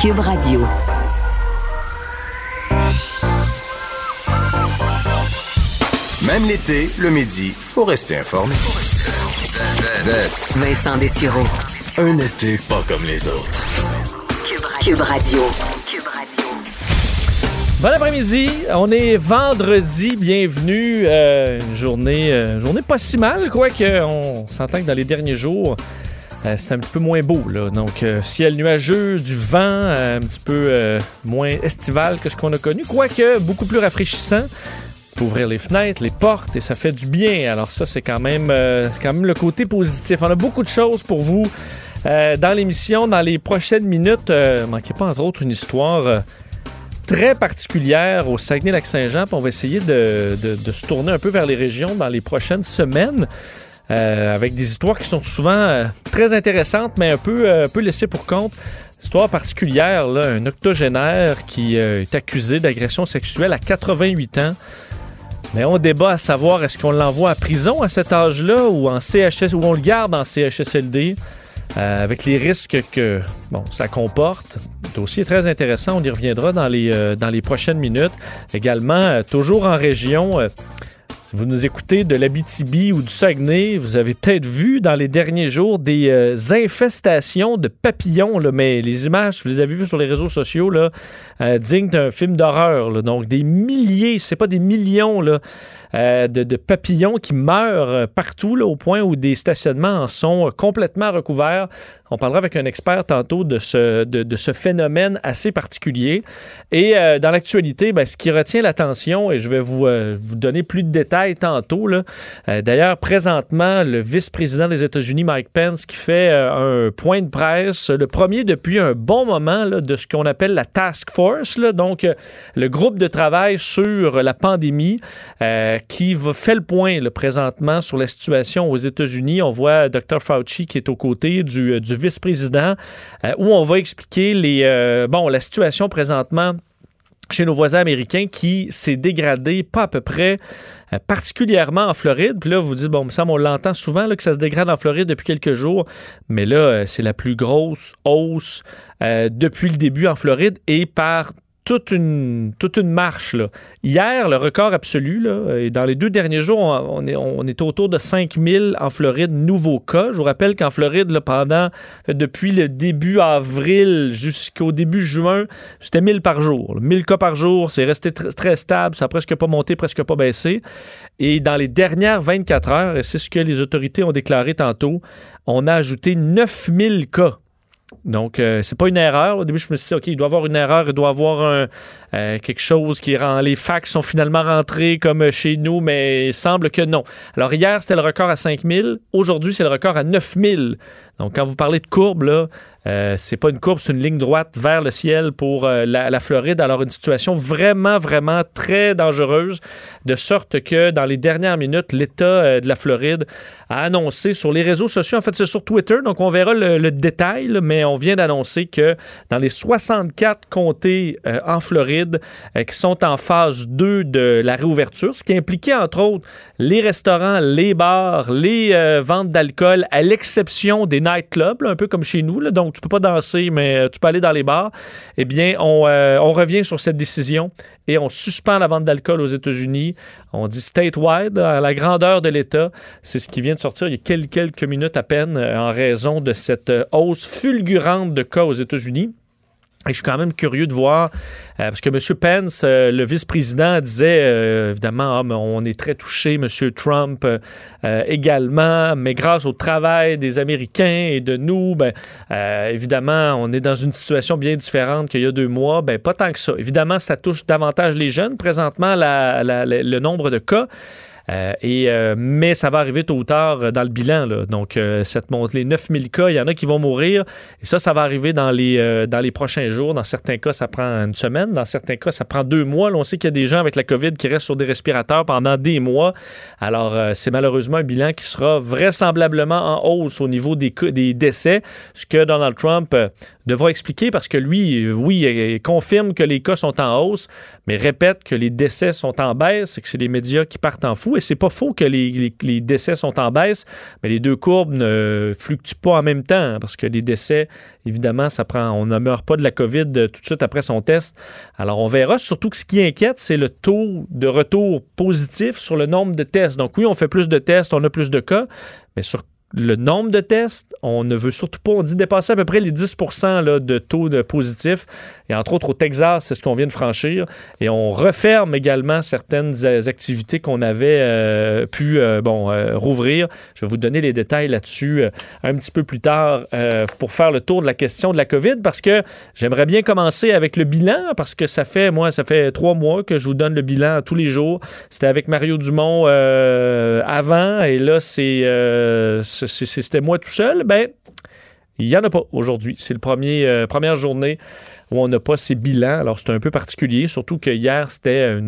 Cube Radio. Même l'été, le midi, faut rester informé. Vincent Dessureau. Un été pas comme les autres. Cube Radio. Bon après-midi, on est vendredi, bienvenue. Euh, une journée, euh, journée pas si mal, quoique on s'entend que dans les derniers jours, euh, c'est un petit peu moins beau. Là. Donc, euh, ciel nuageux, du vent, euh, un petit peu moins estival que ce qu'on a connu, quoique beaucoup plus rafraîchissant. Peut ouvrir les fenêtres, les portes, et ça fait du bien. Alors ça, c'est quand même, quand même le côté positif. On a beaucoup de choses pour vous dans l'émission, dans les prochaines minutes. Manquez pas, entre autres, une histoire... très particulière au Saguenay-Lac-Saint-Jean. On va essayer de se tourner un peu vers les régions dans les prochaines semaines. Euh, avec des histoires qui sont souvent euh, très intéressantes, mais un peu, euh, un peu laissées pour compte. Histoire particulière, là, un octogénaire qui est accusé d'agression sexuelle à 88 ans. Mais on débat à savoir est-ce qu'on l'envoie à prison à cet âge-là ou en CHS ou on le garde en CHSLD avec les risques que bon ça comporte. Le dossier est très intéressant. On y reviendra dans les dans les prochaines minutes. Également, toujours en région. Vous nous écoutez de l'Abitibi ou du Saguenay, vous avez peut-être vu dans les derniers jours des euh, infestations de papillons, mais les images, vous les avez vues sur les réseaux sociaux, là, euh, dignes d'un film d'horreur. Donc des milliers, c'est pas des millions là, de, de papillons qui meurent euh, partout, là, au point où des stationnements en sont euh, complètement recouverts. On parlera avec un expert tantôt de ce, phénomène assez particulier. Et euh, dans l'actualité, ben, ce qui retient l'attention, et je vais vous, euh, donner plus de détails tantôt. Euh, d'ailleurs, présentement, le vice-président des États-Unis, Mike Pence, qui fait euh, un point de presse, le premier depuis un bon moment, de ce qu'on appelle la Task Force, donc euh, le groupe de travail sur la pandémie, euh, qui va, fait le point là, présentement sur la situation aux États-Unis. On voit Dr. Fauci qui est aux côtés du, euh, vice-président, euh, où on va expliquer les, euh, bon, la situation présentement chez nos voisins américains qui s'est dégradé pas à peu près, euh, particulièrement en Floride. Puis là, vous dites, bon, ça, on l'entend souvent là, que ça se dégrade en Floride depuis quelques jours, mais là, euh, c'est la plus grosse hausse euh, depuis le début en Floride et par toute une, marche. Hier, le record absolu, et dans les deux derniers jours, on, est, est autour de 5000 en Floride nouveaux cas. Je vous rappelle qu'en Floride, pendant, depuis le début avril jusqu'au début juin, c'était 1000 par jour. là. 1000 cas par jour, c'est resté tr- très stable, ça n'a presque pas monté, presque pas baissé. Et dans les dernières 24 heures, et c'est ce que les autorités ont déclaré tantôt, on a ajouté 9000 cas. Donc, euh, c'est pas une erreur. Au début, je me suis dit, OK, il doit y avoir une erreur, il doit y avoir un, euh, quelque chose qui rend. Les fax sont finalement rentrés comme chez nous, mais il semble que non. Alors, hier, c'était le record à 5000. Aujourd'hui, c'est le record à 9000. Donc, quand vous parlez de courbe, là, euh, c'est pas une courbe, c'est une ligne droite vers le ciel pour euh, la, Floride. Alors, une situation vraiment, vraiment très dangereuse, de sorte que dans les dernières minutes, l'État euh, de la Floride a annoncé sur les réseaux sociaux, en fait, c'est sur Twitter, donc on verra le, détail, mais on vient d'annoncer que dans les 64 comtés euh, en Floride qui sont en phase 2 de la réouverture, ce qui impliquait entre autres les restaurants, les bars, les ventes d'alcool, à l'exception des nightclubs, un peu comme chez nous, donc tu peux pas danser, mais euh, tu peux aller dans les bars, eh bien, on, euh, on revient sur cette décision et on suspend la vente d'alcool aux États-Unis. On dit statewide, à la grandeur de l'État. C'est ce qui vient de sortir il y a quel- quelques minutes à peine euh, en raison de cette hausse fulgurante de cas aux États-Unis. Et je suis quand même curieux de voir, euh, parce que M. Pence, euh, le vice-président, disait euh, évidemment, ah, on est très touché, M. Trump euh, euh, également, mais grâce au travail des Américains et de nous, ben, euh, évidemment, on est dans une situation bien différente qu'il y a deux mois. Ben, pas tant que ça. Évidemment, ça touche davantage les jeunes présentement, la- la- le nombre de cas. Euh, et, euh, mais ça va arriver tôt ou tard euh, dans le bilan. Donc, cette monte, les 9000 cas, il y en a qui vont mourir. Et ça, ça va arriver dans les, dans les prochains jours. Dans certains cas, ça prend une semaine. Dans certains cas, ça prend deux mois. On sait qu'il y a des gens avec la COVID qui restent sur des respirateurs pendant des mois. Alors, c'est malheureusement un bilan qui sera vraisemblablement en hausse au niveau des, des décès, ce que Donald Trump devra expliquer parce que lui, oui, il confirme que les cas sont en hausse, mais répète que les décès sont en baisse et que c'est les médias qui partent en fou. Et c'est pas faux que les, les, décès sont en baisse, mais les deux courbes ne fluctuent pas en même temps hein, parce que les décès, évidemment, ça prend, on ne meurt pas de la COVID euh, tout de suite après son test. Alors, on verra. Surtout que ce qui inquiète, c'est le taux de retour positif sur le nombre de tests. Donc, oui, on fait plus de tests, on a plus de cas, mais sur le nombre de tests, on ne veut surtout pas, on dit dépasser à peu près les 10 là, de taux de positifs. Et entre autres, au Texas, c'est ce qu'on vient de franchir. Et on referme également certaines activités qu'on avait euh, pu euh, bon, euh, rouvrir. Je vais vous donner les détails là-dessus un petit peu plus tard pour faire le tour de la question de la COVID parce que j'aimerais bien commencer avec le bilan parce que ça fait, moi, ça fait trois mois que je vous donne le bilan tous les jours. C'était avec Mario Dumont avant et là, c'est c'était moi tout seul, ben, il n'y en a pas aujourd'hui. C'est la euh, première journée où on n'a pas ces bilans. Alors, c'est un peu particulier, surtout que hier, c'était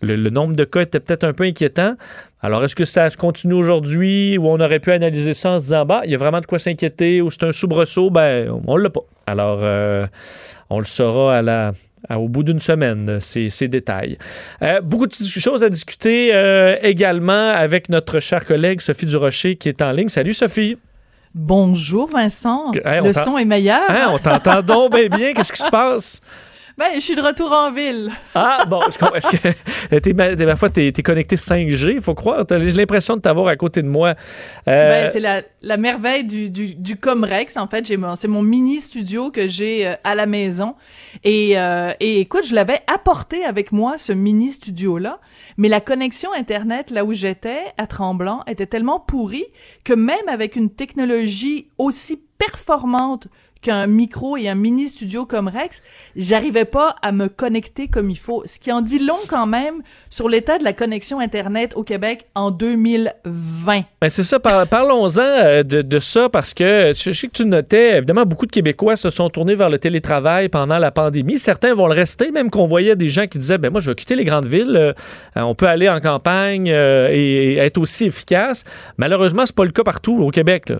le, nombre de cas était peut-être un peu inquiétant. Alors, est-ce que ça se continue aujourd'hui où on aurait pu analyser ça en se disant, bah, il y a vraiment de quoi s'inquiéter ou c'est un soubresaut? Ben, on ne l'a pas. Alors, euh, on le saura à la, au bout d'une semaine, ces, ces détails. Euh, beaucoup de choses à discuter euh, également avec notre chère collègue Sophie Durocher qui est en ligne. Salut Sophie. Bonjour Vincent. le son est meilleur. Hein, on t'entend donc bien bien. Qu'est-ce qui se passe? Ben, je suis de retour en ville. Ah, bon, est-ce que t'es, ma foi, t'es, connecté 5G, il faut croire? J'ai l'impression de t'avoir à côté de moi. Euh, ben, c'est la, la merveille du, du, du Comrex, en fait. J'ai c'est mon mini studio que j'ai euh, à la maison. Et, euh, et écoute, je l'avais apporté avec moi, ce mini studio-là. Mais la connexion Internet, là où j'étais, à Tremblant, était tellement pourrie que même avec une technologie aussi performante qu'un micro et un mini studio comme Rex, j'arrivais pas à me connecter comme il faut. Ce qui en dit long quand même sur l'état de la connexion Internet au Québec en 2020. Ben c'est ça, parlons-en euh, de, ça parce que je sais que tu notais, évidemment, beaucoup de Québécois se sont tournés vers le télétravail pendant la pandémie. Certains vont le rester, même qu'on voyait des gens qui disaient, ben moi, je vais quitter les grandes villes, euh, on peut aller en campagne euh, et, être aussi efficace. Malheureusement, c'est pas le cas partout au Québec.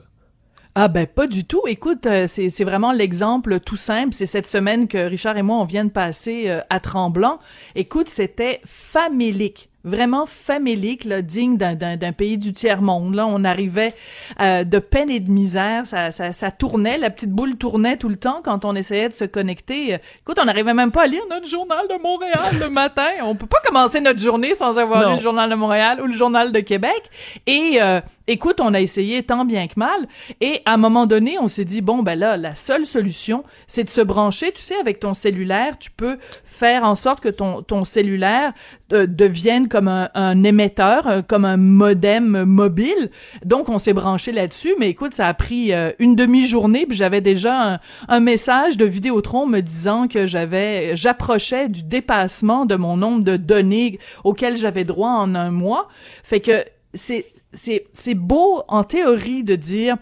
Ah ben pas du tout. Écoute, euh, c'est, vraiment l'exemple tout simple. C'est cette semaine que Richard et moi on vient de passer euh, à Tremblant. Écoute, c'était famélique vraiment famélique, là, digne d'un pays du tiers-monde. Là, on arrivait euh, de peine et de misère, ça, ça, ça, tournait, la petite boule tournait tout le temps quand on essayait de se connecter. Écoute, on n'arrivait même pas à lire notre journal de Montréal le matin. On peut pas commencer notre journée sans avoir lu le journal de Montréal ou le journal de Québec. Et euh, écoute, on a essayé tant bien que mal. Et à un moment donné, on s'est dit bon ben là, la seule solution, c'est de se brancher. Tu sais, avec ton cellulaire, tu peux faire en sorte que ton ton cellulaire euh, devienne comme un, émetteur, euh, comme un modem mobile. Donc, on s'est branché là-dessus. Mais écoute, ça a pris euh, une demi-journée, puis j'avais déjà un, message de Vidéotron me disant que j'avais, j'approchais du dépassement de mon nombre de données auxquelles j'avais droit en un mois. Fait que c'est, c'est, c'est beau en théorie de dire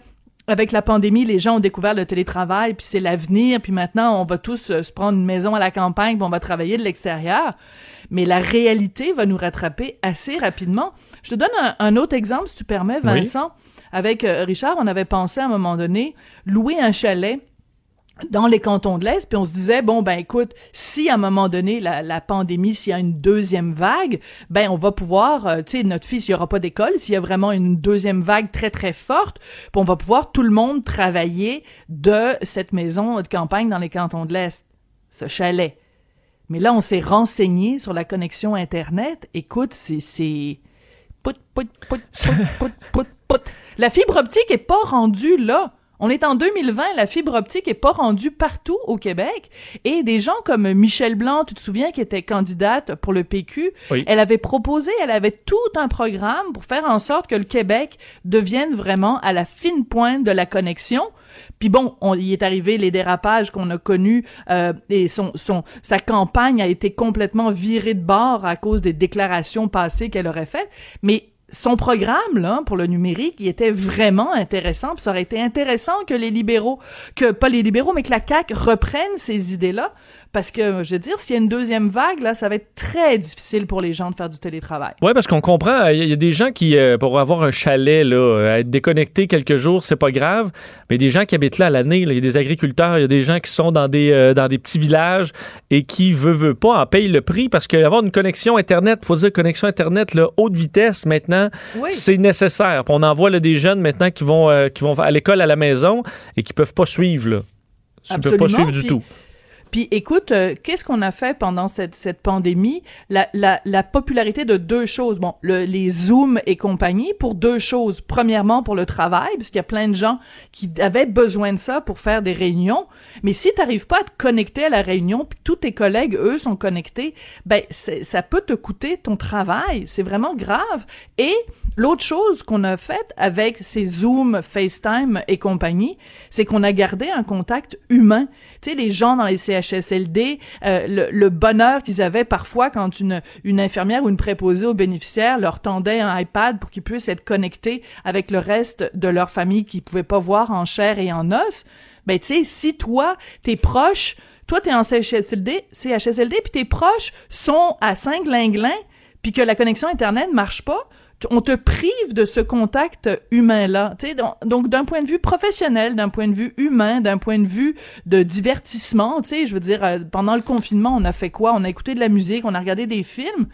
avec la pandémie, les gens ont découvert le télétravail, puis c'est l'avenir, puis maintenant on va tous se prendre une maison à la campagne, puis on va travailler de l'extérieur mais la réalité va nous rattraper assez rapidement. Je te donne un, autre exemple, si tu permets, Vincent. Avec euh, Richard, on avait pensé à un moment donné louer un chalet dans les cantons de l'Est, puis on se disait, bon, ben écoute, si à un moment donné, la, pandémie, s'il y a une deuxième vague, ben on va pouvoir, euh, tu sais, notre fils, il n'y aura pas d'école, s'il y a vraiment une deuxième vague très, très forte, puis on va pouvoir tout le monde travailler de cette maison de campagne dans les cantons de l'Est, ce chalet. Mais là, on s'est renseigné sur la connexion Internet. Écoute, c'est... Put, put, put, put, put, put, La fibre optique est pas rendue là. On est en 2020, la fibre optique est pas rendue partout au Québec et des gens comme Michel Blanc, tu te souviens, qui était candidate pour le PQ, elle avait proposé, elle avait tout un programme pour faire en sorte que le Québec devienne vraiment à la fine pointe de la connexion. Puis bon, on y est arrivé les dérapages qu'on a connus euh, et son, son sa campagne a été complètement virée de bord à cause des déclarations passées qu'elle aurait faites. Mais son programme là pour le numérique, il était vraiment intéressant. Puis ça aurait été intéressant que les libéraux, que pas les libéraux, mais que la CAQ reprenne ces idées-là parce que, je veux dire, s'il y a une deuxième vague, là, ça va être très difficile pour les gens de faire du télétravail. Oui, parce qu'on comprend, il y a des gens qui, euh, pour avoir un chalet, là, euh, être déconnecté quelques jours, c'est pas grave, mais des gens qui habitent là à l'année, il y a des agriculteurs, il y a des gens qui sont dans des, euh, dans des petits villages et qui, veut, veut pas, en payent le prix parce qu'avoir une connexion Internet, faut dire connexion Internet, là, haute vitesse, maintenant, c'est nécessaire. on en voit là, des jeunes maintenant qui vont, qui vont à l'école à la maison et qui peuvent pas suivre, là. Ils peuvent pas suivre du tout. Puis écoute, euh, qu'est-ce qu'on a fait pendant cette, cette pandémie? La, la, la popularité de deux choses. Bon, le, les Zooms et compagnie pour deux choses. Premièrement, pour le travail, parce qu'il y a plein de gens qui avaient besoin de ça pour faire des réunions. Mais si tu n'arrives pas à te connecter à la réunion, puis tous tes collègues, eux, sont connectés, ben ça peut te coûter ton travail. C'est vraiment grave. Et l'autre chose qu'on a faite avec ces Zoom, FaceTime et compagnie, c'est qu'on a gardé un contact humain. Tu sais, les gens dans les CHS HSLD, euh, le, bonheur qu'ils avaient parfois quand une, une infirmière ou une préposée aux bénéficiaires leur tendait un iPad pour qu'ils puissent être connectés avec le reste de leur famille qu'ils pouvaient pas voir en chair et en os. Ben, tu sais, si toi, tes proches, toi, t'es en CHSLD, CHSLD, puis tes proches sont à Saint-Glinglin, puis que la connexion Internet marche pas, on te prive de ce contact humain-là. Donc, donc d'un point de vue professionnel, d'un point de vue humain, d'un point de vue de divertissement, je veux dire, euh, pendant le confinement, on a fait quoi? On a écouté de la musique, on a regardé des films.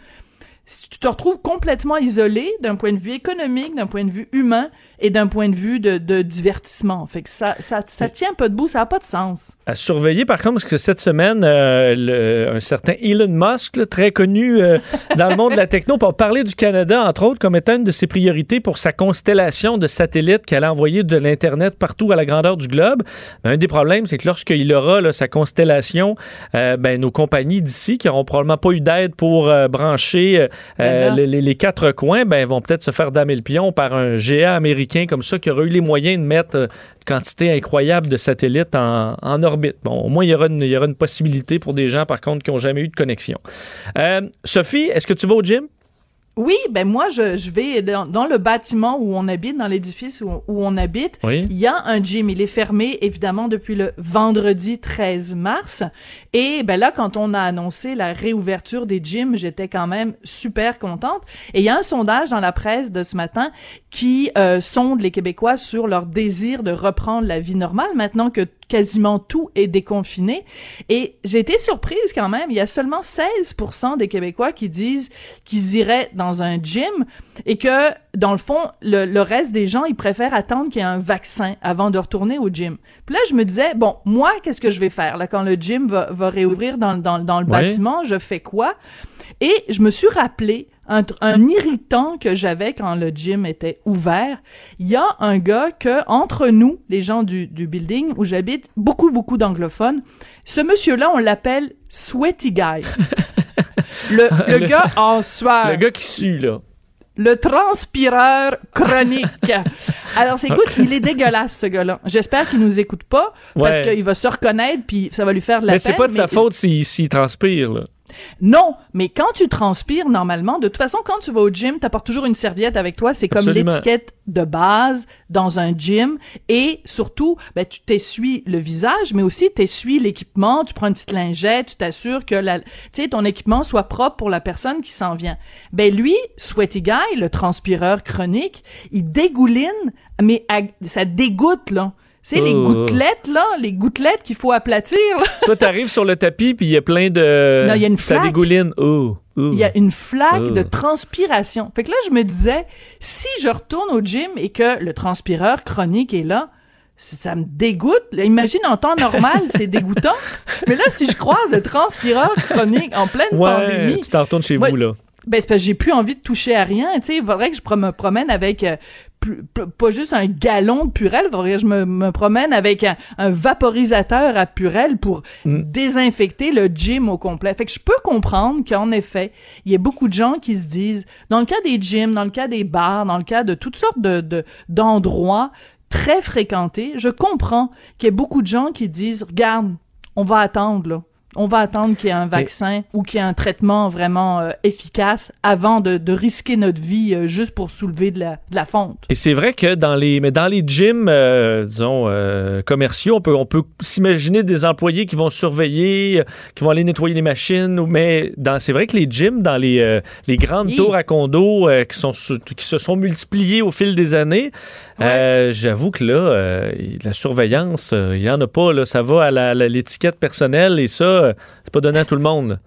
Si tu te retrouves complètement isolé d'un point de vue économique, d'un point de vue humain, et d'un point de vue de, de, divertissement. Fait que ça, ça, ça tient un peu debout, ça n'a pas de sens. À surveiller, par contre, parce que cette semaine, euh, le, un certain Elon Musk, très connu euh, dans le monde de la techno, pour parler du Canada, entre autres, comme étant une de ses priorités pour sa constellation de satellites qu'elle a envoyé de l'Internet partout à la grandeur du globe. Ben, un des problèmes, c'est que lorsqu'il aura là, sa constellation, euh, ben, nos compagnies d'ici, qui n'auront probablement pas eu d'aide pour brancher ben les, les, quatre coins, ben, vont peut-être se faire damer le pion par un géant américain comme ça qui aurait eu les moyens de mettre une euh, quantité incroyable de satellites en, orbite. Bon, au moins, il y, aura une, il y aura une possibilité pour des gens, par contre, qui n'ont jamais eu de connexion. Euh, Sophie, est-ce que tu vas au gym? Oui, ben moi je, je vais dans, le bâtiment où on habite, dans l'édifice où, où, on habite. Il y a un gym. Il est fermé évidemment depuis le vendredi 13 mars. Et ben là, quand on a annoncé la réouverture des gyms, j'étais quand même super contente. Et il y a un sondage dans la presse de ce matin qui euh, sonde les Québécois sur leur désir de reprendre la vie normale maintenant que quasiment tout est déconfiné. Et j'ai été surprise quand même. Il y a seulement 16% des Québécois qui disent qu'ils iraient dans un gym et que, dans le fond, le, reste des gens, ils préfèrent attendre qu'il y ait un vaccin avant de retourner au gym. Puis là, je me disais, bon, moi, qu'est-ce que je vais faire? Là, quand le gym va, va réouvrir dans, dans, dans le bâtiment, je fais quoi? Et je me suis rappelé un, un irritant que j'avais quand le gym était ouvert. Il y a un gars que, entre nous, les gens du, du building où j'habite, beaucoup, beaucoup d'anglophones, ce monsieur-là, on l'appelle Sweaty Guy. le, le, gars en sueur. Le gars qui sue, là. Le transpireur chronique. Alors, c'est écoute, il est dégueulasse, ce gars-là. J'espère qu'il nous écoute pas, parce qu'il va se reconnaître, puis ça va lui faire de la mais peine. Mais c'est pas de sa faute s'il transpire, là. Non, mais quand tu transpires normalement, de toute façon, quand tu vas au gym, t'apportes toujours une serviette avec toi. C'est comme l'étiquette de base dans un gym. Et surtout, ben, tu t'essuies le visage, mais aussi t'essuies l'équipement. Tu prends une petite lingette, tu t'assures que la, ton équipement soit propre pour la personne qui s'en vient. Ben lui, Sweaty Guy, le transpireur chronique, il dégouline, mais ça dégoûte là. C'est les oh. gouttelettes, là, les gouttelettes qu'il faut aplatir. Là. Toi, t'arrives sur le tapis, puis il y a plein de... Non, il y a une flaque. Ça dégouline. Oh. Il y a une flaque de transpiration. Fait que là, je me disais, si je retourne au gym et que le transpireur chronique est là, ça me dégoûte. Imagine en temps normal, c'est dégoûtant. Mais là, si je croise le transpireur chronique en pleine ouais, pandémie... tu t'en retournes chez vous, là. Ben, c'est parce que j'ai plus envie de toucher à rien. Tu sais, il faudrait que je me promène avec euh, pas juste un galon de purelle, je me, me promène avec un, vaporisateur à purelle pour mm. désinfecter le gym au complet. Fait que je peux comprendre qu'en effet, il y a beaucoup de gens qui se disent, dans le cas des gyms, dans le cas des bars, dans le cas de toutes sortes de d'endroits très fréquentés, je comprends qu'il y a beaucoup de gens qui disent, regarde, on va attendre là On va attendre qu'il y ait un vaccin ou qu'il y ait un traitement vraiment euh, efficace avant de, de, risquer notre vie euh, juste pour soulever de la, de la fonte. Et c'est vrai que dans les, mais dans les gyms, euh, disons, commerciaux, on peut, on peut s'imaginer des employés qui vont surveiller, qui vont aller nettoyer les machines, mais dans, c'est vrai que les gyms, dans les, les grandes tours à condos qui, sont, qui se sont multipliées au fil des années, j'avoue que là, la surveillance, il n'y en a pas, là, ça va à l'étiquette personnelle et ça, c'est pas donné à tout le monde.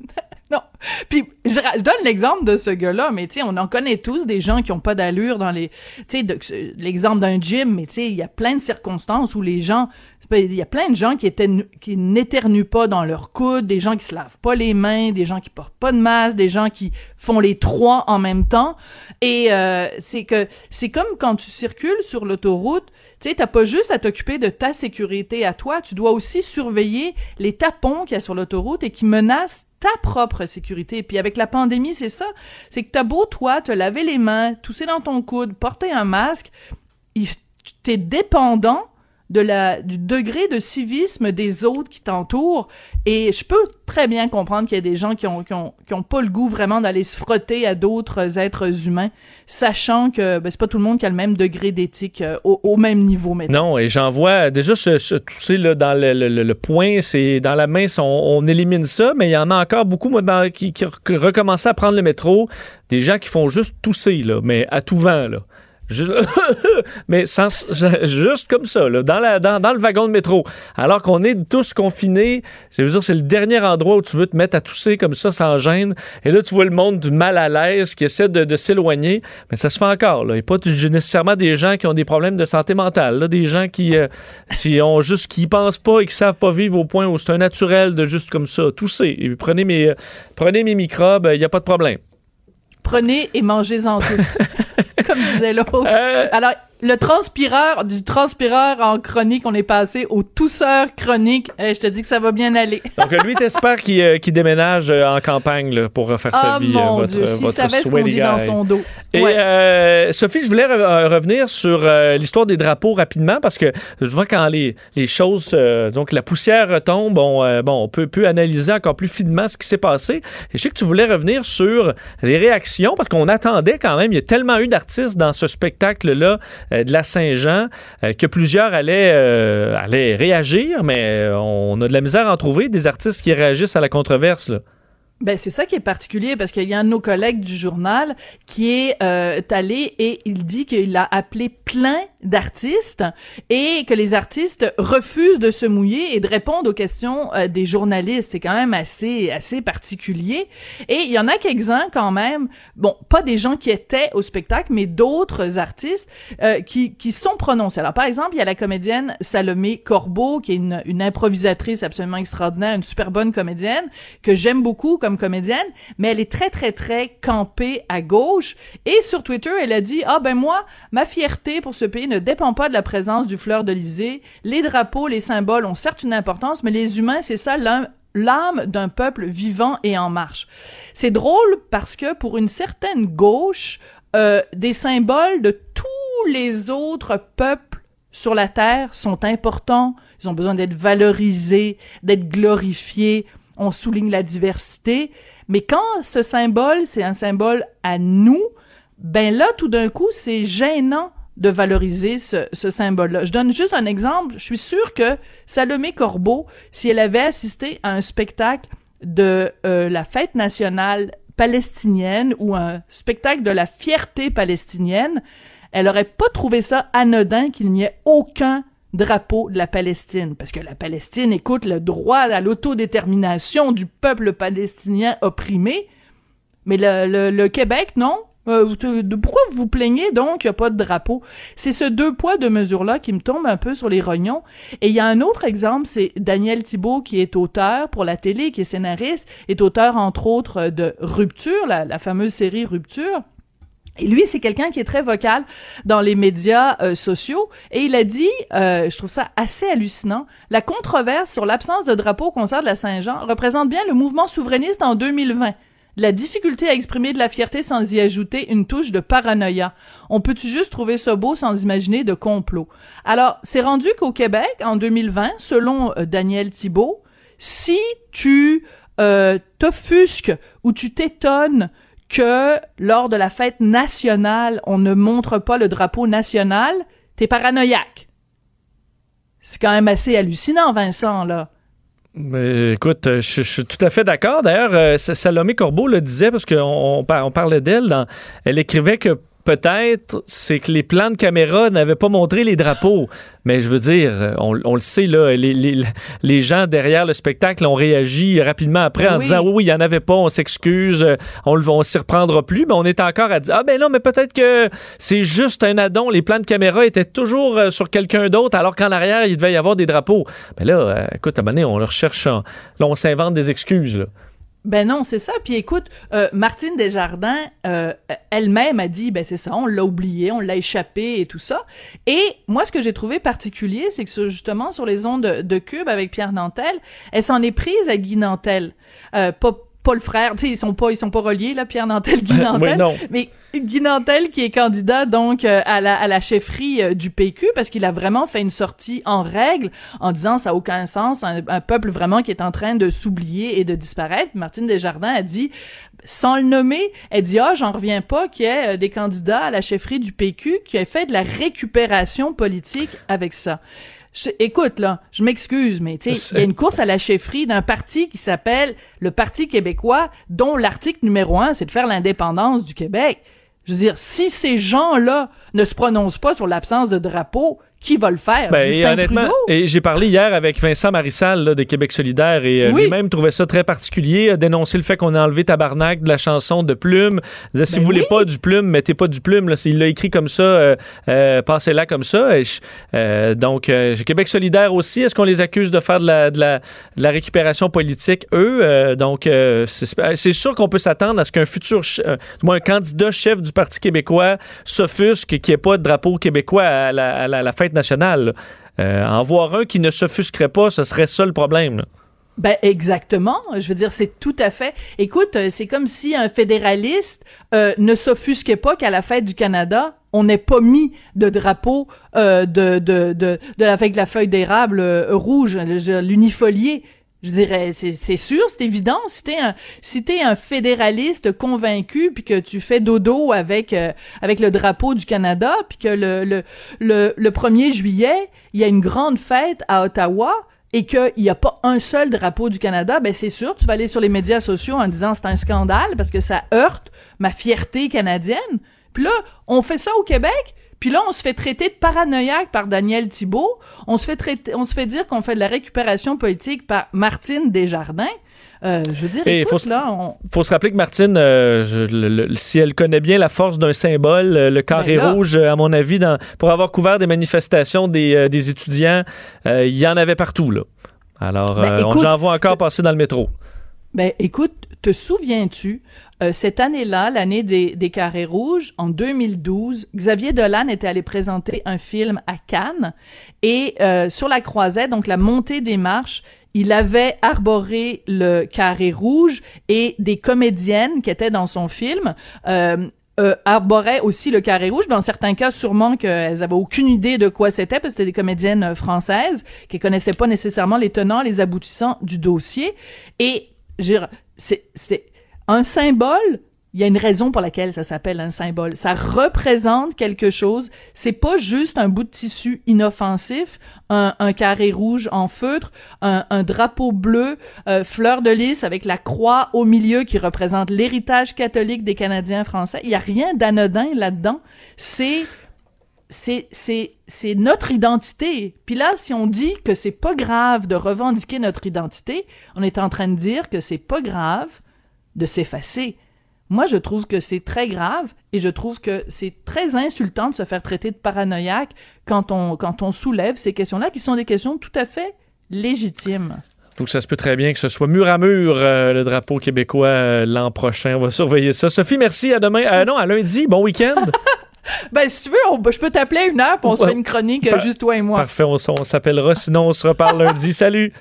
non. Puis je, donne l'exemple de ce gars-là, mais tu sais, on en connaît tous des gens qui ont pas d'allure dans les, tu sais, l'exemple d'un gym, mais tu sais, il y a plein de circonstances où les gens, il y a plein de gens qui n'éternuent pas dans leur coude, des gens qui se lavent pas les mains, des gens qui portent pas de masque, des gens qui font les trois en même temps. Et euh, c'est comme quand tu circules sur l'autoroute, tu sais, pas juste à t'occuper de ta sécurité à toi, tu dois aussi surveiller les tapons qu'il y a sur l'autoroute et qui menacent ta propre sécurité. Puis avec la pandémie, c'est ça. C'est que t'as beau, toi, te laver les mains, tousser dans ton coude, porter un masque, t'es dépendant de la, du degré de civisme des autres qui t'entourent. Et je peux très bien comprendre qu'il y a des gens qui ont, qui ont, qui ont pas le goût vraiment d'aller se frotter à d'autres êtres humains, sachant que ben, c'est pas tout le monde qui a le même degré d'éthique euh, au, au, même niveau maintenant. Non, et j'en vois déjà ce, ce tousser là, dans le, le, le point, c'est dans la main, on, on, élimine ça, mais il y en a encore beaucoup moi, qui, qui recommençaient à prendre le métro, des gens qui font juste tousser, là, mais à tout vent. Là. mais sans, juste comme ça, là, dans, la, dans, dans, le wagon de métro. Alors qu'on est tous confinés, c'est dire c'est le dernier endroit où tu veux te mettre à tousser comme ça sans gêne. Et là, tu vois le monde mal à l'aise qui essaie de, de s'éloigner. Mais ça se fait encore. Là. Il n'y a pas nécessairement des gens qui ont des problèmes de santé mentale. Là, des gens qui, euh, ont juste, qui pensent pas et qui savent pas vivre au point où c'est un naturel de juste comme ça tousser. Et prenez mes, prenez mes microbes, il n'y a pas de problème. Prenez et mangez-en tous. comme disait l'autre. Euh, Alors, le transpireur, du transpireur en chronique, on est passé au tousseur chronique. Eh, je te dis que ça va bien aller. Donc, lui, t'espères qu'il euh, déménage euh, en campagne là, pour refaire sa oh, vie. Mon votre, Dieu, votre ce qu'on dit dans son dos. Et ouais. Sophie, je voulais revenir sur l'histoire des drapeaux rapidement parce que je vois quand les, les choses, donc la poussière retombe, on, bon, on peut, peut analyser encore plus finement ce qui s'est passé. Et je sais que tu voulais revenir sur les réactions parce qu'on attendait quand même, il y a tellement eu d'artistes dans ce spectacle-là euh, de la Saint-Jean, euh, que plusieurs allaient, euh, allaient réagir, mais on a de la misère à en trouver, des artistes qui réagissent à la controverse. Là. Ben c'est ça qui est particulier parce qu'il y a un de nos collègues du journal qui est euh, allé et il dit qu'il a appelé plein d'artistes et que les artistes refusent de se mouiller et de répondre aux questions euh, des journalistes. C'est quand même assez assez particulier. Et il y en a quelques-uns quand même, bon, pas des gens qui étaient au spectacle, mais d'autres artistes euh, qui qui sont prononcés. Alors par exemple, il y a la comédienne Salomé Corbeau qui est une, une improvisatrice absolument extraordinaire, une super bonne comédienne que j'aime beaucoup comme comédienne, mais elle est très, très, très campée à gauche. Et sur Twitter, elle a dit, ah ben moi, ma fierté pour ce pays ne dépend pas de la présence du fleur d'Elysée. Les drapeaux, les symboles ont certes une importance, mais les humains, c'est ça l'âme d'un peuple vivant et en marche. C'est drôle parce que pour une certaine gauche, euh, des symboles de tous les autres peuples sur la Terre sont importants, ils ont besoin d'être valorisés, d'être glorifiés, on souligne la diversité, mais quand ce symbole, c'est un symbole à nous, ben là, tout d'un coup, c'est gênant de valoriser ce, symbole-là. Je donne juste un exemple. Je suis sûre que Salomé Corbeau, si elle avait assisté à un spectacle de euh, la fête nationale palestinienne ou un spectacle de la fierté palestinienne, elle aurait pas trouvé ça anodin qu'il n'y ait aucun drapeau de la Palestine, parce que la Palestine écoute le droit à l'autodétermination du peuple palestinien opprimé, mais le, le, Québec, non? Euh, pourquoi vous plaignez donc qu'il n'y a pas de drapeau? C'est ce deux poids, deux mesures-là qui me tombe un peu sur les rognons. Et il y a un autre exemple, c'est Daniel Thibault qui est auteur pour la télé, qui est scénariste, est auteur entre autres de Rupture, la, fameuse série Rupture. Et lui, c'est quelqu'un qui est très vocal dans les médias euh, sociaux. Et il a dit, euh, je trouve ça assez hallucinant, la controverse sur l'absence de drapeau au concert de la Saint-Jean représente bien le mouvement souverainiste en 2020. La difficulté à exprimer de la fierté sans y ajouter une touche de paranoïa. On peut-tu juste trouver ça beau sans imaginer de complot? Alors, c'est rendu qu'au Québec, en 2020, selon euh, Daniel Thibault, si tu euh, t'offusques ou tu t'étonnes que lors de la fête nationale, on ne montre pas le drapeau national, t'es paranoïaque. C'est quand même assez hallucinant, Vincent, là. Écoute, euh, je, suis tout à fait d'accord. D'ailleurs, euh, Salomé Corbeau le disait parce qu'on on parlait d'elle. Elle écrivait que peut-être, c'est que les plans de caméra n'avaient pas montré les drapeaux. Mais je veux dire, on, le sait, là, les, gens derrière le spectacle ont réagi rapidement après en disant oui, oui, il n'y en avait pas, on s'excuse, on ne s'y reprendra plus. Mais on est encore à dire ah ben non, mais peut-être que c'est juste un addon. Les plans de caméra étaient toujours euh, sur quelqu'un d'autre, alors qu'en arrière, il devait y avoir des drapeaux. Mais là, euh, écoute, à un moment donné, on le recherche. Là, on s'invente des excuses. Là. Ben non, c'est ça. Puis écoute, euh, Martine Desjardins euh, elle-même a dit, ben c'est ça, on l'a oublié, on l'a échappé et tout ça. Et moi, ce que j'ai trouvé particulier, c'est que justement sur les ondes de, Cube avec Pierre Nantel, elle s'en est prise à Guy Nantel. Euh, pas, pas le frère, tu sais, ils sont pas, ils sont pas reliés là, Pierre Nantel, Guy Nantel. Mais Guy Nantel qui est candidat donc euh, à la, à la chefferie euh, du PQ parce qu'il a vraiment fait une sortie en règle en disant ça a aucun sens, un, peuple vraiment qui est en train de s'oublier et de disparaître. Martine Desjardins a dit sans le nommer, elle dit ah j'en reviens pas qu'il y ait euh, des candidats à la chefferie du PQ qui aient fait de la récupération politique avec ça écoute, là, je m'excuse, mais il y a une course à la chefferie d'un parti qui s'appelle le Parti québécois, dont l'article numéro un, c'est de faire l'indépendance du Québec. Je veux dire, si ces gens-là ne se prononcent pas sur l'absence de drapeau, qui va le faire? Ben, et honnêtement, et j'ai parlé hier avec Vincent Marissal de Québec solidaire et euh, lui-même trouvait ça très particulier, a dénoncé le fait qu'on a enlevé Tabarnak de la chanson de Plume. Il disait, si ben vous voulez pas du Plume, mettez pas du Plume. Là. Il l'a écrit comme ça, euh, euh passez-la comme ça. Donc, Québec solidaire aussi, est-ce qu'on les accuse de faire de la, de la, de la récupération politique, eux? donc, c'est sûr qu'on peut s'attendre à ce qu'un futur, moi, un candidat chef du Parti québécois s'offusque qu'il n'y ait pas de drapeau québécois à la, à la, la nationale. Euh, en voir un qui ne s'offusquerait pas, ce serait ça le problème. Ben exactement. Je veux dire, c'est tout à fait. Écoute, euh, c'est comme si un fédéraliste euh, ne s'offusquait pas qu'à la fête du Canada, on n'ait pas mis de drapeau de, de, la feuille d'érable rouge, l'unifolié. Je dirais, c'est sûr, c'est évident. Si t'es un, si es un fédéraliste convaincu, puis que tu fais dodo avec euh, avec le drapeau du Canada, puis que le, le, le, le 1er juillet, il y a une grande fête à Ottawa, et qu'il n'y a pas un seul drapeau du Canada, ben c'est sûr, tu vas aller sur les médias sociaux en disant c'est un scandale parce que ça heurte ma fierté canadienne. Puis là, on fait ça au Québec, puis là, on se fait traiter de paranoïaque par Daniel Thibault. On se fait traiter, on se fait dire qu'on fait de la récupération politique par Martine Desjardins. Euh, je veux dire, écoute, faut, là, on... faut se rappeler que Martine, euh, si elle connaît bien la force d'un symbole, euh, le carré ben rouge, à mon avis, dans, pour avoir couvert des manifestations des, des étudiants, il y en avait partout. Là. Alors, ben, j'en vois encore passer dans le métro. Ben, écoute, te souviens-tu euh, cette année-là, l'année des, carrés rouges, en 2012, Xavier Dolan était allé présenter un film à Cannes et euh, sur la croisette, donc la montée des marches, il avait arboré le carré rouge et des comédiennes qui étaient dans son film euh, arboraient aussi le carré rouge. Dans certains cas, sûrement qu'elles avaient aucune idée de quoi c'était, parce que c'était des comédiennes françaises qui connaissaient pas nécessairement les tenants, les aboutissants du dossier. Et c'est un symbole, il y a une raison pour laquelle ça s'appelle un symbole. Ça représente quelque chose. C'est pas juste un bout de tissu inoffensif, un, carré rouge en feutre, un, drapeau bleu, euh, fleur de lys avec la croix au milieu qui représente l'héritage catholique des Canadiens français. Il y a rien d'anodin là-dedans. C'est c'est notre identité. Puis là, si on dit que c'est pas grave de revendiquer notre identité, on est en train de dire que c'est pas grave de s'effacer. Moi, je trouve que c'est très grave et je trouve que c'est très insultant de se faire traiter de paranoïaque quand on, quand on soulève ces questions-là, qui sont des questions tout à fait légitimes. Donc, ça se peut très bien que ce soit mur à mur euh, le drapeau québécois euh, l'an prochain. On va surveiller ça. Sophie, merci. À demain. Euh, non, à lundi. Bon week-end. ben, si tu veux, je peux t'appeler une heure pour on se fait une chronique, juste toi et moi. Parfait, on, on s'appellera. Sinon, on se reparle lundi. Salut.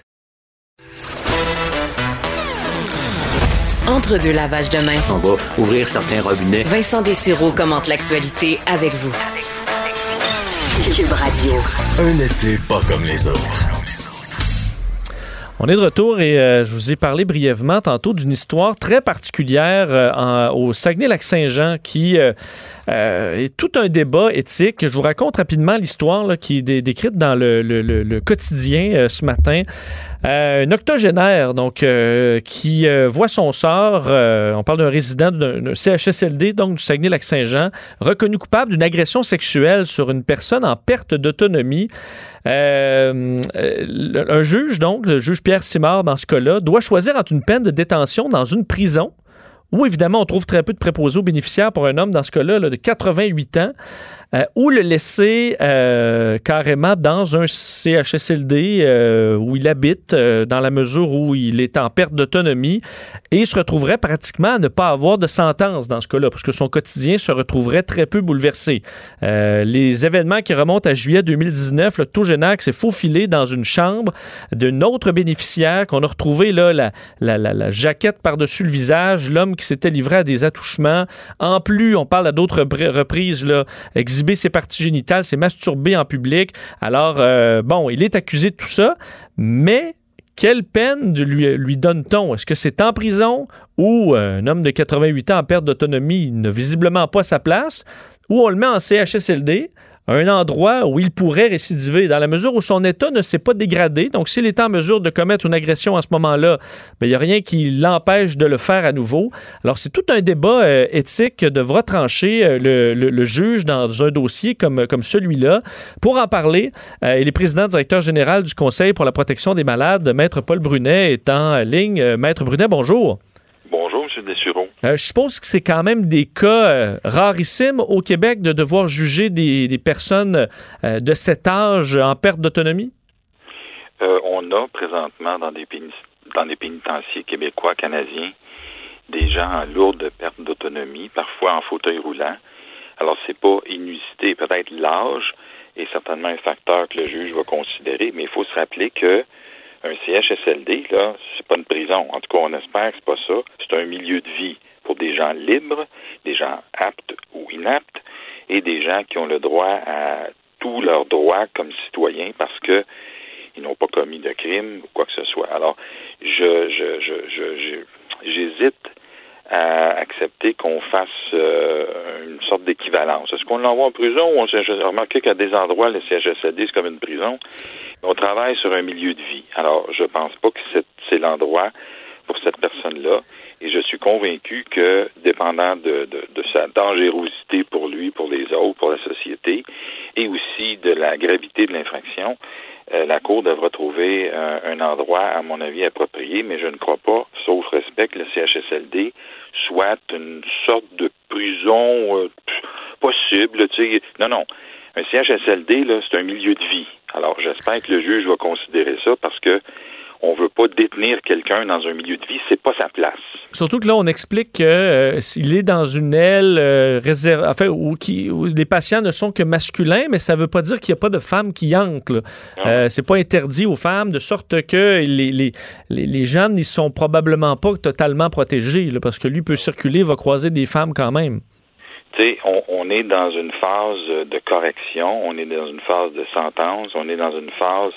Entre deux lavages de main. On va ouvrir certains robinets. Vincent Dessureau commente l'actualité avec vous. Cube Radio. Un été pas comme les autres. On est de retour et euh, je vous ai parlé brièvement tantôt d'une histoire très particulière euh, au Saguenay-Lac-Saint-Jean qui euh, est tout un débat éthique. Je vous raconte rapidement l'histoire qui est dé- décrite dans le, le- quotidien ce matin. Un octogénaire donc qui voit son sort. on parle d'un résident d'un CHSLD donc du Saguenay-Lac-Saint-Jean reconnu coupable d'une agression sexuelle sur une personne en perte d'autonomie. Euh, euh, un juge, donc, le juge Pierre Simard, dans ce cas-là, doit choisir entre une peine de détention dans une prison, où évidemment on trouve très peu de préposés aux bénéficiaires pour un homme, dans ce cas-là, là, de 88 ans, euh, ou le laisser euh, carrément dans un CHSLD euh, où il habite, euh, dans la mesure où il est en perte d'autonomie, et il se retrouverait pratiquement à ne pas avoir de sentence dans ce cas-là, parce que son quotidien se retrouverait très peu bouleversé. Les événements qui remontent à juillet 2019, le Taugenac s'est faufilé dans une chambre d'un autre bénéficiaire qu'on a retrouvé là, la, la, la, la jaquette par-dessus le visage, l'homme qui s'était livré à des attouchements. En plus, on parle à d'autres reprises, là, exhiber ses parties génitales, s'est masturbé en public. Alors, euh, bon, il est accusé de tout ça, mais quelle peine lui donne-t-on? Est-ce que c'est en prison ou euh, un homme de 88 ans en perte d'autonomie n'a visiblement pas sa place, ou on le met en CHSLD, un endroit où il pourrait récidiver, dans la mesure où son état ne s'est pas dégradé. Donc, s'il est en mesure de commettre une agression à ce moment-là, ben, il n'y a rien qui l'empêche de le faire à nouveau. Alors, c'est tout un débat euh, éthique que devra trancher euh, le, le- le juge dans un dossier comme, comme celui-là. Pour en parler, euh, il est président directeur général du Conseil pour la protection des malades. Maître Paul Brunet est en ligne. Euh, Maître Brunet, bonjour. Euh, je suppose que c'est quand même des cas euh, rarissimes au Québec de devoir juger des, des personnes euh, de cet âge en perte d'autonomie? On a présentement dans des, dans des pénitenciers québécois, canadiens, des gens en lourde perte d'autonomie, parfois en fauteuil roulant. Alors, c'est pas inusité. Peut-être l'âge est certainement un facteur que le juge va considérer, mais il faut se rappeler que un CHSLD, là, c'est pas une prison. En tout cas, on espère que c'est pas ça. C'est un milieu de vie pour des gens libres, des gens aptes ou inaptes, et des gens qui ont le droit à tous leurs droits comme citoyens parce que ils n'ont pas commis de crime ou quoi que ce soit. Alors, je, je, je, je, j'hésite à accepter qu'on fasse euh, une sorte d'équivalence. Est-ce qu'on l'envoie en prison ou on s'est remarqué qu'à des endroits, le CHSLD, c'est comme une prison? On travaille sur un milieu de vie. Alors, je pense pas que c'est l'endroit pour cette personne-là. Et je suis convaincu que, dépendant de, de, sa dangerosité pour lui, pour les autres, pour la société, et aussi de la gravité de l'infraction, euh, la Cour devra trouver un endroit, à mon avis, approprié, mais je ne crois pas, sauf respect, que le CHSLD soit une sorte de prison euh, possible. Tu sais. Non, non. Un CHSLD, là, c'est un milieu de vie. Alors, j'espère que le juge va considérer ça parce que on veut pas détenir quelqu'un dans un milieu de vie, c'est pas sa place. Surtout que là, on explique qu'il est dans une aile euh, réservée, enfin, où, qui, où les patients ne sont que masculins, mais ça ne veut pas dire qu'il n'y a pas de femmes qui entrent. Non. Euh, c'est pas interdit aux femmes, de sorte que les, les, les, les gens n'y sont probablement pas totalement protégés, là, parce que lui peut circuler, va croiser des femmes quand même. Tu sais, on, on est dans une phase de correction, on est dans une phase de sentence, on est dans une phase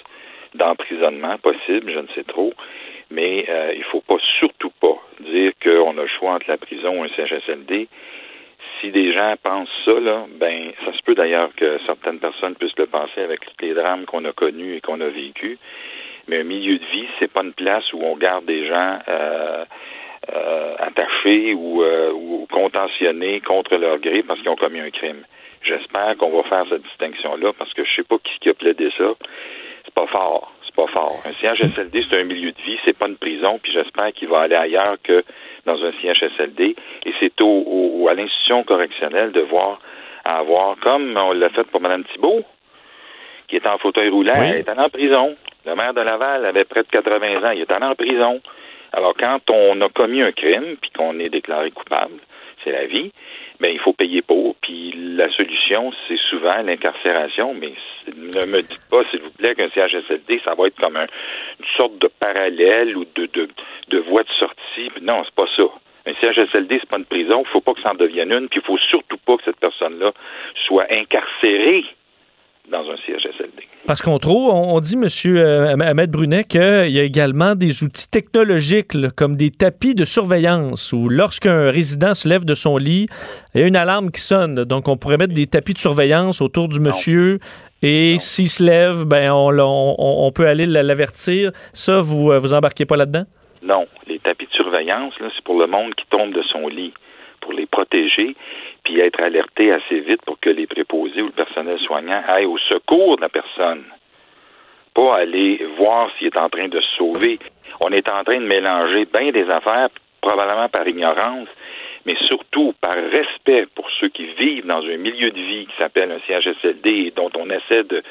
d'emprisonnement possible, je ne sais trop, mais euh, il faut pas surtout pas dire qu'on a le choix entre la prison ou un CHSLD. Si des gens pensent ça, là, ben ça se peut d'ailleurs que certaines personnes puissent le penser avec tous les drames qu'on a connus et qu'on a vécus. Mais un milieu de vie, c'est pas une place où on garde des gens euh, euh, attachés ou, euh, ou contentionnés contre leur gré parce qu'ils ont commis un crime. J'espère qu'on va faire cette distinction-là parce que je sais pas qui, qui a plaidé ça. C'est pas fort. C'est pas fort. Un CHSLD, c'est un milieu de vie, c'est pas une prison, puis j'espère qu'il va aller ailleurs que dans un CHSLD. Et c'est au, au- à l'institution correctionnelle de voir à avoir, comme on l'a fait pour Mme Thibault, qui est en fauteuil roulant, Oui. elle est allée en prison. Le maire de Laval avait près de 80 ans, il est allé en prison. Alors, quand on a commis un crime, puis qu'on est déclaré coupable, c'est la vie, ben il faut payer pour. Puis la solution, c'est souvent l'incarcération, mais ne me dites pas, s'il vous plaît, qu'un CHSLD, ça va être comme un- une sorte de parallèle ou de, de, de voie de sortie. Non, c'est pas ça. Un CHSLD, c'est pas une prison. Il faut pas que ça en devienne une. Puis il faut surtout pas que cette personne-là soit incarcérée dans un CHSLD. Parce qu'on trouve, on dit, M. Euh, Ahmed Brunet, qu'il y a également des outils technologiques, comme des tapis de surveillance, où lorsqu'un résident se lève de son lit, il y a une alarme qui sonne. Donc, on pourrait mettre des tapis de surveillance autour du monsieur. Et s'il se lève, ben on, peut aller l'avertir. Ça, vous euh, vous embarquez pas là-dedans? Non. Les tapis de surveillance, c'est pour le monde qui tombe de son lit, pour les protéger être alerté assez vite pour que les préposés ou le personnel soignant aillent au secours de la personne. Pas aller voir s'il est en train de se sauver. On est en train de mélanger bien des affaires, probablement par ignorance, mais surtout par respect pour ceux qui vivent dans un milieu de vie qui s'appelle un CHSLD et dont on essaie de,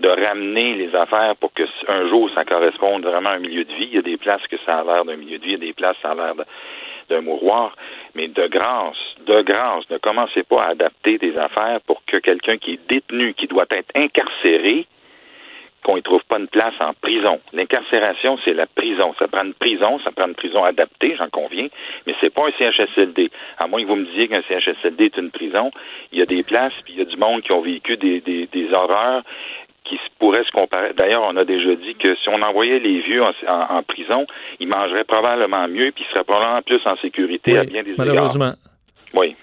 de ramener les affaires pour que un jour ça corresponde vraiment à un milieu de vie. Il y a des places que ça a l'air d'un milieu de vie, il y a des places ça a l'air d'un mouroir. Mais de grâce, de grâce, ne commencez pas à adapter des affaires pour que quelqu'un qui est détenu, qui doit être incarcéré, qu'on ne trouve pas une place en prison. L'incarcération, c'est la prison. Ça prend une prison, ça prend une prison adaptée, j'en conviens, mais c'est pas un CHSLD. À moins que vous me disiez qu'un CHSLD est une prison, il y a des places, puis il y a du monde qui ont vécu des, des, des horreurs qui pourraient se comparer. D'ailleurs, on a déjà dit que si on envoyait les vieux en, prison, ils mangeraient probablement mieux, puis ils seraient probablement plus en sécurité à bien des malheureusement. Oui.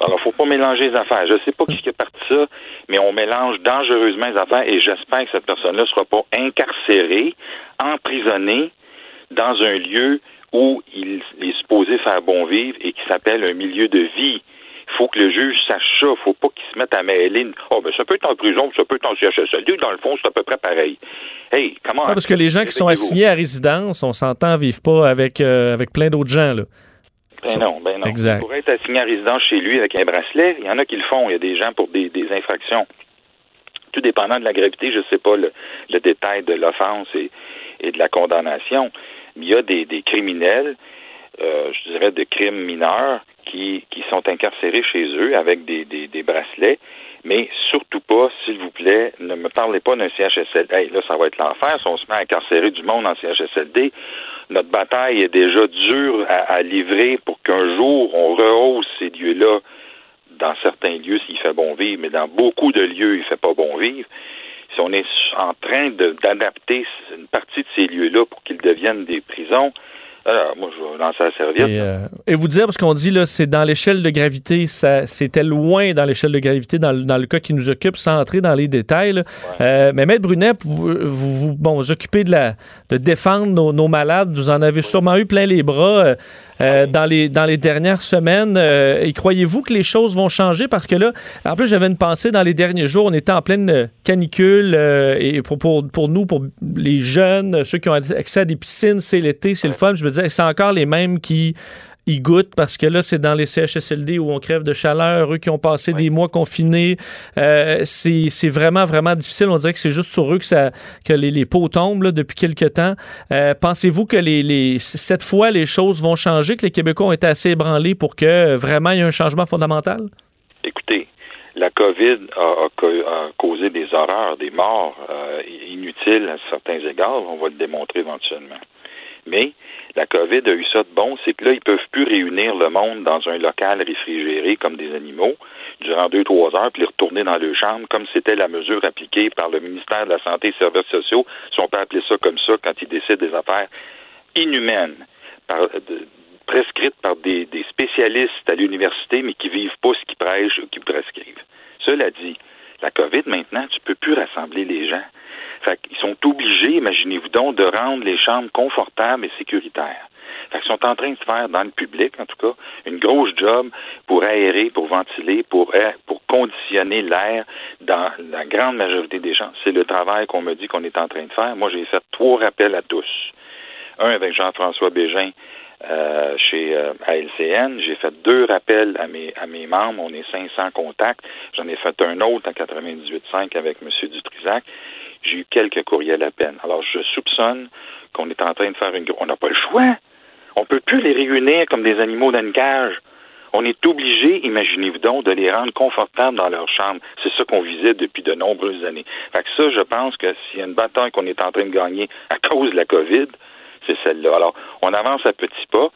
Alors, faut pas mélanger les affaires. Je sais pas qui est parti ça, mais on mélange dangereusement les affaires et j'espère que cette personne-là ne sera pas incarcérée, emprisonnée dans un lieu où il est supposé faire bon vivre et qui s'appelle un milieu de vie. Il faut que le juge sache ça. Il faut pas qu'il se mette à mêler. Oh, ben, ça peut être en prison, ça peut être en CHSLD. Dans le fond, c'est à peu près pareil. Hey, comment. parce que les gens qui sont assignés à résidence, on s'entend, vivent pas avec, euh, avec plein d'autres gens, là. Ben non, ben non. Exact. Pourrait être assigné à résidence chez lui avec un bracelet. Il y en a qui le font. Il y a des gens pour des, infractions. Tout dépendant de la gravité, je ne sais pas le, détail de l'offense et, de la condamnation. Il y a des, criminels, euh, je dirais de crimes mineurs, qui, qui sont incarcérés chez eux avec des, des, bracelets. Mais surtout pas, s'il vous plaît, ne me parlez pas d'un CHSLD. Là, ça va être l'enfer. Si on se met à incarcérer du monde en CHSLD, notre bataille est déjà dure à, livrer pour qu'un jour on rehausse ces lieux-là dans certains lieux s'il fait bon vivre, mais dans beaucoup de lieux il fait pas bon vivre. Si on est en train d'adapter une partie de ces lieux-là pour qu'ils deviennent des prisons, alors, moi, je vais lancer la serviette. Euh, et, vous dire, parce qu'on dit, là, c'est dans l'échelle de gravité, c'était loin dans l'échelle de gravité, dans, le cas qui nous occupe, sans entrer dans les détails. Euh, mais Maître Brunet, vous vous, bon, vous occupez de, la, de défendre nos, malades. Vous en avez sûrement eu plein les bras. Euh, dans, les, dans les dernières semaines. et croyez-vous que les choses vont changer? Parce que là, en plus, j'avais une pensée dans les derniers jours. On était en pleine canicule et pour, pour, pour, nous, pour les jeunes, ceux qui ont accès à des piscines, c'est l'été, c'est le fun. Je veux dire, c'est encore les mêmes qui y goûtent parce que là, c'est dans les CHSLD où on crève de chaleur, eux qui ont passé des mois confinés. Euh, c'est vraiment, vraiment difficile. On dirait que c'est juste sur eux que, ça, que les, les pots tombent depuis quelques temps. Euh, pensez-vous que les, les, cette fois, les choses vont changer, que les Québécois ont été assez ébranlés pour que vraiment il y ait un changement fondamental? Écoutez, la COVID a, causé des horreurs, des morts euh, inutiles à certains égards. On va le démontrer éventuellement. Mais la COVID a eu ça de bon, c'est que là, ils peuvent plus réunir le monde dans un local réfrigéré comme des animaux durant deux, trois heures, puis les retourner dans leur chambre, comme c'était la mesure appliquée par le ministère de la Santé et des Services sociaux, si on peut appeler ça comme ça, quand ils décident des affaires inhumaines, prescrites par des, spécialistes à l'université, mais qui vivent pas ce qu'ils prêchent ou qui prescrivent. Cela dit, la COVID, maintenant, tu peux plus rassembler les gens. Fait qu'ils sont obligés, imaginez-vous donc, de rendre les chambres confortables et sécuritaires. Fait qu'ils sont en train de faire dans le public, en tout cas, une grosse job pour aérer, pour ventiler, pour, pour conditionner l'air dans la grande majorité des gens. C'est le travail qu'on me dit qu'on est en train de faire. Moi, j'ai fait trois rappels à tous. Un avec Jean-François Bégin euh, chez euh, ALCN. J'ai fait deux rappels à mes, à mes membres. On est 500 contacts. J'en ai fait un autre en 98.5 avec M. Dutrisac. J'ai eu quelques courriels à peine. Alors, je soupçonne qu'on est en train de faire une... On n'a pas le choix. On peut plus les réunir comme des animaux dans une cage. On est obligé, imaginez-vous donc, de les rendre confortables dans leur chambre. C'est ça qu'on visait depuis de nombreuses années. Fait que ça, je pense que s'il y a une bataille qu'on est en train de gagner à cause de la COVID, c'est celle-là. Alors, on avance à petits pas,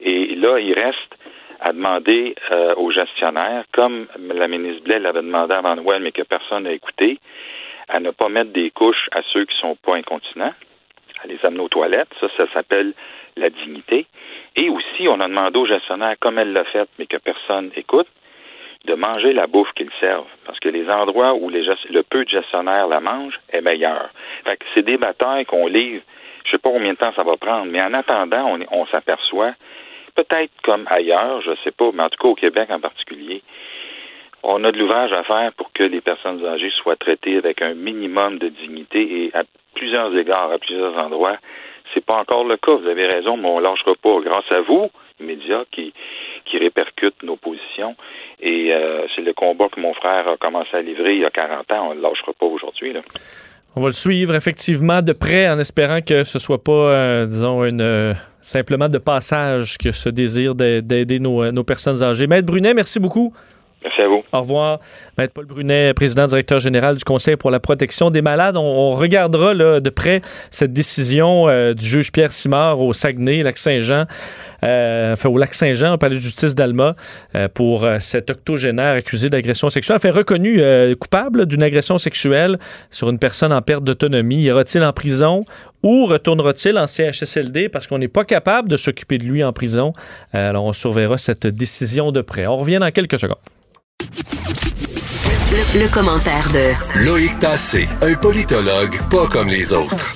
et là, il reste à demander euh, aux gestionnaires, comme la ministre Blais l'avait demandé avant Noël, mais que personne n'a écouté, à ne pas mettre des couches à ceux qui sont pas incontinents, à les amener aux toilettes. Ça, ça s'appelle la dignité. Et aussi, on a demandé aux gestionnaires, comme elle l'a fait, mais que personne écoute, de manger la bouffe qu'ils servent. Parce que les endroits où les le peu de gestionnaires la mangent est meilleur. Fait que c'est des batailles qu'on livre. Je sais pas combien de temps ça va prendre, mais en attendant, on, on s'aperçoit, peut-être comme ailleurs, je sais pas, mais en tout cas au Québec en particulier, on a de l'ouvrage à faire pour que les personnes âgées soient traitées avec un minimum de dignité et à plusieurs égards, à plusieurs endroits, c'est pas encore le cas. Vous avez raison, mais on lâchera pas. Grâce à vous, les médias, qui, qui répercutent nos positions. Et euh, c'est le combat que mon frère a commencé à livrer il y a 40 ans. On ne le lâchera pas aujourd'hui. On va le suivre effectivement de près en espérant que ce soit pas, euh, disons, une, euh, simplement de passage que ce désir d'aider nos, nos personnes âgées. Maître Brunet, merci beaucoup. Merci à vous. Au revoir. Maître Paul Brunet, président directeur général du Conseil pour la protection des malades. On, regardera de près cette décision euh, du juge Pierre Simard au Saguenay, Lac-Saint-Jean, euh, enfin au Lac-Saint-Jean, au palais de justice d'Alma, euh, pour cet octogénaire accusé d'agression sexuelle, fait reconnu coupable d'une agression sexuelle sur une personne en perte d'autonomie. Ira-t-il en prison ou retournera-t-il en CHSLD parce qu'on n'est pas capable de s'occuper de lui en prison? alors, on surveillera cette décision de près. On revient dans quelques secondes. Le, commentaire de Loïc Tassé, un politologue pas comme les autres.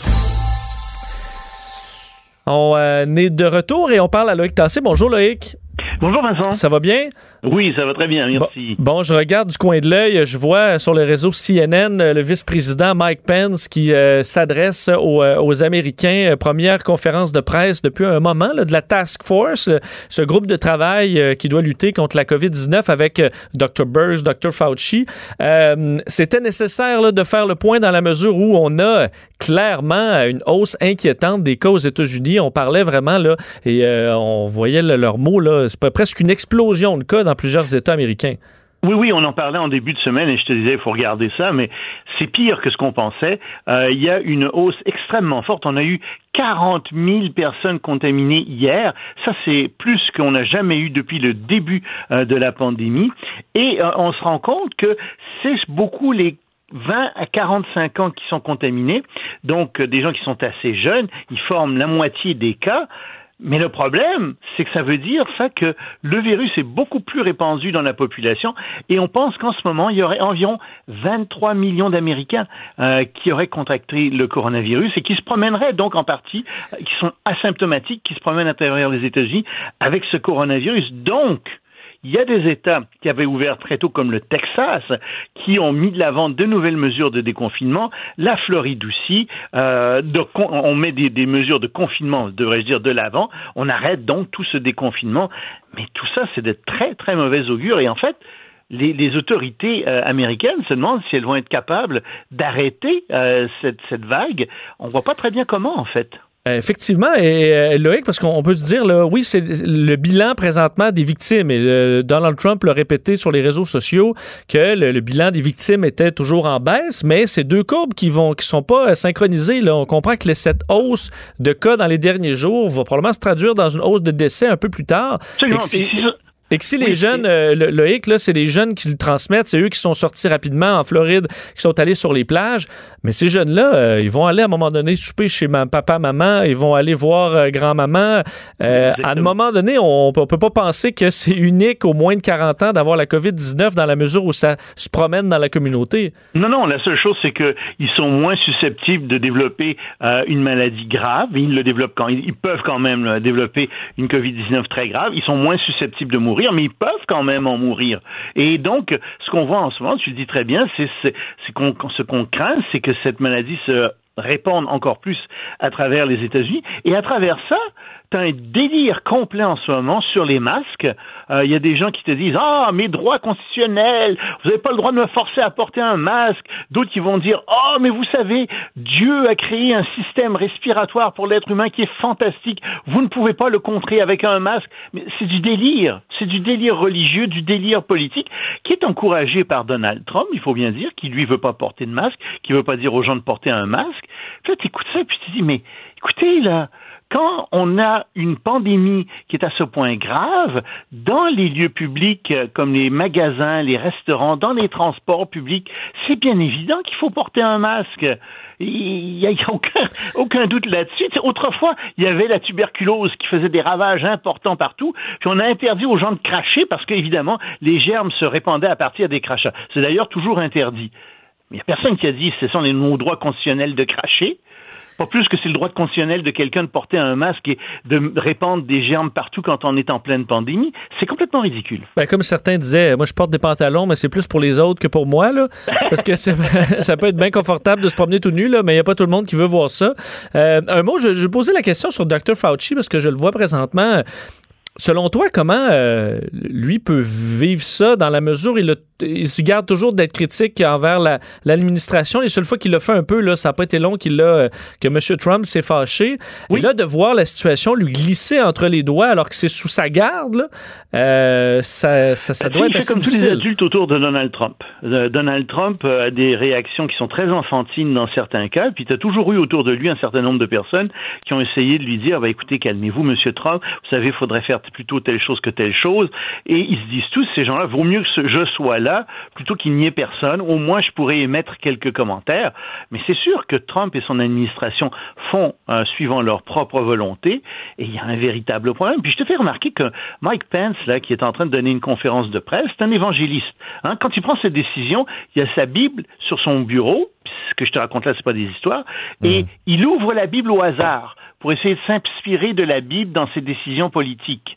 On euh, est de retour et on parle à Loïc Tassé. Bonjour Loïc. Bonjour Vincent. Ça va bien? Oui, ça va très bien, merci. Bon, je regarde du coin de l'œil, je vois sur le réseau CNN le vice-président Mike Pence qui euh, s'adresse aux, euh, aux, Américains. Euh, première conférence de presse depuis un moment là, de la Task Force, ce groupe de travail qui doit lutter contre la COVID-19 avec Dr. Burns, Dr. Fauci. C'était nécessaire là, de faire le point dans la mesure où on a clairement une hausse inquiétante des cas aux États-Unis. On parlait vraiment là et on voyait leurs mots c'est presque une explosion de cas dans plusieurs États américains. Oui, oui, on en parlait en début de semaine et je te disais, il faut regarder ça, mais c'est pire que ce qu'on pensait. Euh, il y a une hausse extrêmement forte. On a eu 40 000 personnes contaminées hier. Ça, c'est plus qu'on n'a jamais eu depuis le début euh, de la pandémie. Et euh, on se rend compte que c'est beaucoup les 20 à 45 ans qui sont contaminés, donc des gens qui sont assez jeunes, ils forment la moitié des cas. Mais le problème, c'est que ça veut dire ça que le virus est beaucoup plus répandu dans la population et on pense qu'en ce moment, il y aurait environ 23 millions d'Américains euh, qui auraient contracté le coronavirus et qui se promèneraient donc en partie, euh, qui sont asymptomatiques, qui se promènent à travers les États-Unis avec ce coronavirus. Donc, il y a des États qui avaient ouvert très tôt, comme le Texas, qui ont mis de l'avant de nouvelles mesures de déconfinement. La Floride aussi, euh, on met des, mesures de confinement, devrais-je dire, de l'avant. On arrête donc tout ce déconfinement. Mais tout ça, c'est de très, très mauvais augure. Et en fait, les, autorités euh, américaines se demandent si elles vont être capables d'arrêter euh, cette, cette vague. On voit pas très bien comment, en fait. Euh, effectivement, et, euh, Loïc, parce qu'on peut se dire, là, oui, c'est le bilan présentement des victimes. Et euh, Donald Trump l'a répété sur les réseaux sociaux que le, bilan des victimes était toujours en baisse, mais c'est deux courbes qui vont, qui sont pas synchronisées. Là. On comprend que cette hausse de cas dans les derniers jours va probablement se traduire dans une hausse de décès un peu plus tard. Et que si les jeunes, euh, le, Loïc, là, c'est les jeunes qui le transmettent, c'est eux qui sont sortis rapidement en Floride, qui sont allés sur les plages. Mais ces jeunes-là, euh, ils vont aller à un moment donné souper chez ma, papa, maman, ils vont aller voir euh, grand-maman. à un moment donné, on, ne peut pas penser que c'est unique aux moins de 40 ans d'avoir la COVID-19 dans la mesure où ça se promène dans la communauté. Non, non, la seule chose, c'est qu'ils sont moins susceptibles de développer une maladie grave. Ils le développent quand ils peuvent quand même développer une COVID-19 très grave. Ils sont moins susceptibles de mourir mais ils peuvent quand même en mourir. Et donc, ce qu'on voit en ce moment, tu le dis très bien, c'est ce qu'on craint, c'est que cette maladie se répande encore plus à travers les États-Unis. Et à travers ça, un délire complet en ce moment sur les masques. Euh, il y a des gens qui te disent Ah, mes droits constitutionnels, vous n'avez pas le droit de me forcer à porter un masque. D'autres qui vont dire Oh, mais vous savez, Dieu a créé un système respiratoire pour l'être humain qui est fantastique. Vous ne pouvez pas le contrer avec un masque. Mais c'est du délire. C'est du délire religieux, du délire politique qui est encouragé par Donald Trump, il faut bien dire, qui lui veut pas porter de masque, qui veut pas dire aux gens de porter un masque. Puis là, écoutes ça et puis tu te dis Mais écoutez, là, quand on a une pandémie qui est à ce point grave, dans les lieux publics euh, comme les magasins, les restaurants, dans les transports publics, c'est bien évident qu'il faut porter un masque. Il n'y a, aucun, doute là-dessus. Autrefois, il y avait la tuberculose qui faisait des ravages importants partout, puis on a interdit aux gens de cracher parce qu'évidemment, les germes se répandaient à partir des crachats. C'est d'ailleurs toujours interdit. Il n'y a personne qui a dit que ce sont les nos droits constitutionnels de cracher. Pas plus que c'est le droit constitutionnel de quelqu'un de porter un masque et de répandre des germes partout quand on est en pleine pandémie. C'est complètement ridicule. Ben, comme certains disaient, moi je porte des pantalons, mais c'est plus pour les autres que pour moi, là. Parce que ça peut être bien confortable de se promener tout nu, là, mais il n'y a pas tout le monde qui veut voir ça. Euh, un mot, je, je posais la question sur Dr. Fauci parce que je le vois présentement. Selon toi, comment euh, lui peut vivre ça dans la mesure où il, il se garde toujours d'être critique envers l'administration? Les seules fois qu'il l'a fait un peu, là, ça n'a pas été long qu'il euh, que M. Trump s'est fâché. Et là, de voir la situation lui glisser entre les doigts alors que c'est sous sa garde, euh, ça, ça, doit être assez comme tous les adultes autour de Donald Trump. Donald Trump a des réactions qui sont très enfantines dans certains cas, puis tu as toujours eu autour de lui un certain nombre de personnes qui ont essayé de lui dire, bah, écoutez, calmez-vous, M. Trump, vous savez, il faudrait faire plutôt telle chose que telle chose. Et ils se disent tous, ces gens-là, vaut mieux que je sois là plutôt qu'il n'y ait personne. Au moins, je pourrais émettre quelques commentaires. Mais c'est sûr que Trump et son administration font euh, suivant leur propre volonté. Et il y a un véritable problème. Puis je te fais remarquer que Mike Pence, là, qui est en train de donner une conférence de presse, c'est un évangéliste. Hein. Quand il prend cette décision, il y a sa Bible sur son bureau. Ce que je te raconte là, c'est pas des histoires. Et mmh. il ouvre la Bible au hasard pour essayer de s'inspirer de la Bible dans ses décisions politiques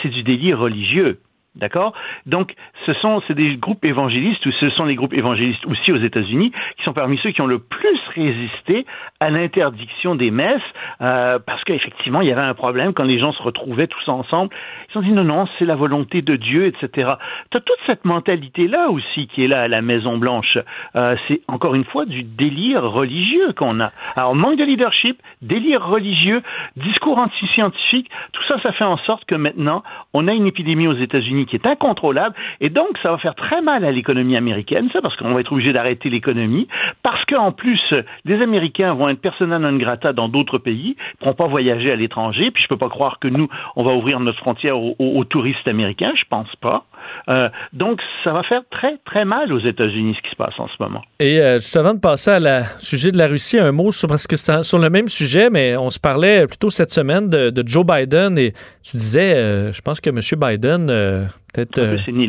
c'est du délire religieux. D'accord? Donc, ce sont c'est des groupes évangélistes, ou ce sont les groupes évangélistes aussi aux États-Unis, qui sont parmi ceux qui ont le plus résisté à l'interdiction des messes, euh, parce qu'effectivement, il y avait un problème quand les gens se retrouvaient tous ensemble. Ils ont dit non, non, c'est la volonté de Dieu, etc. Tu as toute cette mentalité-là aussi qui est là à la Maison-Blanche. Euh, c'est encore une fois du délire religieux qu'on a. Alors, manque de leadership, délire religieux, discours anti-scientifique, tout ça, ça fait en sorte que maintenant, on a une épidémie aux États-Unis qui est incontrôlable. Et donc, ça va faire très mal à l'économie américaine, ça, parce qu'on va être obligé d'arrêter l'économie, parce qu'en plus, les Américains vont être persona non grata dans d'autres pays, ne pourront pas voyager à l'étranger, puis je peux pas croire que nous, on va ouvrir notre frontière aux, touristes américains, je pense pas. Euh, donc, ça va faire très, très mal aux États-Unis, ce qui se passe en ce moment. Et euh, juste avant de passer à la sujet de la Russie, un mot sur, parce que c'est sur le même sujet, mais on se parlait plutôt cette semaine de, Joe Biden et tu disais, euh, je pense que M. Biden peut-être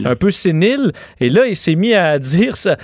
un, peu sénile. Et là, il s'est mis à dire ça.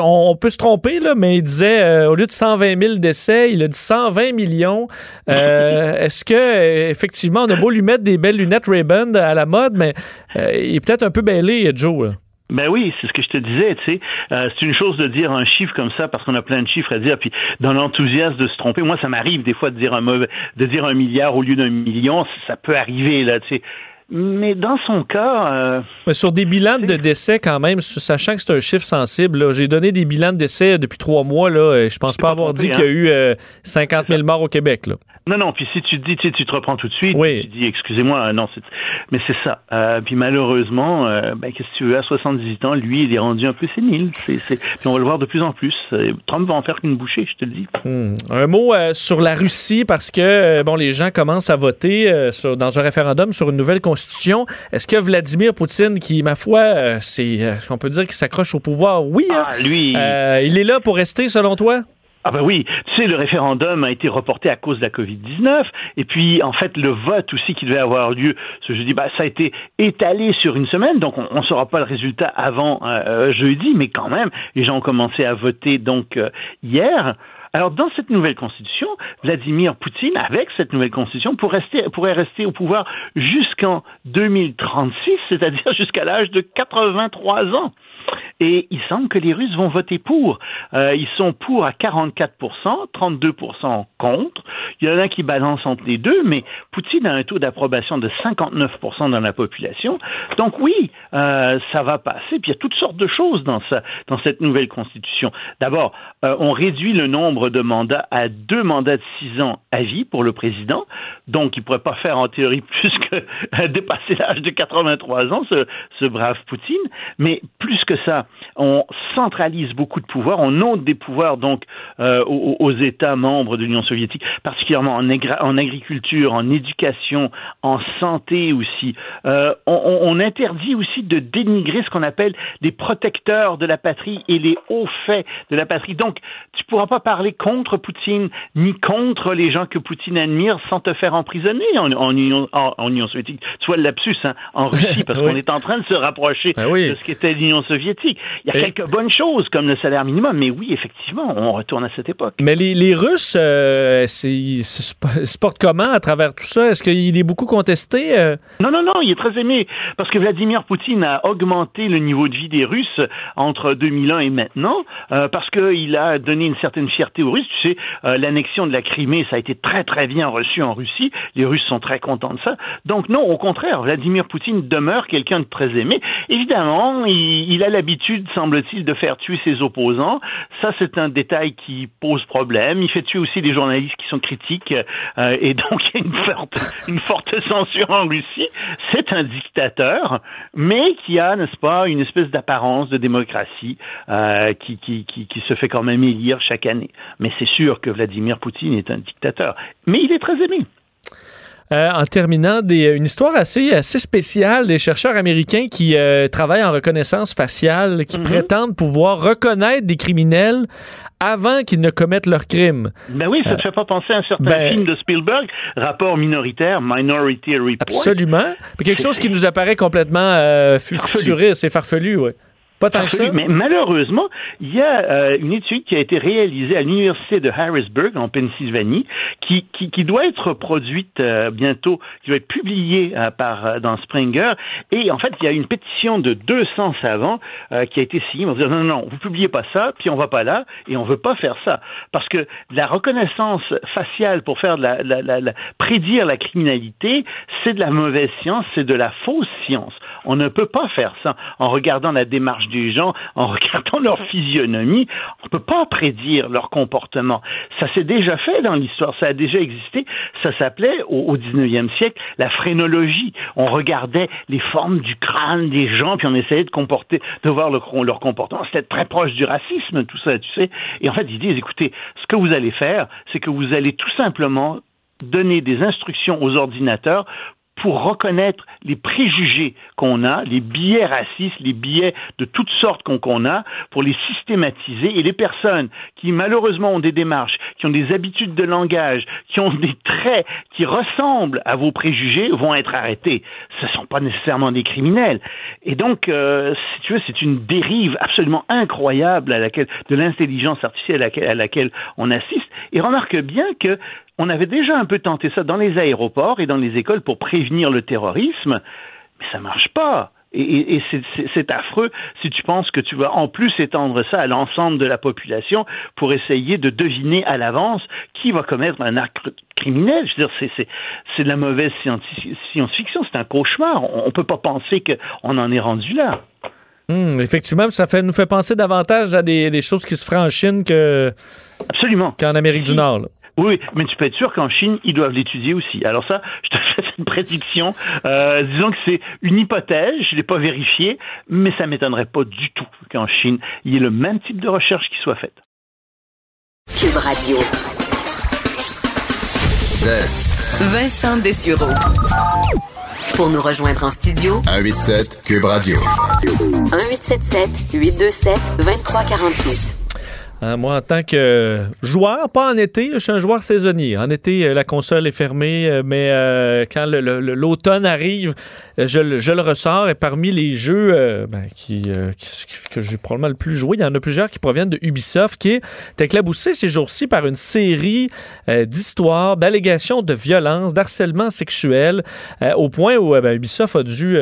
on, peut se tromper, là, mais il disait au lieu de 120 000 décès, il a dit 120 millions. Est-ce que effectivement, on a beau lui mettre des belles lunettes Ray-Ban à la mode, mais il est peut-être un peu bêlé, Joe. Ben oui, c'est ce que je te disais, tu sais. Euh, c'est une chose de dire un chiffre comme ça parce qu'on a plein de chiffres à dire, puis dans l'enthousiasme de se tromper. Moi, ça m'arrive des fois de dire un mauvais, de dire un milliard au lieu d'un million. Ça peut arriver là, tu sais. Mais dans son cas. Euh, Mais sur des bilans de décès, quand même, sachant que c'est un chiffre sensible, j'ai donné des bilans de décès depuis trois mois. Là, je pense pas avoir dit qu'il y a hein? eu 50 000 morts au Québec. Là. Non, non, puis si tu te dis, tu, tu te reprends tout de suite, tu dis, excusez-moi, non, mais c'est ça. Euh, puis malheureusement, euh, ben, qu'est-ce que tu veux, à 78 ans, lui, il est rendu un peu sénile. Puis on va le voir de plus en plus. Trump va en faire qu'une bouchée, je te le dis. Hmm. Un mot sur la Russie, parce que, bon, les gens commencent à voter dans un référendum sur une nouvelle constitution est-ce que Vladimir Poutine, qui, ma foi, euh, c'est, euh, on peut dire qu'il s'accroche au pouvoir, oui, hein? ah, lui, euh, il est là pour rester, selon toi? Ah ben oui, tu sais, le référendum a été reporté à cause de la COVID-19, et puis en fait le vote aussi qui devait avoir lieu ce jeudi, bah, ça a été étalé sur une semaine, donc on ne saura pas le résultat avant jeudi, mais quand même, les gens ont commencé à voter donc hier. Alors, dans cette nouvelle constitution, Vladimir Poutine, avec cette nouvelle constitution, pourrait rester, au pouvoir jusqu'en 2036, c'est-à-dire jusqu'à l'âge de 83 ans. Et il semble que les Russes vont voter pour. Euh, ils sont pour à 44% 32% contre. Il y en a qui balancent entre les deux, mais Poutine a un taux d'approbation de 59% dans la population. Donc oui, euh, ça va passer. Puis il y a toutes sortes de choses dans, ça, dans cette nouvelle constitution. D'abord, euh, on réduit le nombre de mandats à deux mandats de six ans à vie pour le président. Donc il ne pourrait pas faire en théorie plus que dépasser l'âge de 83 ans, ce, ce brave Poutine. Mais plus que ça, on centralise beaucoup de pouvoirs, on ôte des pouvoirs donc euh, aux, États membres de l'Union soviétique, particulièrement en, en, agriculture, en éducation, en santé aussi. Euh, on, on, interdit aussi de dénigrer ce qu'on appelle des protecteurs de la patrie et les hauts faits de la patrie. Donc, tu pourras pas parler contre Poutine ni contre les gens que Poutine admire sans te faire emprisonner en, en, Union, en, Union, soviétique. Vois le lapsus, hein, en Russie, parce qu'on est en train de se rapprocher ben de ce qu'était l'Union soviétique. Il y a quelques bonnes choses comme le salaire minimum, mais oui, effectivement, on retourne à cette époque. Mais les, les Russes, euh, ils se portent comment à travers tout ça? Est-ce qu'il est beaucoup contesté? Euh? Non, non, non, il est très aimé parce que Vladimir Poutine a augmenté le niveau de vie des Russes entre 2001 et maintenant euh, parce qu'il a donné une certaine fierté aux Russes. Tu sais, euh, l'annexion de la Crimée, ça a été très, très bien reçu en Russie. Les Russes sont très contents de ça. Donc non, au contraire, Vladimir Poutine demeure quelqu'un de très aimé. Évidemment, il, il a l'habitude, semble-t-il, de faire tuer ses opposants. Ça, c'est un détail qui pose problème. Il fait tuer aussi des journalistes qui sont critiques euh, et donc il y a une forte, censure en Russie. C'est un dictateur, mais qui a, n'est-ce pas, une espèce d'apparence de démocratie euh, qui, qui se fait quand même élire chaque année. Mais c'est sûr que Vladimir Poutine est un dictateur. Mais il est très aimé. Euh, en terminant, des, une histoire assez, assez spéciale des chercheurs américains qui euh, travaillent en reconnaissance faciale, qui mhm. prétendent pouvoir reconnaître des criminels avant qu'ils ne commettent leurs crimes. Ben oui, ça ne te fait pas penser à un certain ben film de Spielberg, rapport minoritaire, Minority Report. Absolument. quelque chose qui nous apparaît complètement euh, futuriste, c'est farfelu, oui. Pas tant que ça. Mais malheureusement, il y a euh, une étude qui a été réalisée à l'université de Harrisburg en Pennsylvanie, qui, qui, qui doit être produite euh, bientôt, qui doit être publiée euh, par dans Springer. Et en fait, il y a une pétition de 200 savants qui a été signée. On va dire non, non, non, vous publiez pas ça, puis on va pas là, et on veut pas faire ça, parce que la reconnaissance faciale pour faire la, la, la, la prédire la criminalité, c'est de la mauvaise science, c'est de la fausse science. On ne peut pas faire ça en regardant la démarche des gens, en regardant leur physionomie, on ne peut pas prédire leur comportement. Ça s'est déjà fait dans l'histoire, ça a déjà existé. Ça s'appelait au, 19e siècle la phrénologie. On regardait les formes du crâne des gens, puis on essayait de comporter, de voir leur, leur comportement. C'était très proche du racisme, tout ça, tu sais. Et en fait, ils disent, écoutez, ce que vous allez faire, c'est que vous allez tout simplement donner des instructions aux ordinateurs pour reconnaître les préjugés qu'on a, les biais racistes, les biais de toutes sortes qu'on a, pour les systématiser. Et les personnes qui malheureusement ont des démarches, qui ont des habitudes de langage, qui ont des traits qui ressemblent à vos préjugés, vont être arrêtés. Ce ne sont pas nécessairement des criminels. Et donc, euh, si tu veux, c'est une dérive absolument incroyable à laquelle, de l'intelligence artificielle à laquelle on assiste. Et remarque bien que on avait déjà un peu tenté ça dans les aéroports et dans les écoles pour prévenir le terrorisme, mais ça marche pas. Et, c'est affreux si tu penses que tu vas en plus étendre ça à l'ensemble de la population pour essayer de deviner à l'avance qui va commettre un acte criminel. Je veux dire, c'est de la mauvaise science-fiction, c'est un cauchemar. On ne peut pas penser qu'on en est rendu là. Hmm, effectivement, ça fait, nous fait penser davantage à des, choses qui se feraient en Chine que qu'en Amérique du Nord. Oui, mais tu peux être sûr qu'en Chine, ils doivent l'étudier aussi. Alors ça, je te fais une prédiction. Euh, disons que c'est une hypothèse, je ne l'ai pas vérifiée, mais ça ne m'étonnerait pas du tout qu'en Chine, il y ait le même type de recherche qui soit faite. Cube Radio. Vincent Dessureau. Pour nous rejoindre en studio, 187 Cube Radio. 1877 827 2346. Hein, moi, en tant que joueur, pas en été, je suis un joueur saisonnier. En été, euh, la console est fermée, euh, mais euh, quand l'automne arrive, je, le ressors. Et parmi les jeux ben, qui, que j'ai probablement le plus joué, il y en a plusieurs qui proviennent de Ubisoft, qui est éclaboussé ces jours-ci par une série d'histoires, d'allégations de violence, d'harcèlement sexuel, au point où ben, Ubisoft a dû,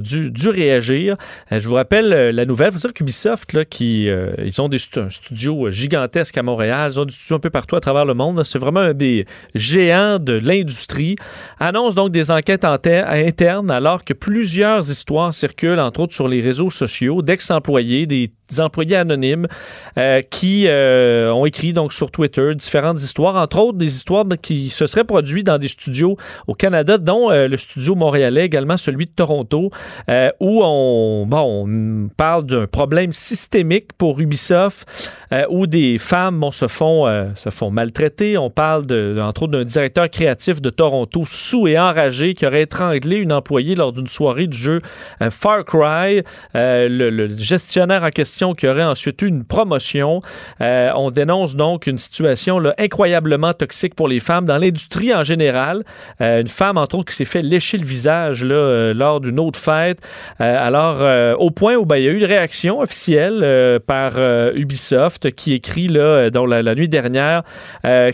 dû, dû réagir. je vous rappelle la nouvelle. Faut dire qu'Ubisoft, là, qui, ils ont des, un studio gigantesque à Montréal. Ils ont du studio un peu partout à travers le monde. C'est vraiment un des géants de l'industrie. Annonce donc des enquêtes internes alors que plusieurs histoires circulent, entre autres sur les réseaux sociaux, d'ex-employés, des employés anonymes euh, qui euh, ont écrit donc sur Twitter différentes histoires, entre autres des histoires qui se seraient produites dans des studios au Canada, dont euh, le studio montréalais, également celui de Toronto, où on, parle d'un problème systémique pour Ubisoft, où des femmes se, font, se font maltraiter. On parle entre autres d'un directeur créatif de Toronto sous et enragé qui aurait étranglé une employée lors d'une soirée du jeu Far Cry. le gestionnaire en question qui aurait ensuite eu une promotion. Euh, on dénonce donc une situation là, incroyablement toxique pour les femmes dans l'industrie en général. Euh, une femme, entre autres, qui s'est fait lécher le visage là, euh, lors d'une autre fête. alors, au point où ben, il y a eu une réaction officielle par Ubisoft qui écrit là, dans la, nuit dernière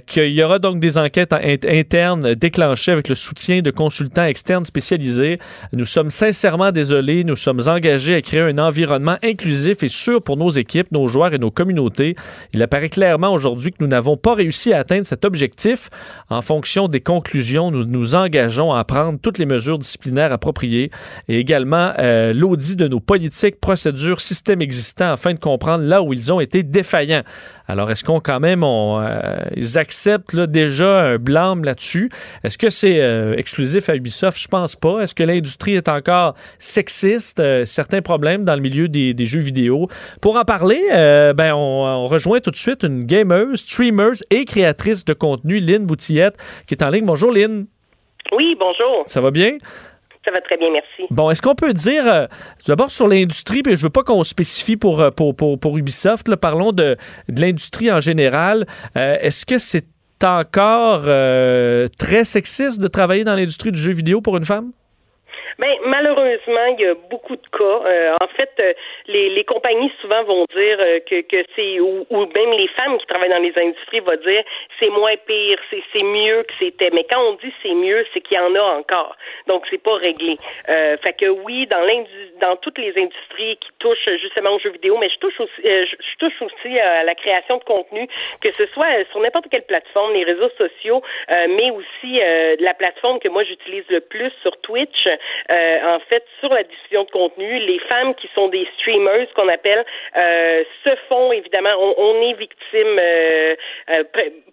qu'il y aura donc des enquêtes internes déclenchées avec le soutien de consultants externes spécialisés. Nous sommes sincèrement désolés. Nous sommes engagés à créer un environnement inclusif et sûr pour nos équipes, nos joueurs et nos communautés. Il apparaît clairement aujourd'hui que nous n'avons pas réussi à atteindre cet objectif. En fonction des conclusions, nous nous engageons à prendre toutes les mesures disciplinaires appropriées et également euh, l'audit de nos politiques, procédures, systèmes existants afin de comprendre là où ils ont été défaillants. Alors, est-ce qu'on quand même, euh, ils acceptent déjà un blâme là-dessus? Est-ce que c'est euh, exclusif à Ubisoft? Je pense pas. Est-ce que l'industrie est encore sexiste? certains problèmes dans le milieu des jeux vidéo? Pour en parler, euh, ben, on, rejoint tout de suite une gamer, streamer et créatrice de contenu, Lynn Boutillette, qui est en ligne. Bonjour, Lynn. Oui, bonjour. Ça va bien? Ça va très bien, merci. Bon, est-ce qu'on peut dire, euh, d'abord sur l'industrie, puis je veux pas qu'on spécifie pour, euh, pour, pour, Ubisoft, là, parlons de, de l'industrie en général. est-ce que c'est encore très sexiste de travailler dans l'industrie du jeu vidéo pour une femme? Ben, malheureusement, il y a beaucoup de cas. Euh, en fait, euh, les, les compagnies souvent vont dire euh, que, que c'est ou, ou, même les femmes qui travaillent dans les industries vont dire c'est moins pire, c'est, c'est mieux que c'était. Mais quand on dit c'est mieux, c'est qu'il y en a encore. Donc c'est pas réglé. Euh, fait que oui, dans dans toutes les industries qui touchent justement aux jeux vidéo, mais je touche aussi je, touche aussi à la création de contenu, que ce soit sur n'importe quelle plateforme, les réseaux sociaux, mais aussi la plateforme que moi j'utilise le plus sur Twitch. Euh, en fait, sur la diffusion de contenu, les femmes qui sont des streamers, qu'on appelle, euh, se font évidemment, on, est victime, euh,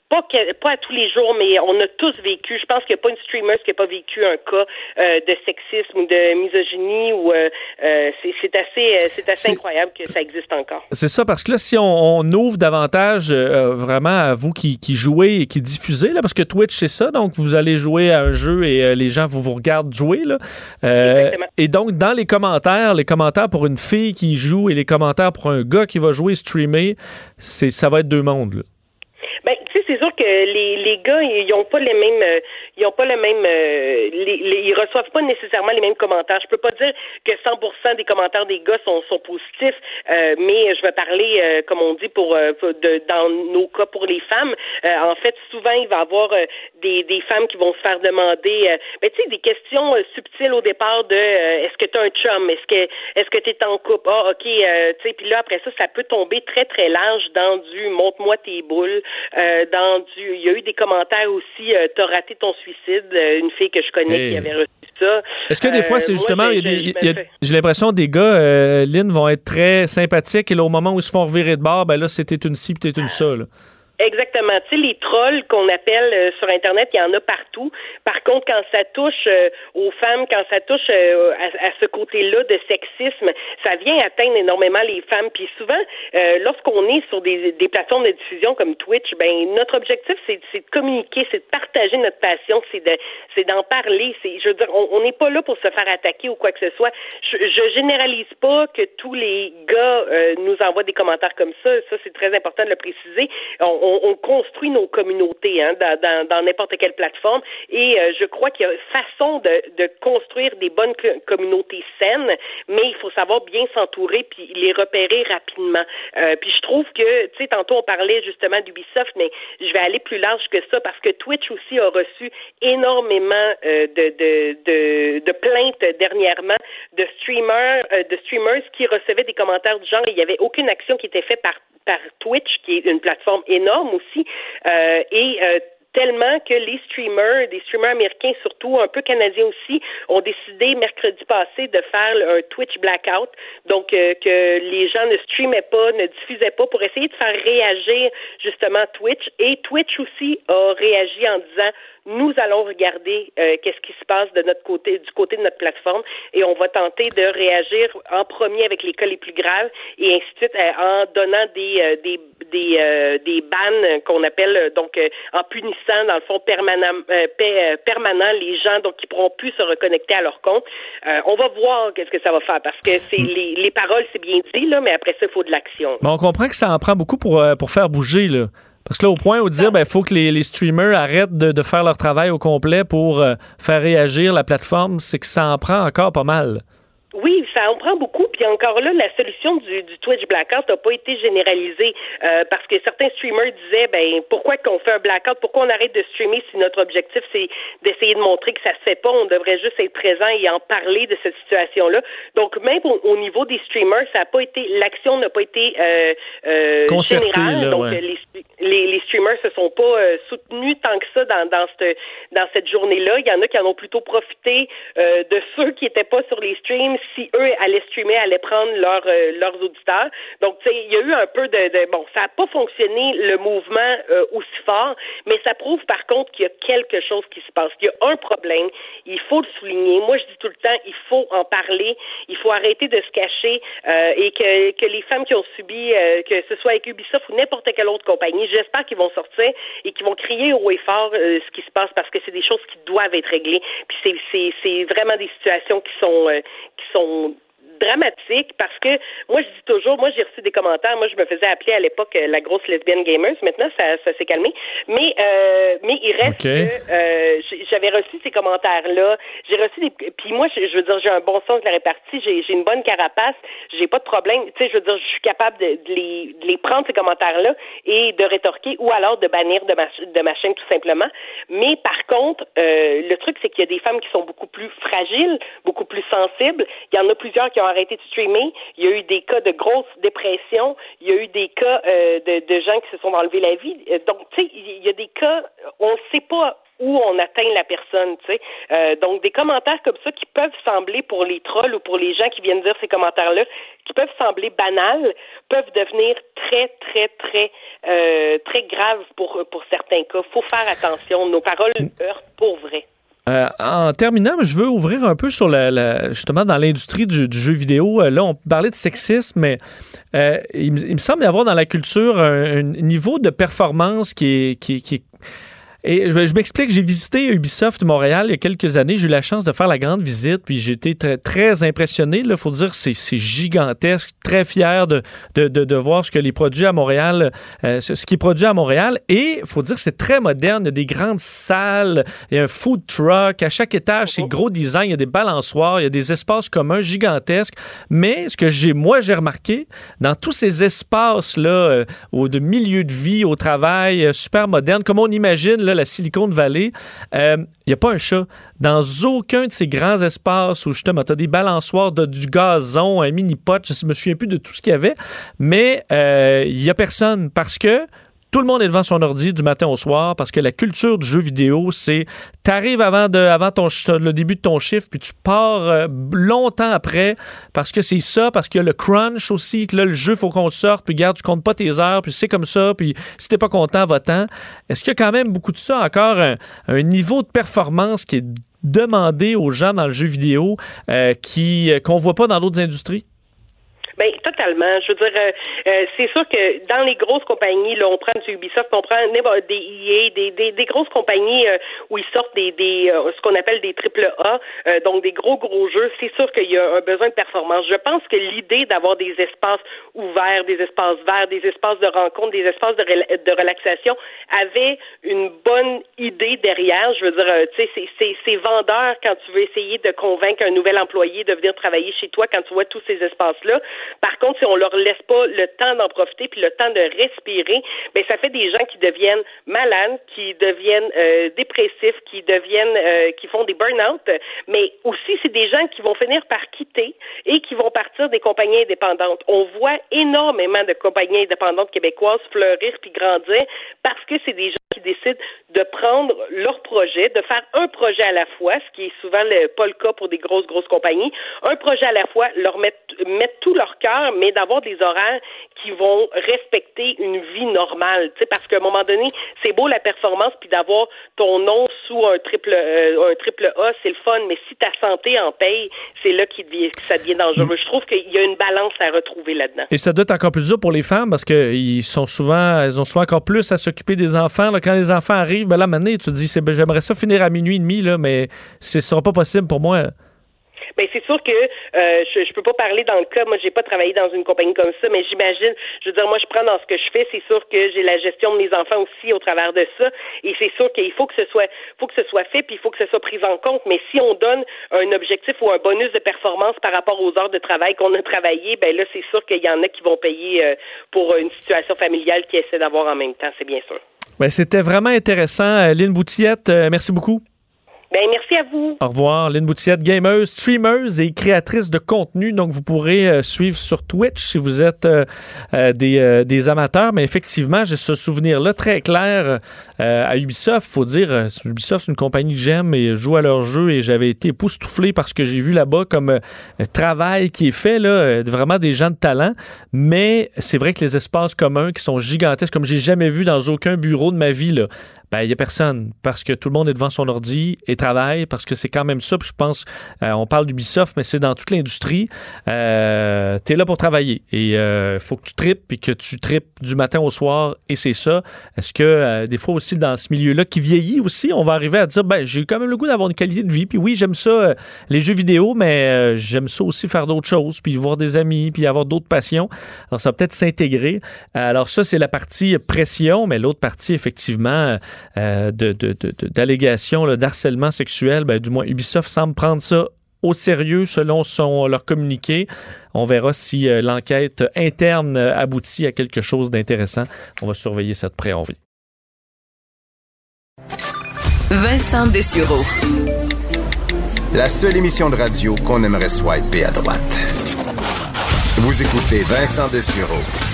pas, pas à tous les jours, mais on a tous vécu. Je pense qu'il n'y a pas une streamer qui n'a pas vécu un cas de sexisme ou de misogynie. Ou c'est assez, c'est assez incroyable que ça existe encore. C'est ça, parce que là, si on, ouvre davantage vraiment à vous qui, qui, jouez et qui diffusez, là, parce que Twitch c'est ça, donc vous allez jouer à un jeu et les gens vous vous regardent jouer là. Euh, et donc, dans les commentaires, les commentaires pour une fille qui joue et les commentaires pour un gars qui va jouer streamer, ça va être deux mondes. Là. Ben, tu sais, c'est sûr les, les gars, ils ont pas les mêmes, euh, ils ont pas le même, euh, les, ils reçoivent pas nécessairement les mêmes commentaires. Je peux pas dire que 100% des commentaires des gars sont, sont positifs, euh, mais je vais parler, euh, comme on dit, pour, de, dans nos cas pour les femmes. en fait, souvent, il va y avoir des, des femmes qui vont se faire demander, ben, tu sais, des questions subtiles au départ de est-ce que tu un chum, est-ce que est-ce que tu es en couple, ah ok, tu sais, puis là après ça, ça peut tomber très très large dans du montre-moi tes boules, dans du, il y a eu des commentaires aussi, t'as raté ton suicide, euh, une fille que je connais qui avait reçu ça. Est-ce que des fois, c'est euh, justement, j'ai l'impression des gars, euh, Lynn, vont être très sympathiques et là, au moment où ils se font revirer de bord, ben là, c'était une ci, peut-être une ça. Là. Exactement. Tu sais, les trolls qu'on appelle euh, sur Internet, il y en a partout. Par contre, quand ça touche euh, aux femmes, quand ça touche euh, à, ce côté-là de sexisme, ça vient atteindre énormément les femmes. Puis souvent, lorsqu'on est sur des, des, plateformes de diffusion comme Twitch, ben notre objectif, c'est de communiquer, c'est de partager notre passion, c'est de c'est d'en parler. C'est, je veux dire, on n'est pas là pour se faire attaquer ou quoi que ce soit. Je, je généralise pas que tous les gars nous envoient des commentaires comme ça. Ça, c'est très important de le préciser. On, construit nos communautés hein, dans n'importe quelle plateforme. Et euh, je crois qu'il y a une façon de, de construire des bonnes communautés saines, mais il faut savoir bien s'entourer puis les repérer rapidement. Euh, puis je trouve que, tu sais, tantôt on parlait justement d'Ubisoft, mais je vais aller plus large que ça parce que Twitch aussi a reçu énormément euh, de, de, de, plaintes dernièrement de streamers, de streamers qui recevaient des commentaires du genre. Il n'y avait aucune action qui était faite par par Twitch, qui est une plateforme énorme aussi, euh, et euh, tellement que les streamers, des streamers américains surtout, un peu canadiens aussi, ont décidé mercredi passé de faire un Twitch blackout, donc euh, que les gens ne streamaient pas, ne diffusaient pas pour essayer de faire réagir justement Twitch. Et Twitch aussi a réagi en disant nous allons regarder euh, qu'est-ce qui se passe de notre côté, du côté de notre plateforme, et on va tenter de réagir en premier avec les cas les plus graves, et ainsi de suite euh, en donnant des euh, des des, des bans qu'on appelle donc en punissant dans le fond permanent permanent les gens donc qui pourront plus se reconnecter à leur compte. on va voir qu'est-ce que ça va faire parce que c'est mm. les, les paroles c'est bien dit là, mais après ça il faut de l'action. on comprend que ça en prend beaucoup pour pour faire bouger là. Parce que là, au point où dire, ben, faut que les, les streamers arrêtent de, de, faire leur travail au complet pour euh, faire réagir la plateforme, c'est que ça en prend encore pas mal. Oui, ça en prend beaucoup. Puis encore là, la solution du, du Twitch blackout n'a pas été généralisée euh, parce que certains streamers disaient, ben pourquoi qu'on fait un blackout, pourquoi on arrête de streamer si notre objectif c'est d'essayer de montrer que ça se fait pas, on devrait juste être présent et en parler de cette situation-là. Donc même au, niveau des streamers, ça n'a pas été, l'action n'a pas été euh, euh, générale. Donc les, les, les, streamers se sont pas euh, soutenus tant que ça dans dans cette dans cette journée-là. Il y en a qui en ont plutôt profité euh, de ceux qui étaient pas sur les streams si eux allaient streamer, allaient prendre leur, euh, leurs auditeurs. Donc, tu sais, il y a eu un peu de, de bon, ça n'a pas fonctionné le mouvement euh, aussi fort, mais ça prouve par contre qu'il y a quelque chose qui se passe, qu'il y a un problème. Il faut le souligner. Moi, je dis tout le temps, il faut en parler. Il faut arrêter de se cacher euh, et que, que les femmes qui ont subi, que ce soit avec Ubisoft ou n'importe quelle autre compagnie, j'espère qu'ils vont sortir et qu'ils vont crier haut et fort ce qui se passe parce que c'est des choses qui doivent être réglées. Puis c'est, vraiment des situations qui sont qui sont sont dramatique parce que moi je dis toujours, moi j'ai reçu des commentaires, moi je me faisais appeler à l'époque euh, la grosse lesbienne gamers, maintenant ça, ça s'est calmé, mais euh, mais il reste que euh, j'avais reçu ces commentaires là, j'ai reçu des puis moi je, veux dire j'ai un bon sens de la répartie, j'ai j'ai une bonne carapace, j'ai pas de problème, tu sais je veux dire je suis capable de, les de les prendre ces commentaires là et de rétorquer ou alors de bannir de ma de ma chaîne tout simplement, mais par contre le truc c'est qu'il y a des femmes qui sont beaucoup plus fragiles, beaucoup plus sensibles, il y en a plusieurs qui ont arrêté de streamer. Il y a eu des cas de grosse dépression. Il y a eu des cas euh, de, de, gens qui se sont enlevés la vie. Euh, donc, tu sais, il y a des cas, on ne sait pas où on atteint la personne, tu sais. Euh, donc des commentaires comme ça qui peuvent sembler pour les trolls ou pour les gens qui viennent dire ces commentaires-là, qui peuvent sembler banals, peuvent devenir très très très euh, très graves pour pour certains cas. Faut faire attention. Nos paroles heurtent pour vrai. Euh, en terminant, je veux ouvrir un peu sur la, justement dans l'industrie du, jeu vidéo. Euh, là, on parlait de sexisme, mais euh, il, me semble y avoir dans la culture un, niveau de performance qui est, qui, qui est et je, m'explique, j'ai visité Ubisoft Montréal il y a quelques années. J'ai eu la chance de faire la grande visite, puis j'ai été très, impressionné. Il faut dire c'est c'est gigantesque, très fier de, voir ce que les produits à Montréal, euh, ce, qui est produit à Montréal. Et il faut dire c'est très moderne. Il y a des grandes salles, il y a un food truck. À chaque étage, c'est gros design. Il y a des balançoires, il y a des espaces communs gigantesques. Mais ce que j'ai, moi, j'ai remarqué, dans tous ces espaces-là, euh, de milieu de vie, au travail, euh, super moderne, comme on imagine, là, la Silicon Valley, il euh, n'y a pas un chat. Dans aucun de ces grands espaces où justement tu as des balançoires, de, du gazon, un mini-pot, je me souviens plus de tout ce qu'il y avait, mais il euh, n'y a personne parce que tout le monde est devant son ordi du matin au soir parce que la culture du jeu vidéo, c'est t'arrives avant de avant le début de ton chiffre puis tu pars euh, longtemps après parce que c'est ça parce qu'il y a le crunch aussi que là le jeu faut qu'on sorte puis garde tu comptes pas tes heures puis c'est comme ça puis si t'es pas content va-t'en. Est-ce qu'il y a quand même beaucoup de ça encore un, niveau de performance qui est demandé aux gens dans le jeu vidéo euh, qui euh, qu'on voit pas dans d'autres industries? Ben totalement. Je veux dire, euh, euh, c'est sûr que dans les grosses compagnies, là, on prend du Ubisoft, on prend des EA, des, des, des grosses compagnies euh, où ils sortent des, des ce qu'on appelle des triple A, donc des gros gros jeux. C'est sûr qu'il y a un besoin de performance. Je pense que l'idée d'avoir des espaces ouverts, des espaces verts, des espaces de rencontre, des espaces de, de relaxation avait une bonne idée derrière. Je veux dire, tu sais, c'est vendeur quand tu veux essayer de convaincre un nouvel employé de venir travailler chez toi quand tu vois tous ces espaces-là. Par contre, si on leur laisse pas le temps d'en profiter puis le temps de respirer, ben ça fait des gens qui deviennent malades, qui deviennent euh, dépressifs, qui deviennent, euh, qui font des burn-out. Mais aussi, c'est des gens qui vont finir par quitter et qui vont partir des compagnies indépendantes. On voit énormément de compagnies indépendantes québécoises fleurir puis grandir parce que c'est des gens qui décident de prendre leur projet, de faire un projet à la fois, ce qui est souvent pas le cas pour des grosses, grosses compagnies, un projet à la fois, leur mettre, mettre tout leur cœur, mais d'avoir des horaires qui vont respecter une vie normale, parce qu'à un moment donné, c'est beau la performance, puis d'avoir ton nom sous un triple, euh, un triple A, c'est le fun, mais si ta santé en paye, c'est là que ça devient dangereux. Mm. Je trouve qu'il y a une balance à retrouver là-dedans. Et ça doit être encore plus dur pour les femmes parce qu'ils sont souvent, elles ont souvent encore plus à s'occuper des enfants. Quand les enfants arrivent, ben là, maintenant, tu te dis, j'aimerais ça finir à minuit et demi, là, mais ce sera pas possible pour moi. Ben c'est sûr que euh, je, je peux pas parler dans le cas. Moi, j'ai pas travaillé dans une compagnie comme ça, mais j'imagine. Je veux dire, moi, je prends dans ce que je fais. C'est sûr que j'ai la gestion de mes enfants aussi au travers de ça, et c'est sûr qu'il faut que ce soit, que ce soit fait, puis il faut que ce soit pris en compte. Mais si on donne un objectif ou un bonus de performance par rapport aux heures de travail qu'on a travaillé, ben là, c'est sûr qu'il y en a qui vont payer euh, pour une situation familiale qu'ils essaient d'avoir en même temps. C'est bien sûr. Ben, c'était vraiment intéressant, Lynn Boutillette. Euh, merci beaucoup. Ben, merci à vous. Au revoir, Lynn Boutillette, gameuse, streameuse et créatrice de contenu. Donc, vous pourrez euh, suivre sur Twitch si vous êtes euh, euh, des, des, amateurs. Mais effectivement, j'ai ce souvenir-là très clair à Ubisoft. faut dire, Ubisoft, c'est une compagnie que j'aime et joue à leur jeu et j'avais été époustouflé parce que j'ai vu là-bas comme travail qui est fait, là, vraiment des gens de talent. Mais c'est vrai que les espaces communs qui sont gigantesques, comme j'ai jamais vu dans aucun bureau de ma vie, là, ben il y a personne parce que tout le monde est devant son ordi et travaille parce que c'est quand même ça. Puis je pense, euh, on parle d'Ubisoft, mais c'est dans toute l'industrie. Euh, tu es là pour travailler et il euh, faut que tu tripes puis que tu tripes du matin au soir et c'est ça. Est-ce que euh, des fois aussi dans ce milieu-là qui vieillit aussi, on va arriver à dire ben j'ai quand même le goût d'avoir une qualité de vie. Puis oui, j'aime ça les jeux vidéo, mais j'aime ça aussi faire d'autres choses, puis voir des amis, puis avoir d'autres passions. Alors ça va peut-être s'intégrer. Alors ça c'est la partie pression, mais l'autre partie effectivement euh, d'allégations d'harcèlement sexuel, ben, du moins Ubisoft semble prendre ça au sérieux selon son, leur communiqué. On verra si euh, l'enquête interne aboutit à quelque chose d'intéressant. On va surveiller ça de près, on Vincent Dessureau. La seule émission de radio qu'on aimerait swiper à droite. Vous écoutez Vincent Dessureau.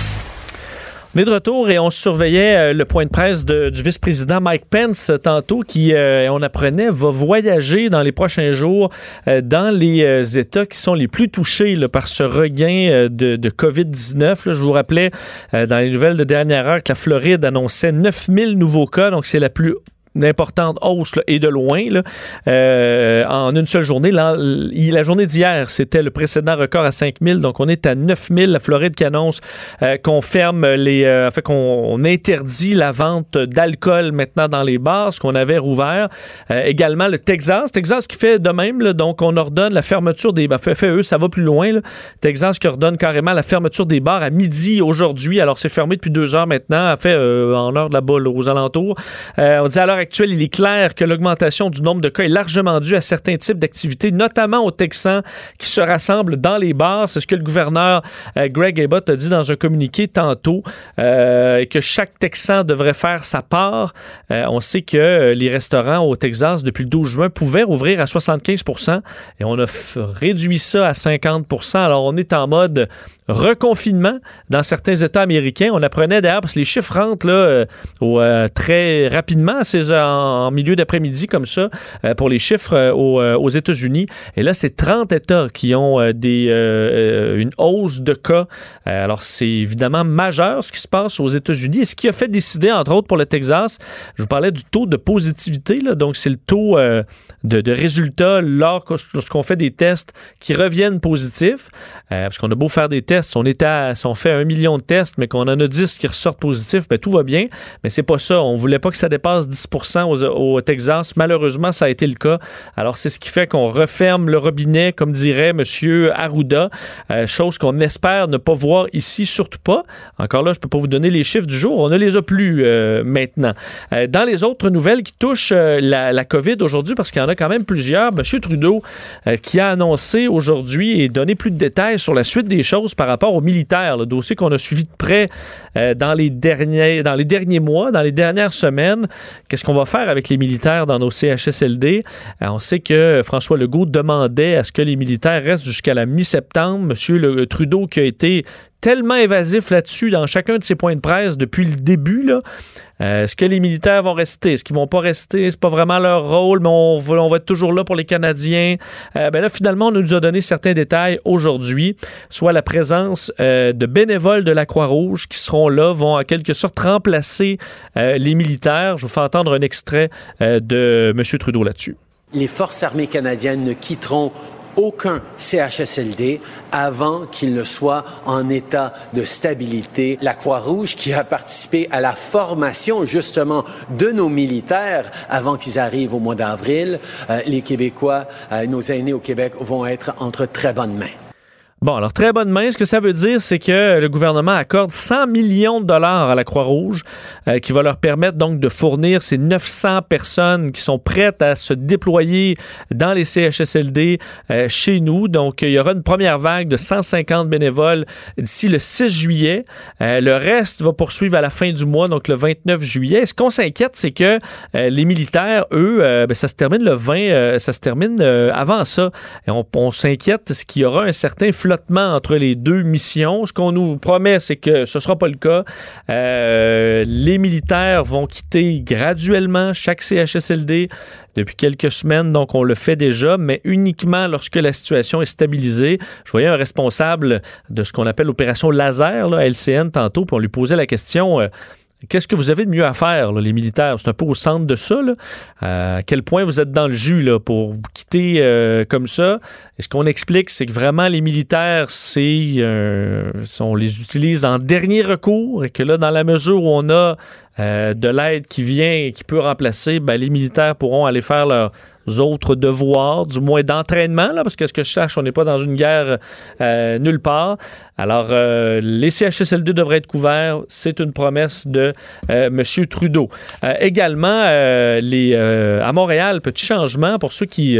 On est de retour et on surveillait euh, le point de presse du vice-président Mike Pence euh, tantôt qui, euh, on apprenait, va voyager dans les prochains jours dans les États qui sont les plus touchés par ce regain de, de COVID-19. Je vous rappelais dans les nouvelles de dernière heure que la Floride annonçait 9000 nouveaux cas, donc c'est la plus une importante hausse et de loin euh, en une seule journée. La, journée d'hier, c'était le précédent record à 5000, donc on est à 9000. La Floride qui annonce euh, qu'on ferme les... Euh, fait qu'on interdit la vente d'alcool maintenant dans les bars, ce qu'on avait rouvert. également le Texas, Texas qui fait de même, donc on ordonne la fermeture des... Ben, fait, eux, ça va plus loin. Texas qui ordonne carrément la fermeture des bars à midi aujourd'hui. Alors c'est fermé depuis deux heures maintenant, a fait en heure de la bolle aux alentours. on dit alors actuel, il est clair que l'augmentation du nombre de cas est largement due à certains types d'activités, notamment aux Texans qui se rassemblent dans les bars. C'est ce que le gouverneur euh, Greg Abbott a dit dans un communiqué tantôt, euh, que chaque Texan devrait faire sa part. Euh, on sait que les restaurants au Texas, depuis le 12 juin, pouvaient rouvrir à 75% et on a réduit ça à 50% Alors, on est en mode reconfinement dans certains États américains. On apprenait d'ailleurs, parce que les chiffres rentrent là, très rapidement à ces en, milieu d'après-midi comme ça euh, pour les chiffres euh, euh, aux, États-Unis. Et là, c'est 30 États qui ont des, une hausse de cas. alors, c'est évidemment majeur ce qui se passe aux États-Unis et ce qui a fait décider, entre autres, pour le Texas, je vous parlais du taux de positivité. Donc, c'est le taux de, résultats lorsqu'on fait des tests qui reviennent positifs. parce qu'on a beau faire des tests, on, est à, si on fait un million de tests, mais qu'on en a 10 qui ressortent positifs, ben, tout va bien. Mais c'est pas ça. On voulait pas que ça dépasse 10 au, Texas. Malheureusement, ça a été le cas. Alors, c'est ce qui fait qu'on referme le robinet, comme dirait M. Arruda, euh, chose qu'on espère ne pas voir ici, surtout pas. Encore là, je peux pas vous donner les chiffres du jour. On ne les a plus euh, maintenant. Euh, dans les autres nouvelles qui touchent la, la, COVID aujourd'hui, parce qu'il y en a quand même plusieurs, M. Trudeau qui a annoncé aujourd'hui et donné plus de détails sur la suite des choses par rapport aux militaires, le dossier qu'on a suivi de près dans, les derniers, dans les derniers mois, dans les dernières semaines. Qu'est-ce qu'on va faire avec les militaires dans nos CHSLD? Euh, on sait que François Legault demandait à ce que les militaires restent jusqu'à la mi-septembre. Monsieur le, Trudeau qui a été tellement évasif là-dessus dans chacun de ses points de presse depuis le début. Là. Euh, est-ce que les militaires vont rester? Est-ce qu'ils vont pas rester? C'est pas vraiment leur rôle, mais on va, être toujours là pour les Canadiens. Euh, ben là, finalement, on nous a donné certains détails aujourd'hui, soit la présence euh, de bénévoles de la Croix-Rouge qui seront là, vont en quelque sorte remplacer les militaires. Je vous fais entendre un extrait de M. Trudeau là-dessus. Les forces armées canadiennes ne quitteront aucun CHSLD avant qu'il ne soit en état de stabilité. La Croix-Rouge, qui a participé à la formation justement de nos militaires avant qu'ils arrivent au mois d'avril, euh, les Québécois, euh, nos aînés au Québec vont être entre très bonnes mains. Bon, alors très bonne main. Ce que ça veut dire, c'est que le gouvernement accorde 100 millions de dollars à la Croix-Rouge, euh, qui va leur permettre donc de fournir ces 900 personnes qui sont prêtes à se déployer dans les CHSLD euh, chez nous. Donc, il y aura une première vague de 150 bénévoles d'ici le 6 juillet. Euh, le reste va poursuivre à la fin du mois, donc le 29 juillet. Ce qu'on s'inquiète, c'est que les militaires, eux, ben, ça se termine le 20, ça se termine avant ça. Et on, on s'inquiète, ce qu'il y aura un certain flot entre les deux missions. Ce qu'on nous promet, c'est que ce ne sera pas le cas. Euh, les militaires vont quitter graduellement chaque CHSLD depuis quelques semaines, donc on le fait déjà, mais uniquement lorsque la situation est stabilisée. Je voyais un responsable de ce qu'on appelle l'opération laser, LCN, tantôt, puis on lui posait la question. Euh, Qu'est-ce que vous avez de mieux à faire, les militaires? C'est un peu au centre de ça. Euh, à quel point vous êtes dans le jus là, pour quitter euh, comme ça? Et ce qu'on explique, c'est que vraiment, les militaires, c'est euh, on les utilise en dernier recours et que là, dans la mesure où on a de l'aide qui vient et qui peut remplacer, ben, les militaires pourront aller faire leur autres devoirs, du moins d'entraînement, parce que ce que je sache, on n'est pas dans une guerre euh, nulle part. Alors, euh, les CHSLD devraient être couverts. C'est une promesse de euh, M. Trudeau. également, les, à Montréal, petit changement pour ceux qui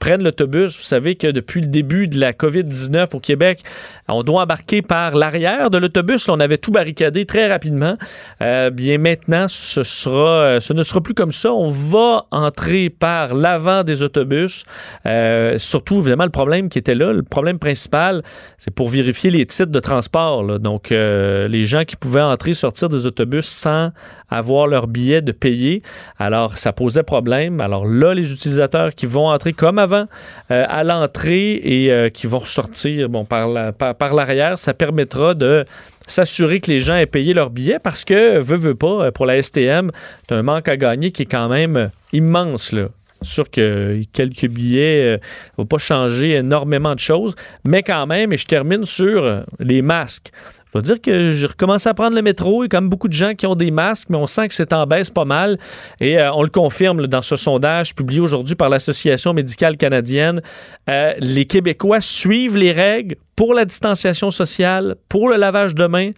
prennent l'autobus. Vous savez que depuis le début de la COVID-19 au Québec, on doit embarquer par l'arrière de l'autobus. On avait tout barricadé très rapidement. Euh, bien maintenant, ce sera, euh, ne sera plus comme ça. On va entrer par l'avant des autobus. Euh, surtout, évidemment, le problème qui était là, le problème principal, c'est pour vérifier les titres de transport. Donc, les gens qui pouvaient entrer, sortir des autobus sans avoir leur billet de payer. Alors, ça posait problème. Alors là, les utilisateurs qui vont entrer comme avant euh, à l'entrée et euh, qui vont ressortir bon, par, par, l'arrière, ça permettra de s'assurer que les gens aient payé leur billet parce que, veut, veut pas, pour la STM, c'est un manque à gagner qui est quand même immense, là sûr que quelques billets ne euh, vont pas changer énormément de choses, mais quand même, et je termine sur les masques. Je dois dire que j'ai recommencé à prendre le métro. Quand même beaucoup de gens qui ont des masques, mais on sent que c'est en baisse pas mal. Et euh, on le confirme dans ce sondage publié aujourd'hui par l'Association médicale canadienne. Euh, les Québécois suivent les règles pour la distanciation sociale, pour le lavage de mains,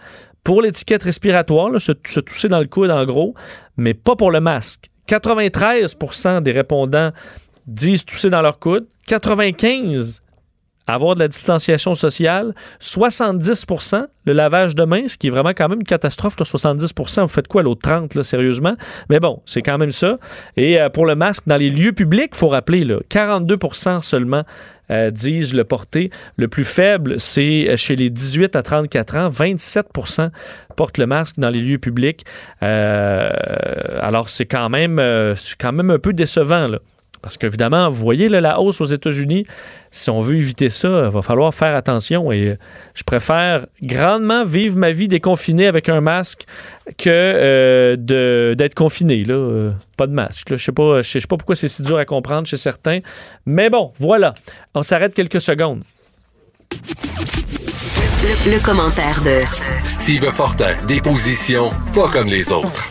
pour l'étiquette respiratoire, se, se tousser dans le coude en gros, mais pas pour le masque. 93% des répondants disent tousser dans leur coude. 95 avoir de la distanciation sociale, 70% le lavage de mains, ce qui est vraiment quand même une catastrophe, 70% vous faites quoi l'autre 30 là, sérieusement? Mais bon, c'est quand même ça. Et euh, pour le masque dans les lieux publics, faut rappeler, là, 42% seulement euh, disent le porter. Le plus faible, c'est chez les 18 à 34 ans, 27% portent le masque dans les lieux publics. Euh, alors c'est quand même, quand même un peu décevant là. Parce qu'évidemment, vous voyez la hausse aux États-Unis. Si on veut éviter ça, il va falloir faire attention. Et euh, je préfère grandement vivre ma vie déconfinée avec un masque que euh, d'être confiné. Là. Euh, pas de masque. Je ne sais, pas, sais pas pourquoi c'est si dur à comprendre chez certains. Mais bon, voilà. On s'arrête quelques secondes. Le, commentaire de Steve Fortin. Des positions pas comme les autres.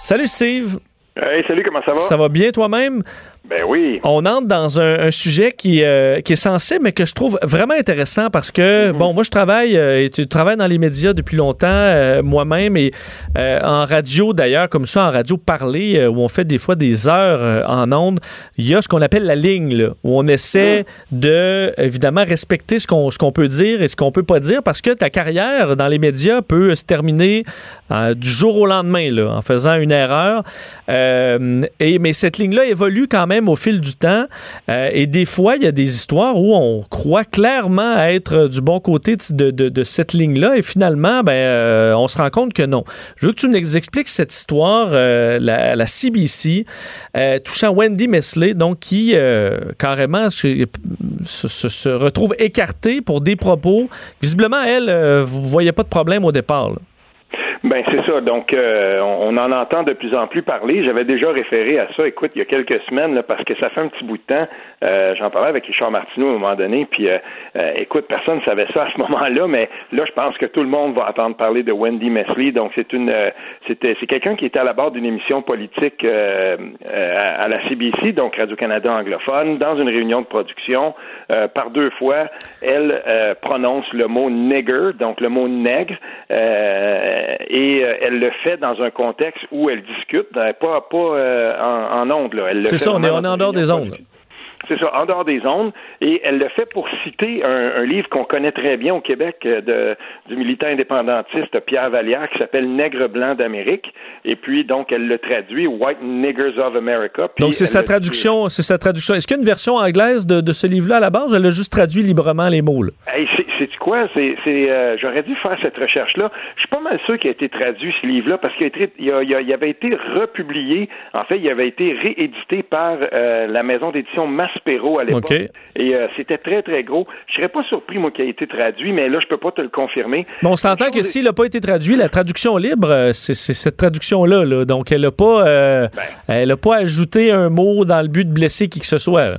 Salut Steve. Hey, salut, comment ça va? Ça va bien toi-même? Ben oui. On entre dans un, sujet qui, euh, qui est sensible, mais que je trouve vraiment intéressant parce que, mhm. bon, moi, je travaille, euh, et tu travailles dans les médias depuis longtemps, euh, moi-même, et en radio, d'ailleurs, comme ça, en radio parlée, où on fait des fois des heures en ondes, il y a ce qu'on appelle la ligne, là, où on essaie mhm. de, évidemment, respecter ce qu'on qu'on peut dire et ce qu'on peut pas dire parce que ta carrière dans les médias peut se terminer du jour au lendemain, là, en faisant une erreur. et, mais cette ligne-là évolue quand même au fil du temps. Euh, et des fois, il y a des histoires où on croit clairement être du bon côté de, cette ligne-là et finalement, ben, euh, on se rend compte que non. Je veux que tu nous expliques cette histoire, euh, la, CBC, touchant Wendy Mesley, donc qui carrément se, retrouve écartée pour des propos. Visiblement, elle, vous voyez pas de problème au départ. Ben c'est ça. Donc euh, on, en entend de plus en plus parler. J'avais déjà référé à ça. Écoute, il y a quelques semaines, là, parce que ça fait un petit bout de temps. Euh, J'en parlais avec Richard Martineau à un moment donné. Puis euh, euh, écoute, personne ne savait ça à ce moment-là, mais là, je pense que tout le monde va entendre parler de Wendy Mesley. Donc c'est une, c'était, c'est quelqu'un qui était à la barre d'une émission politique à, à, la CBC, donc Radio Canada anglophone, dans une réunion de production. Par deux fois, elle prononce le mot nigger, donc le mot nègre et euh, elle le fait dans un contexte où elle discute, euh, pas, pas euh, en, en ondes. C'est ça, on est, on est en dehors des ondes. C'est ça, en dehors des ondes. Et elle le fait pour citer un, un livre qu'on connaît très bien au Québec euh, de, du militant indépendantiste Pierre Vallière qui s'appelle Nègre blanc d'Amérique. Et puis, donc, elle le traduit White Niggers of America. donc, c'est sa traduction, c'est sa traduction. Est-ce qu'il y a une version anglaise de, de ce livre-là à la base? Elle a juste traduit librement les mots? Hey, c'est quoi? C'est, euh, j'aurais dû faire cette recherche-là. Je suis pas mal sûr qu'il a été traduit, ce livre-là, parce qu'il a, il il avait été republié. En fait, il avait été réédité par euh, la maison d'édition Mass À l'époque. Et euh, c'était très, très gros. Je serais pas surpris, moi, qu'il ait été traduit, mais là, je peux pas te le confirmer. Mais on s'entend que s'il n'a pas été traduit, la traduction libre, euh, c'est cette traduction-là. Là. Donc, elle n'a pas, euh, ben. elle a pas ajouté un mot dans le but de blesser qui que ce soit.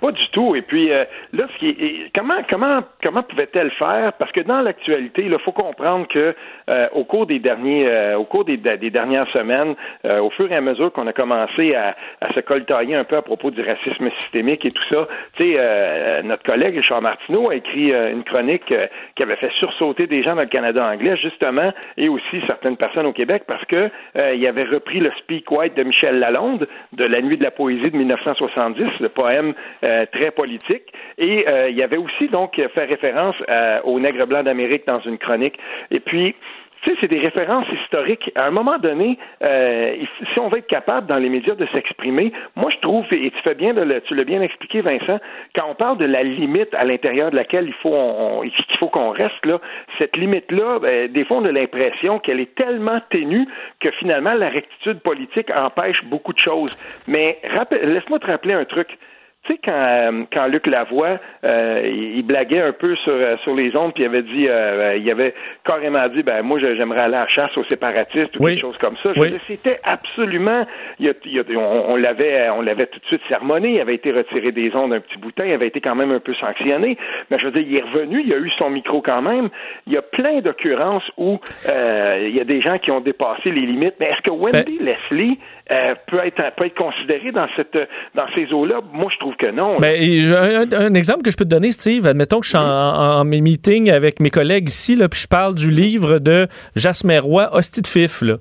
Pas du tout. Et puis euh, là, ce qui comment comment comment pouvait-elle faire? Parce que dans l'actualité, il faut comprendre que euh, au cours des derniers euh, au cours des, des dernières semaines, au fur et à mesure qu'on a commencé à, à, se coltailler un peu à propos du racisme systémique et tout ça, tu sais, notre collègue Richard Martineau a écrit une chronique qui avait fait sursauter des gens dans le Canada anglais justement, et aussi certaines personnes au Québec parce que il avait repris le Speak White de Michel Lalonde de La Nuit de la poésie de 1970, le poème euh, très politique. Et euh, il y avait aussi donc fait référence euh, au nègre blanc d'Amérique dans une chronique. Et puis tu sais, c'est des références historiques. À un moment donné, si on veut être capable dans les médias de s'exprimer, moi je trouve, et tu fais bien, de tu l'as bien expliqué, Vincent, quand on parle de la limite à l'intérieur de laquelle il faut qu'il faut qu'on reste là, cette limite-là, ben, des fois on a l'impression qu'elle est tellement ténue que finalement la rectitude politique empêche beaucoup de choses. Mais laisse-moi te rappeler un truc. Tu sais, quand, euh, quand Luc Lavoie, euh, il, blaguait un peu sur, euh, sur les ondes, puis il avait dit, il avait carrément dit, ben moi, j'aimerais aller à la chasse aux séparatistes ou quelque chose comme ça. C'était absolument, il on, l'avait, on l'avait tout de suite sermonné, il avait été retiré des ondes un petit boutin, il avait été quand même un peu sanctionné, mais je veux dire, il est revenu, il a eu son micro quand même. Il y a plein d'occurrences où il y a des gens qui ont dépassé les limites, mais est-ce que Wendy ben Leslie peut être peut être considérée dans cette dans ces eaux-là? Moi, je trouve que non. Ben, un, exemple que je peux te donner, Steve, admettons que je suis en, meeting avec mes collègues ici, là, puis je parle du livre de Jasmer Roy, Hostie de Fif. Là.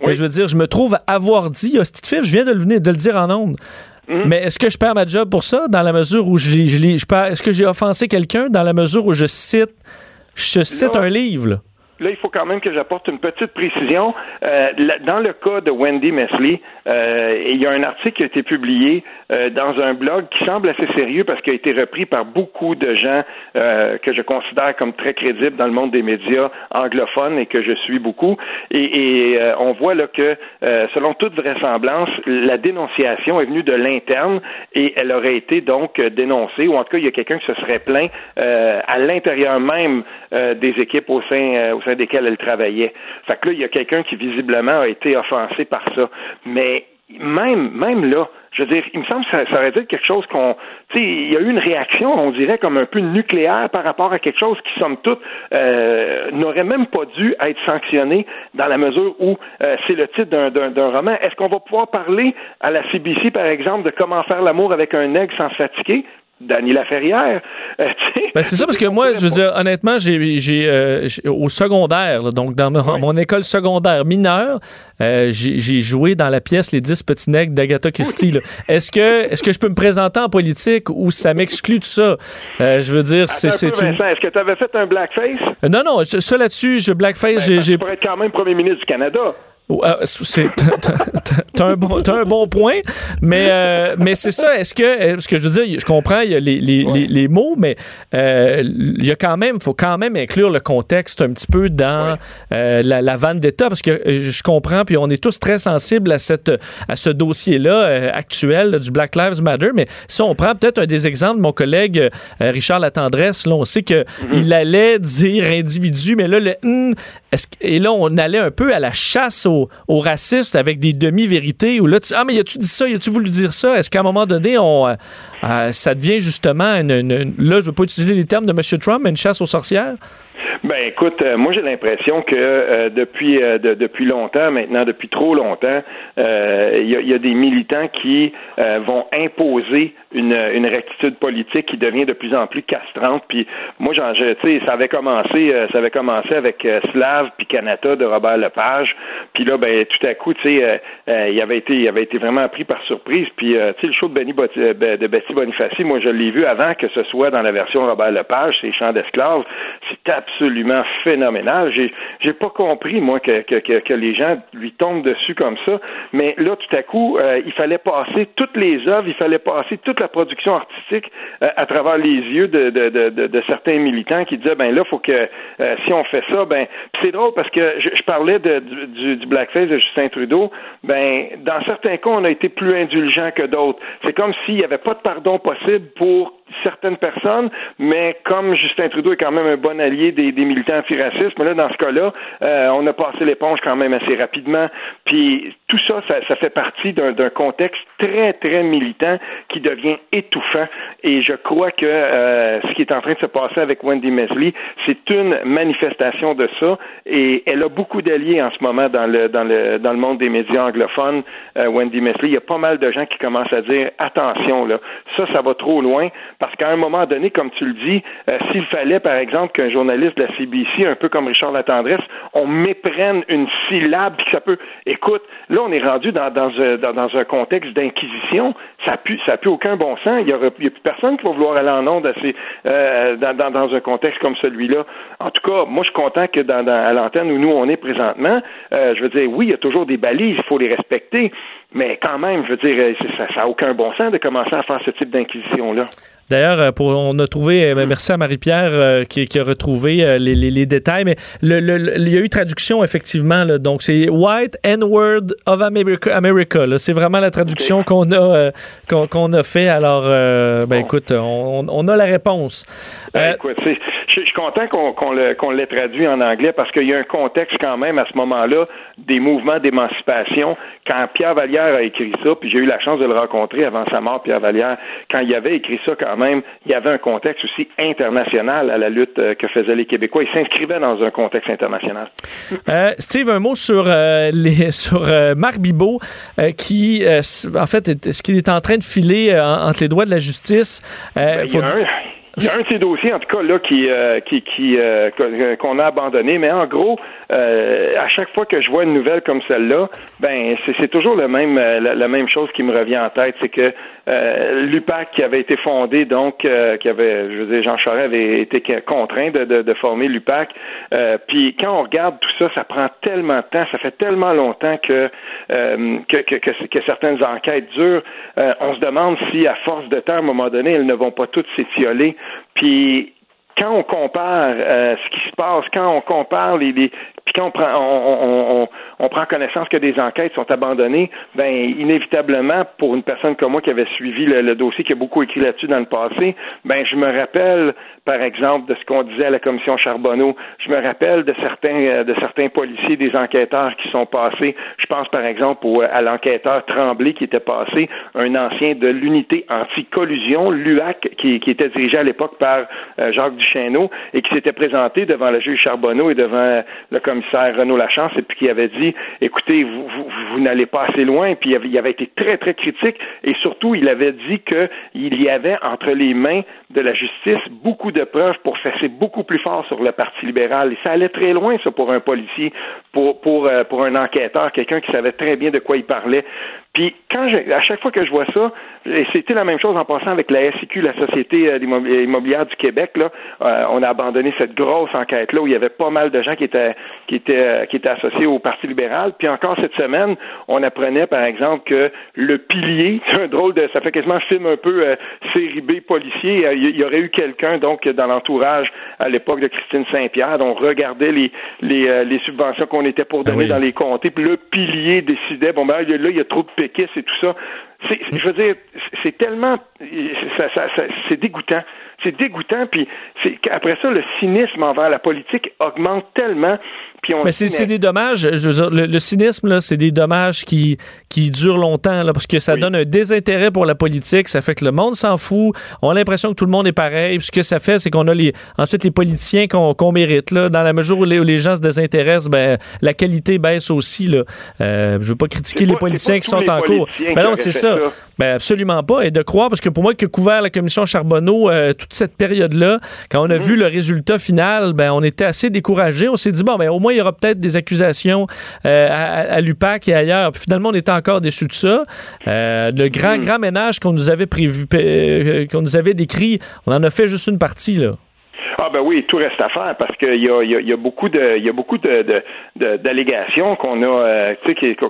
je veux dire, je me trouve avoir dit Hostie de Fif, je viens de le, de le dire en ondes. Hum. Mais est-ce que je perds ma job pour ça dans la mesure où je, je, je Est-ce que j'ai offensé quelqu'un dans la mesure où je cite, je cite un livre? Là, il faut quand même que j'apporte une petite précision. Euh, dans le cas de Wendy Mesley, euh, il y a un article qui a été publié euh, dans un blog qui semble assez sérieux parce qu'il a été repris par beaucoup de gens que je considère comme très crédibles dans le monde des médias anglophones et que je suis beaucoup. Et, on voit là que, selon toute vraisemblance, la dénonciation est venue de l'interne et elle aurait été donc dénoncée, ou en tout cas, il y a quelqu'un qui se serait plaint à l'intérieur même des équipes au sein, au sein desquelles elle travaillait. Fait que là, il y a quelqu'un qui visiblement a été offensé par ça. Mais même, même là, je veux dire, il me semble que ça, aurait été quelque chose qu'on, tu sais, il y a eu une réaction, on dirait comme un peu nucléaire par rapport à quelque chose qui, somme toute, euh, n'aurait même pas dû être sanctionné dans la mesure où euh, c'est le titre d'un roman. Est-ce qu'on va pouvoir parler à la CBC, par exemple, de comment faire l'amour avec un aigle sans se fatiguer? Dany Laferrière. Euh, ben c'est ça, parce que moi, je veux dire, honnêtement, j'ai, euh, au secondaire, donc dans mon, école secondaire mineure, euh, j'ai joué dans la pièce Les 10 petits nègres d'Agatha Christie. Est-ce que, est-ce que je peux me présenter en politique ou ça m'exclut de ça? je veux dire, c'est. c'est Est-ce que tu avais fait un blackface? non, non, ça là-dessus, je blackface, ben, j'ai. Tu pourrais être quand même premier ministre du Canada. C'est t'as un bon t'as un bon point mais euh, mais c'est ça est-ce que ce que je veux dire je comprends il y a les, les, les, les mots mais euh, il y a quand même faut quand même inclure le contexte un petit peu dans euh, la, la vendetta parce que euh, je comprends puis on est tous très sensibles à cette à ce dossier là actuel là, du Black Lives Matter mais si on prend peut-être un des exemples mon collègue Richard Latendresse là on sait que mm-hmm. il allait dire individu mais là le et là on allait un peu à la chasse aux, racistes avec des demi-vérités où là, tu, ah, mais as-tu dit ça? As-tu voulu dire ça? Est-ce qu'à un moment donné, on, euh, euh, ça devient justement une, là, je veux pas utiliser les termes de M. Trump, mais une chasse aux sorcières? Ben écoute, euh, moi j'ai l'impression que euh, depuis euh, depuis longtemps, maintenant depuis trop longtemps, il y, a des militants qui vont imposer une, une rectitude politique qui devient de plus en plus castrante. Puis moi, j'en, tu sais, ça avait commencé, ça avait commencé avec Slav puis Canada de Robert Lepage. Puis là, ben tout à coup, tu sais, il avait été, il avait été vraiment pris par surprise. Puis tu sais, le show de Benny de Betty Bonifaci, moi je l'ai vu avant que ce soit dans la version Robert Lepage, c'est Chants d'esclaves. Absolument phénoménal. J'ai, j'ai pas compris, moi, que, que, que, les gens lui tombent dessus comme ça. Mais là, tout à coup, euh, il fallait passer toutes les œuvres, il fallait passer toute la production artistique euh, à travers les yeux de, de, de, de, certains militants qui disaient, ben là, faut que euh, si on fait ça, ben c'est drôle parce que je, parlais de, du, du blackface de Justin Trudeau. Ben dans certains cas, on a été plus indulgent que d'autres. C'est comme s'il n'y avait pas de pardon possible pour certaines personnes, mais comme Justin Trudeau est quand même un bon allié des, militants antiracistes, mais là, dans ce cas-là, euh, on a passé l'éponge quand même assez rapidement. Puis tout ça, ça, fait partie d'un contexte très, très militant qui devient étouffant. Et je crois que euh, ce qui est en train de se passer avec Wendy Mesley, c'est une manifestation de ça. Et elle a beaucoup d'alliés en ce moment dans le, dans le, dans le monde des médias anglophones, euh, Wendy Mesley. Il y a pas mal de gens qui commencent à dire attention, là, ça, ça va trop loin parce qu'à un moment donné, comme tu le dis, euh, s'il fallait, par exemple, qu'un journaliste de la CBC, un peu comme Richard Latendresse, on méprenne une syllabe, puis ça peut... Écoute, là, on est rendu dans, euh, un contexte d'inquisition, ça plus, ça aucun bon sens. Il n'y a, plus personne qui va vouloir aller en onde euh, dans, dans, un contexte comme celui-là. En tout cas, moi, je suis content que dans, à l'antenne où nous, on est présentement, je veux dire, oui, il y a toujours des balises, il faut les respecter, mais quand même, je veux dire, ça n'a aucun bon sens de commencer à faire ce type d'inquisition-là. D'ailleurs, euh, on a trouvé, euh, merci à Marie-Pierre euh, qui, a retrouvé les, détails, mais il y a eu traduction effectivement. donc, c'est White N-Word of America. c'est vraiment la traduction qu'on a, qu'on, a fait. Alors, ben écoute, on, a la réponse. Ben, écoute, je suis content qu'on, l'ait traduit en anglais parce qu'il y a un contexte quand même à ce moment-là des mouvements d'émancipation. Quand Pierre Vallière a écrit ça, puis j'ai eu la chance de le rencontrer avant sa mort, Pierre Vallière, quand il avait écrit ça quand même, il y avait un contexte aussi international à la lutte euh, que faisaient les Québécois. Il s'inscrivait dans un contexte international. Euh, Steve, un mot sur, euh, les, sur Marc Bibot, qui, en fait, est, ce qu'il est en train de filer entre les doigts de la justice? Ben, faut il y a un de ces dossiers, en tout cas, là, qui, euh, qui, qui euh, qu'on a abandonné, mais en gros, euh, à chaque fois que je vois une nouvelle comme celle-là, ben c'est toujours le même, la, même chose qui me revient en tête, c'est que l'UPAC qui avait été fondé, donc, qui avait, je veux dire, Jean Charest avait été contraint de, de, de former l'UPAC. puis quand on regarde tout ça, ça prend tellement de temps, ça fait tellement longtemps que que, que, que, que, certaines enquêtes durent. on se demande si, à force de temps, à un moment donné, elles ne vont pas toutes s'étioler. Puis quand on compare euh, ce qui se passe, quand on compare les, puis quand on prend on, on, on, prend connaissance que des enquêtes sont abandonnées, ben inévitablement pour une personne comme moi qui avait suivi le, dossier, qui a beaucoup écrit là-dessus dans le passé, ben je me rappelle par exemple de ce qu'on disait à la commission Charbonneau, je me rappelle de certains euh, de certains policiers, des enquêteurs qui sont passés. Je pense par exemple au, à l'enquêteur Tremblay qui était passé, un ancien de l'unité anti-collusion, l'UAC, qui, qui était dirigé à l'époque par euh, Jacques Duchesneau et qui s'était présenté devant le juge Charbonneau et devant le commissaire Renaud Lachance et puis qui avait dit écoutez, vous, n'allez pas assez loin, puis il avait, été très, très critique et surtout, il avait dit qu'il y avait entre les mains de la justice beaucoup de preuves pour fesser beaucoup plus fort sur le Parti libéral. Et ça allait très loin, ça, pour un policier, pour, pour, euh, pour un enquêteur, quelqu'un qui savait très bien de quoi il parlait. Puis quand à chaque fois que je vois ça, et c'était la même chose en passant avec la SIQ, la Société euh, immobilière du Québec, là, euh, on a abandonné cette grosse enquête-là où il y avait pas mal de gens qui étaient qui étaient euh, qui étaient associés au Parti libéral. Puis encore cette semaine, on apprenait par exemple que le pilier, c'est un drôle de ça fait quasiment un film un peu série B policier. Il y aurait eu quelqu'un donc dans l'entourage à l'époque de Christine Saint-Pierre, on regardait les les, les subventions qu'on était pour donner ben dans les comtés, puis le pilier décidait bon ben là il y a trop de péquistes et tout ça je veux dire, c'est tellement, c'est dégoûtant. C'est dégoûtant, puis après ça, le cynisme envers la politique augmente tellement mais c'est des dommages, je veux dire, le, cynisme, là, c'est des dommages qui, qui durent longtemps, là, parce que ça donne un désintérêt pour la politique, ça fait que le monde s'en fout, on a l'impression que tout le monde est pareil, puis ce que ça fait, c'est qu'on a les, ensuite les politiciens qu'on mérite, là, dans la mesure où les, gens se désintéressent, ben, la qualité baisse aussi, là. Euh, je veux pas critiquer les politiciens qui sont en cours. Ben non, c'est ça. Ben absolument pas, et de croire, parce que pour moi, que couvert la commission Charbonneau euh, toute cette période-là, quand on a mm-hmm. vu le résultat final, ben, on était assez découragé, on s'est dit, bon, ben, au moins, il y aura peut-être des accusations euh, à, l'UPAC et ailleurs. Puis finalement, on était encore déçus de ça. Euh, le grand, hmm. grand ménage qu'on nous avait prévu, euh, qu'on nous avait décrit, on en a fait juste une partie, là. Ah ben oui, tout reste à faire parce qu'il y a, y, a, y a beaucoup de il y a beaucoup de, d'allégations qu'on a euh,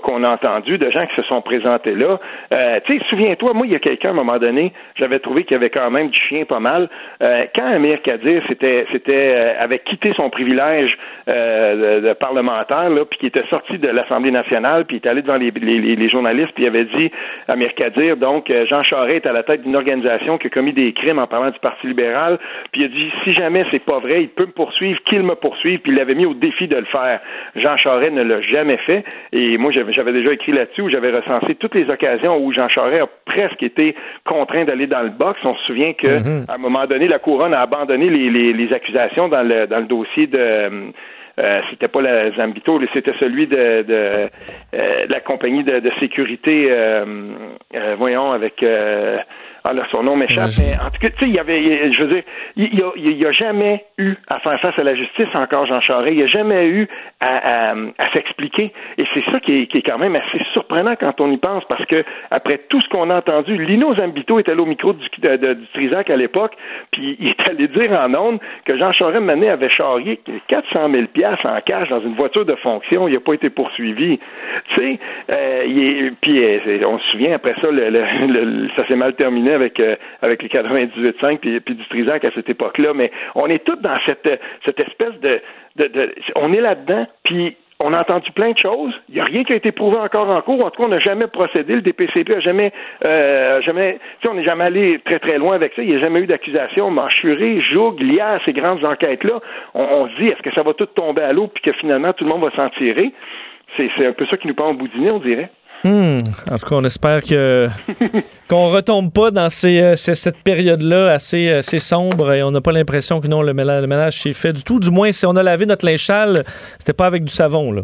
qu'on a entendu de gens qui se sont présentés là. Euh, tu sais, souviens-toi, moi il y a quelqu'un à un moment donné, j'avais trouvé qu'il y avait quand même du chien pas mal. Euh, quand Amir Kadir c'était c'était euh, avait quitté son privilège euh, de, parlementaire là, puis qui était sorti de l'Assemblée nationale, puis il est allé devant les, les, les journalistes, puis il avait dit Amir Kadir, donc Jean Charest est à la tête d'une organisation qui a commis des crimes en parlant du Parti libéral, puis il a dit si jamais mais c'est pas vrai, il peut me poursuivre, qu'il me poursuive, puis il avait mis au défi de le faire. Jean Charest ne l'a jamais fait, et moi j'avais déjà écrit là-dessus où j'avais recensé toutes les occasions où Jean Charest a presque été contraint d'aller dans le box. On se souvient qu'à mhm. un moment donné, la couronne a abandonné les, accusations dans le, dans le dossier de euh, c'était pas la Zambito, c'était celui de, de, euh, la compagnie de, sécurité, euh, voyons, avec ah là, son nom m'échappe, mais en tout cas, tu sais, il y avait, je veux dire, il n'y a, a, jamais eu à faire face à la justice encore, Jean Charest. Il n'y a jamais eu à, à, à s'expliquer. Et c'est ça qui est, qui est, quand même assez surprenant quand on y pense, parce que après tout ce qu'on a entendu, Lino Zambito était là au micro du, de, de, du Trisac à l'époque, puis il est allé dire en ondes que Jean Charest Manet avait charrié 400 000 pièces en cash dans une voiture de fonction. Il n'a pas été poursuivi. Tu sais, euh, puis euh, on se souvient après ça, le, le, ça s'est mal terminé avec, euh, avec les 98.5 puis, puis du Trisac à cette époque-là, mais on est tous dans cette, cette espèce de, de, on est là-dedans, puis on a entendu plein de choses. Il n'y a rien qui a été prouvé encore en cours. En tout cas, on n'a jamais procédé. Le DPCP n'a jamais, euh, jamais, on n'est jamais allé très très loin avec ça. Il n'y a jamais eu d'accusation mâchurée, joug, à ces grandes enquêtes-là. On, se dit, est-ce que ça va tout tomber à l'eau puis que finalement tout le monde va s'en tirer? C'est un peu ça qui nous prend au bout nez, on dirait. Hmm. En tout cas, on espère que qu'on retombe pas dans euh, cette période-là assez, assez sombre et on n'a pas l'impression que non, le ménage, le ménage s'est fait du tout. Du moins, si on a lavé notre linge sale, c'était pas avec du savon, là.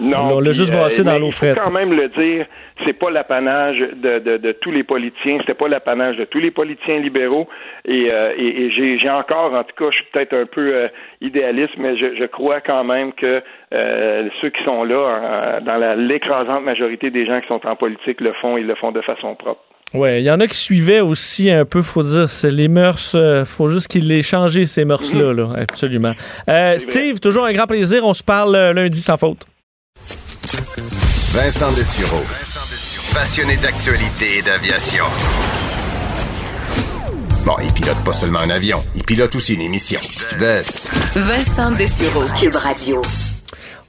Non. On l'a juste brassé euh, dans l'eau fraîche. quand même le dire, c'est pas l'apanage de, de, de, tous les politiciens, c'était pas l'apanage de tous les politiciens libéraux. Et, euh, et, j'ai encore, en tout cas, je suis peut-être un peu euh, idéaliste, mais je, je, crois quand même que ceux qui sont là, dans l'écrasante majorité des gens qui sont en politique, le font, ils le font de façon propre. Ouais, il y en a qui suivaient aussi un peu, faut dire, c'est les mœurs, faut juste qu'ils les changent ces mœurs-là, là, absolument. Steve, toujours un grand plaisir, on se parle lundi sans faute. Vincent Dessureau. Passionné d'actualité et d'aviation. Bon, il pilote pas seulement un avion, il pilote aussi une émission. Vincent Dessureau, Cube Radio.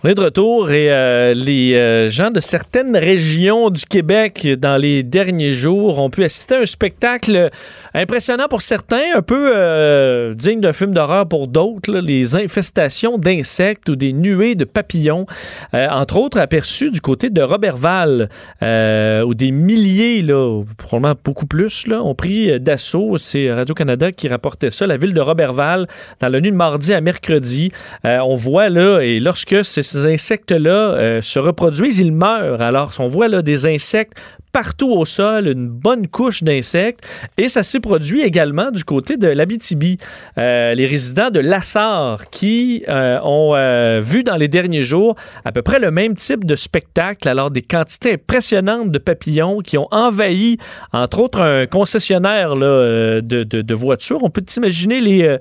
On est de retour et euh, les euh, gens de certaines régions du Québec dans les derniers jours ont pu assister à un spectacle impressionnant pour certains, un peu euh, digne d'un film d'horreur pour d'autres, les infestations d'insectes ou des nuées de papillons, entre autres aperçus du côté de Robertval, où des milliers, là, probablement beaucoup plus, là, ont pris d'assaut. C'est Radio-Canada qui rapportait ça, la ville de Robertval, dans la nuit de mardi à mercredi. on voit là, et lorsque c'est ces insectes-là se reproduisent, ils meurent. Alors, on voit là des insectes partout au sol, une bonne couche d'insectes. Et ça s'est produit également du côté de l'Abitibi. Euh, les résidents de Lassar qui euh, ont euh, vu dans les derniers jours à peu près le même type de spectacle, alors des quantités impressionnantes de papillons qui ont envahi, entre autres, un concessionnaire de, de, voitures. On peut imaginer les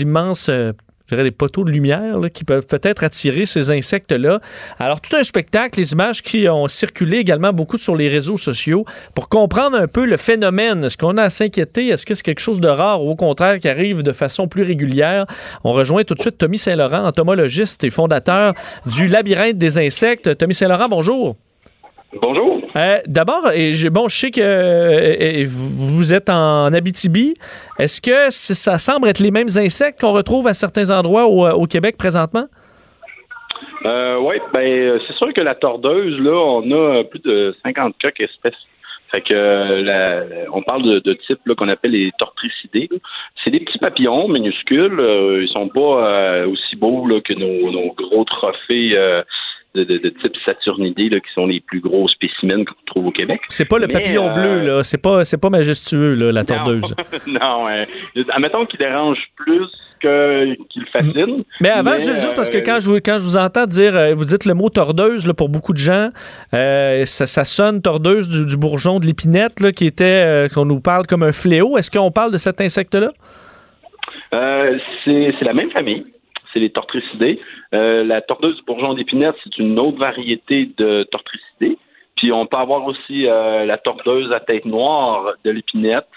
immenses je dirais, des poteaux de lumière qui peuvent peut-être attirer ces insectes-là. Alors, tout un spectacle, les images qui ont circulé également beaucoup sur les réseaux sociaux pour comprendre un peu le phénomène. Est-ce qu'on a à s'inquiéter? Est-ce que c'est quelque chose de rare ou au contraire qui arrive de façon plus régulière? On rejoint tout de suite Tommy Saint-Laurent, entomologiste et fondateur du Labyrinthe des insectes. Tommy Saint-Laurent, bonjour. Bonjour. Euh, D'abord, bon, je sais que euh, vous êtes en Abitibi. Est-ce que ça semble être les mêmes insectes qu'on retrouve à certains endroits au, euh, Québec présentement? Euh, oui, ben c'est sûr que la tordeuse, là, on a plus de 50 coques espèces. Fait que on parle de, types qu'on appelle les tortricidés. C'est des petits papillons minuscules. ils sont pas aussi beaux que nos, gros trophées de, type saturnidé qui sont les plus gros spécimens qu'on trouve au Québec. C'est pas le papillon bleu, euh, là. C'est pas, c'est pas majestueux, là, la tordeuse. Non, admettons qu'il dérange plus qu'il fascine. Mais avant, juste parce que quand je, vous, quand je vous entends dire, euh, vous dites le mot tordeuse, là, pour beaucoup de gens, euh, ça, sonne tordeuse du, bourgeon de l'épinette, là, qui était, qu'on nous parle comme un fléau. Est-ce qu'on parle de cet insecte-là? c'est la même famille c'est les tortricidés. Euh, la tordeuse bourgeon d'épinette, c'est une autre variété de tortricidés. Puis on peut avoir aussi euh, la tordeuse à tête noire de l'épinette.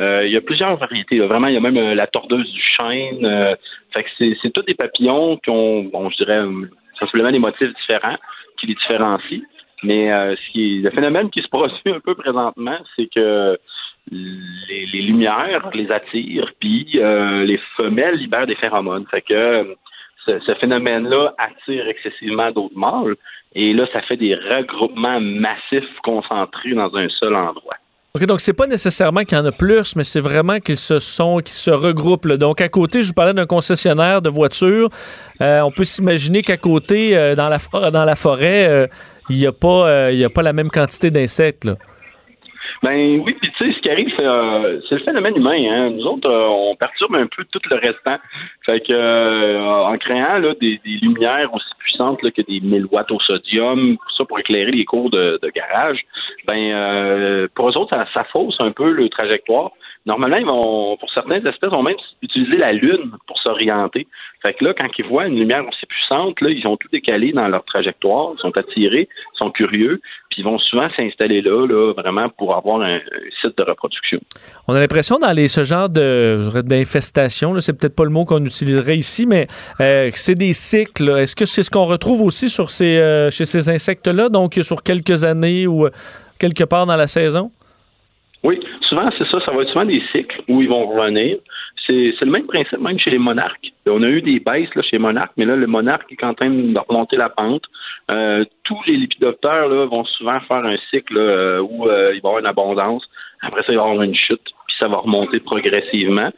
Euh, il y a plusieurs variétés. Vraiment, il y a même la tordeuse du chêne. fait que c'est, tous des papillons qui ont, bon, je dirais, sensiblement des motifs différents qui les différencient. Mais ce qui le phénomène qui se produit un peu présentement, c'est que les, lumières les attirent, puis les femelles libèrent des phéromones. Fait que ce, phénomène-là attire excessivement d'autres mâles. Et là, ça fait des regroupements massifs concentrés dans un seul endroit. OK, donc c'est pas nécessairement qu'il y en a plus, mais c'est vraiment qu'ils se sont, qu'ils se regroupent. Donc à côté, je vous parlais d'un concessionnaire de voitures. Euh, on peut s'imaginer qu'à côté, euh, dans, la, dans la forêt, euh, il n'y a, pas, a pas la même quantité d'insectes. Ben oui, puis c'est, euh, le phénomène humain. Hein. Nous autres, euh, on perturbe un peu tout le restant. Fait que euh, en créant des, lumières aussi puissantes que des 1000 watts au sodium, ça pour éclairer les cours de, garage, ben pour eux autres, ça, ça fausse un peu le trajectoire. Normalement, ils vont, pour certaines espèces, vont même utiliser la Lune pour s'orienter. Fait que là, quand ils voient une lumière aussi puissante, là, ils ont tout décalé dans leur trajectoire, ils sont attirés, ils sont curieux, puis ils vont souvent s'installer là, là, vraiment pour avoir un, site de reproduction. On a l'impression dans les, ce genre de d'infestation, c'est peut-être pas le mot qu'on utiliserait ici, mais euh, c'est des cycles. Est-ce que c'est ce qu'on retrouve aussi sur ces, euh, chez ces insectes-là, donc sur quelques années ou euh, quelque part dans la saison? Oui, souvent, c'est ça. Ça va être souvent des cycles où ils vont revenir. C'est, le même principe même chez les monarques. On a eu des baisses là, chez les monarques, mais là, le monarque est en train de remonter la pente. Euh, tous les lépidoptères là, vont souvent faire un cycle euh, où euh, il va y avoir une abondance. Après ça, il va y avoir une chute, puis ça va remonter progressivement.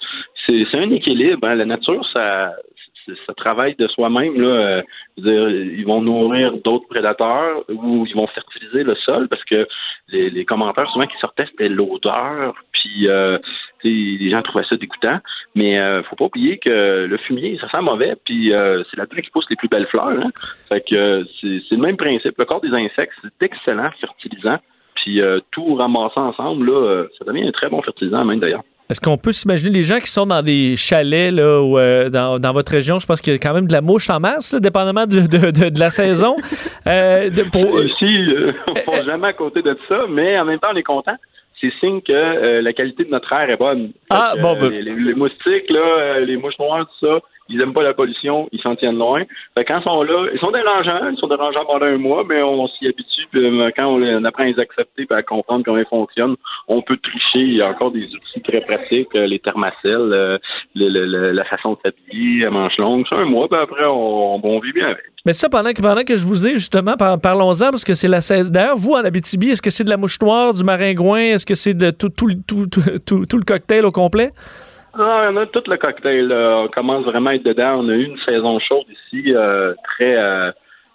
C'est, un équilibre. Hein. La nature, ça, ça travaille de soi-même. Là, ils vont nourrir d'autres prédateurs ou ils vont fertiliser le sol parce que les, commentaires souvent qui sortaient, c'était l'odeur, puis euh, les gens trouvaient ça dégoûtant. Mais euh, faut pas oublier que le fumier, ça sent mauvais, puis euh, c'est là-dedans qui pousse les plus belles fleurs. Hein. Fait que c'est le même principe. Le corps des insectes, c'est excellent fertilisant. Puis tout ramasser ensemble, là, ça devient un très bon fertilisant même d'ailleurs. Est-ce qu'on peut s'imaginer les gens qui sont dans des chalets là, ou dans, dans, votre région, je pense qu'il y a quand même de la mouche en masse, dépendamment de, de, de, la saison. Euh, pour... Ici, on ne jamais à côté de ça, mais en même temps, on est content. C'est signe que euh, la qualité de notre air est bonne. Ah, bon, ben... les, les, moustiques, là, les mouches noires, tout ça, ils aiment pas la pollution, ils s'en tiennent loin. Fait quand ils sont là, ils sont dérangeants, ils sont dérangeants pendant un mois, mais on, s'y habitue. Euh, quand on, apprend à les accepter et à comprendre comment ils fonctionnent, on peut tricher. Il y a encore des outils très pratiques, euh, les thermacelles, euh, la façon de s'habiller à manches longues. C'est un mois, puis après, on, vit bien avec. Mais ça, pendant que, je vous ai, justement, parlons-en, parce que c'est la saison. D'ailleurs, vous, en Abitibi, est-ce que c'est de la mouche noire, du maringouin? Est-ce que c'est de tout, tout, tout le cocktail au complet? On a tout le cocktail. On commence vraiment à être dedans. On a eu une saison chaude ici, euh, très, euh,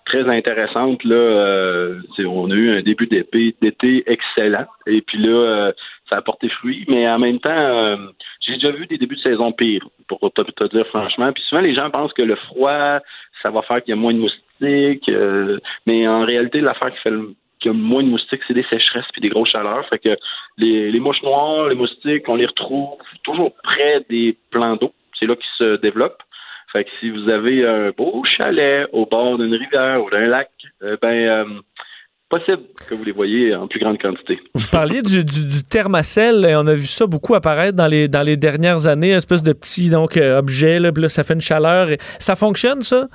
très intéressante. Là, euh, on a eu un début d'été excellent. Et puis là, euh, ça a porté fruit. Mais en même temps, euh, j'ai déjà vu des débuts de saison pires, pour te, te, dire franchement. Puis souvent, les gens pensent que le froid, ça va faire qu'il y a moins de moustiques. mais en réalité, l'affaire qui fait le qu'il y a moins de moustiques, c'est des sécheresses puis des grosses chaleurs. Fait que les, mouches noires, les moustiques, on les retrouve toujours près des plans d'eau. C'est là qu'ils se développent. Fait que si vous avez un beau chalet au bord d'une rivière ou d'un lac, euh, ben euh, possible que vous les voyez en plus grande quantité. Vous parliez du, du, et on a vu ça beaucoup apparaître dans les, dans les dernières années, une espèce de petit donc, euh, objet, là, ça fait une chaleur. Ça fonctionne, ça?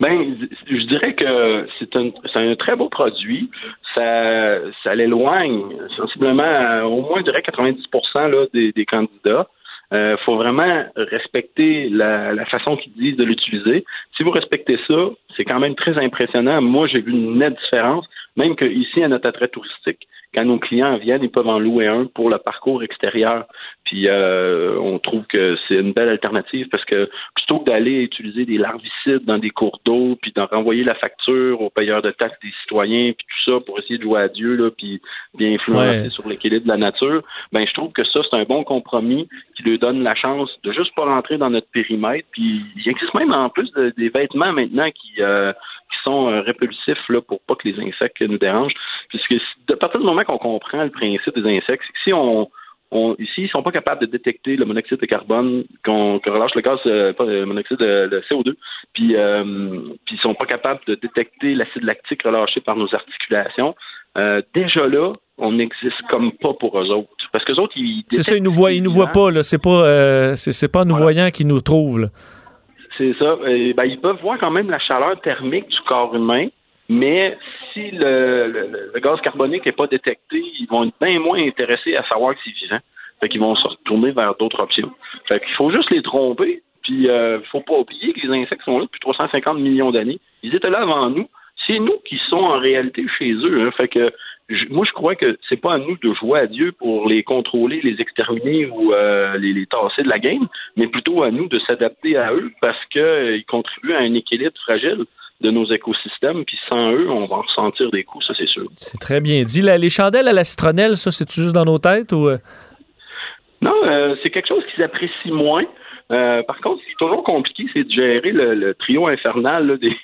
Ben, je dirais que c'est un, un, très beau produit. Ça, ça l'éloigne sensiblement au moins, je dirais, 90% là, des, des candidats. Il euh, faut vraiment respecter la, la façon qu'ils disent de l'utiliser. Si vous respectez ça, c'est quand même très impressionnant. Moi, j'ai vu une nette différence, même qu'ici, à notre attrait touristique, quand nos clients viennent, ils peuvent en louer un pour le parcours extérieur. Puis euh, on trouve que c'est une belle alternative parce que plutôt que d'aller utiliser des larvicides dans des cours d'eau, puis d'en renvoyer la facture aux payeurs de taxes des citoyens, puis tout ça pour essayer de jouer à Dieu, là, puis bien influencer sur l'équilibre de la nature, ben je trouve que ça, c'est un bon compromis qui lui donne la chance de juste pas rentrer dans notre périmètre. Puis il existe même en plus des vêtements maintenant qui euh, qui sont euh, répulsifs là, pour pas que les insectes nous dérangent. Puisque à partir du moment qu'on comprend le principe des insectes, si on, on, ici, ils sont pas capables de détecter le monoxyde de carbone qu'on relâche le gaz, euh, pas le monoxyde, de, le CO2, puis, euh, puis ils sont pas capables de détecter l'acide lactique relâché par nos articulations. Euh, déjà là, on n'existe comme pas pour eux autres. Parce que autres, ils. C'est ça, ils nous voient, ils nous voient pas, là. C'est pas, euh, c'est, pas nous voyant qu'ils nous trouvent, là. C'est ça. ben, ils peuvent voir quand même la chaleur thermique du corps humain, mais si le, gaz carbonique n'est pas détecté, ils vont être bien moins intéressés à savoir que c'est vivant. Fait qu'ils vont se retourner vers d'autres options. Fait qu'il faut juste les tromper. Puis, euh, faut pas oublier que les insectes sont là depuis 350 millions d'années. Ils étaient là avant nous. C'est nous qui sommes en réalité chez eux. Hein. Fait que moi, je crois que c'est pas à nous de jouer à Dieu pour les contrôler, les exterminer ou euh, les, les, tasser de la game, mais plutôt à nous de s'adapter à eux parce qu'ils euh, contribuent à un équilibre fragile de nos écosystèmes, puis sans eux, on va ressentir des coups, ça c'est sûr. C'est très bien dit. les chandelles à la citronnelle, ça, c'est juste dans nos têtes ou... Euh? Non, c'est quelque chose qu'ils apprécient moins. Euh, par contre, ce qui est toujours compliqué, c'est de gérer le, trio infernal des,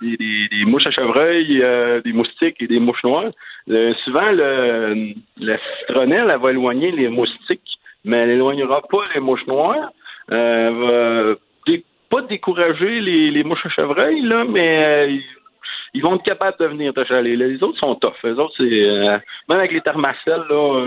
des, des, mouches à chevreuil, euh, des moustiques et des mouches noires. Euh, souvent, le, la citronnelle, elle va éloigner les moustiques, mais elle n'éloignera pas les mouches noires. elle va pas décourager les, les mouches à chevreuil, là, mais ils vont être capables de venir te chaler. Les autres sont tough. Les autres, c'est même avec les thermacelles, là,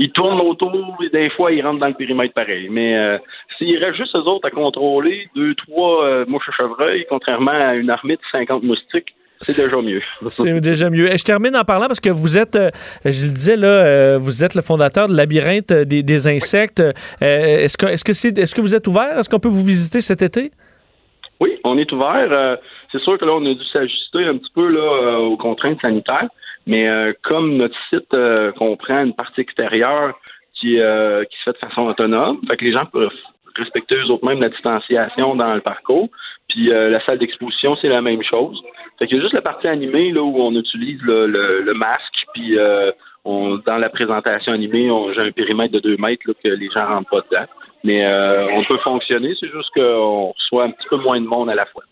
ils tournent autour et des fois, ils rentrent dans le périmètre pareil. Mais euh, s'il reste juste eux autres à contrôler, deux, trois euh, mouches à chevreuil, contrairement à une armée de 50 moustiques, c'est déjà mieux. C'est déjà mieux. Et je termine en parlant parce que vous êtes, euh, je le disais là, vous êtes le fondateur de Labyrinthe des, insectes. est-ce que, est-ce que c'est, est-ce que vous êtes ouvert? Est-ce qu'on peut vous visiter cet été? Oui, on est ouvert. C'est sûr que là, on a dû s'ajuster un petit peu là aux contraintes sanitaires. Mais euh, comme notre site euh, comprend une partie extérieure qui, euh, qui se fait de façon autonome, fait que les gens peuvent respecter eux autres même la distanciation dans le parcours. Puis la salle d'exposition, c'est la même chose. Fait qu'il y a juste la partie animée là, où on utilise le, le, masque, puis on, dans la présentation animée, j'ai un périmètre de 2 mètres là, que les gens rentrent pas dedans. Mais on peut fonctionner, c'est juste qu'on reçoit un petit peu moins de monde à la fois.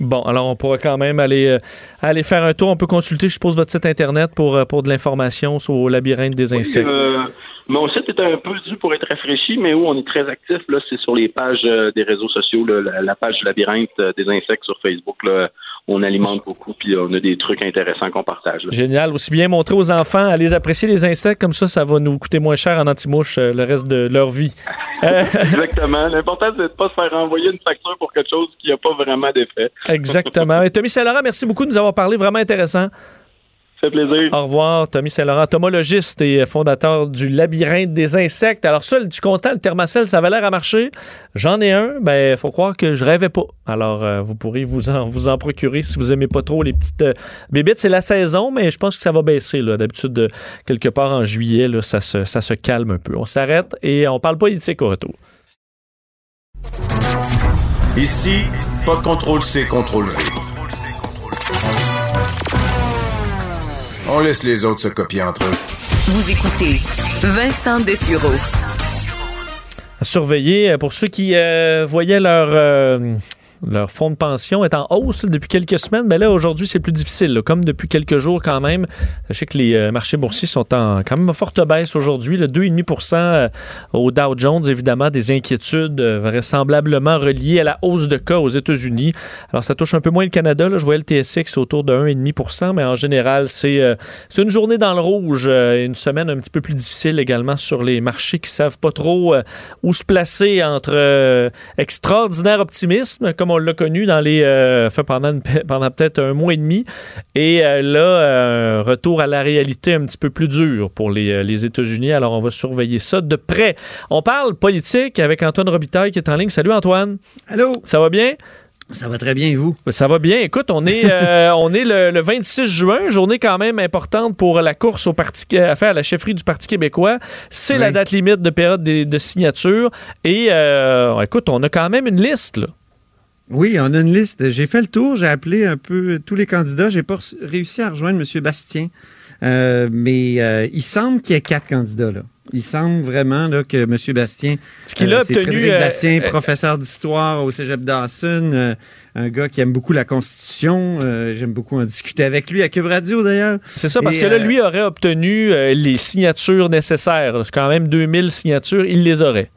Bon, alors on pourra quand même aller, euh, aller faire un tour. On peut consulter, je suppose, votre site Internet pour, euh, pour de l'information sur le labyrinthe des insectes. Euh, mon site est un peu dû pour être rafraîchi, mais où on est très actif, là, c'est sur les pages des réseaux sociaux, la, page du labyrinthe des insectes sur Facebook. Là, on alimente beaucoup, puis on a des trucs intéressants qu'on partage. Génial. Aussi bien montrer aux enfants à les apprécier les insectes, comme ça, ça va nous coûter moins cher en anti-mouche euh, le reste de leur vie. Exactement. L'important, c'est de ne pas se faire envoyer une facture pour quelque chose qui n'a pas vraiment d'effet. Exactement. Et Tommy Saint-Laurent, merci beaucoup de nous avoir parlé. Vraiment intéressant plaisir. Au revoir, Tommy Saint-Laurent, tomologiste et fondateur du Labyrinthe des insectes. Alors, ça, du content, le thermacell, ça avait l'air à marcher. J'en ai un, ben, faut croire que je rêvais pas. Alors, euh, vous pourrez vous en, vous en procurer si vous aimez pas trop les petites euh, bébites. C'est la saison, mais je pense que ça va baisser. D'habitude, quelque part en juillet, là, ça, se, ça se calme un peu. On s'arrête et on parle politique au retour. Ici, pas de contrôle C, contrôle V. On laisse les autres se copier entre eux. Vous écoutez Vincent Dessureau. À surveiller pour ceux qui euh, voyaient leur. euh, leur fonds de pension est en hausse depuis quelques semaines, mais là, aujourd'hui, c'est plus difficile. Comme depuis quelques jours, quand même. Sais que les euh, marchés boursiers sont en quand même forte baisse aujourd'hui. le 2,5% euh, au Dow Jones, évidemment, des inquiétudes euh, vraisemblablement reliées à la hausse de cas aux États-Unis. Alors, ça touche un peu moins le Canada. Là. Je voyais le TSX autour de 1,5% mais en général, c'est une journée dans le rouge. une semaine un petit peu plus difficile également sur les marchés qui savent pas trop où se placer entre extraordinaire optimisme, comme on l'a connu dans les euh, pendant, une- pendant peut-être un mois et demi, et euh, là, euh, retour à la réalité un petit peu plus dur pour les, euh, les États-Unis. Alors, on va surveiller ça de près. On parle politique avec Antoine Robitaille qui est en ligne. Salut Antoine. Allô? Ça va bien? Ça va très bien, et vous? Ça va bien. Écoute, on est, euh, on est le, le 26 juin, journée quand même importante pour la course au parti, à faire à la chefferie du Parti québécois. C'est la date limite de période de, de signature. Et euh, écoute, on a quand même une liste. Là. Oui, on a une liste. J'ai fait le tour, j'ai appelé un peu tous les candidats. J'ai pas réussi à rejoindre M. Bastien, Euh, mais euh, il semble qu'il y ait quatre candidats là. Il semble vraiment là, que M. Bastien, Ce qu'il a c'est obtenu, Frédéric euh, Bastien, euh, professeur d'histoire au Cégep Dawson, euh, un gars qui aime beaucoup la Constitution. Euh, J'aime beaucoup en discuter avec lui à Cube Radio d'ailleurs. C'est ça, parce Et, que là, euh, lui aurait obtenu euh, les signatures nécessaires. C'est quand même 2000 signatures, il les aurait.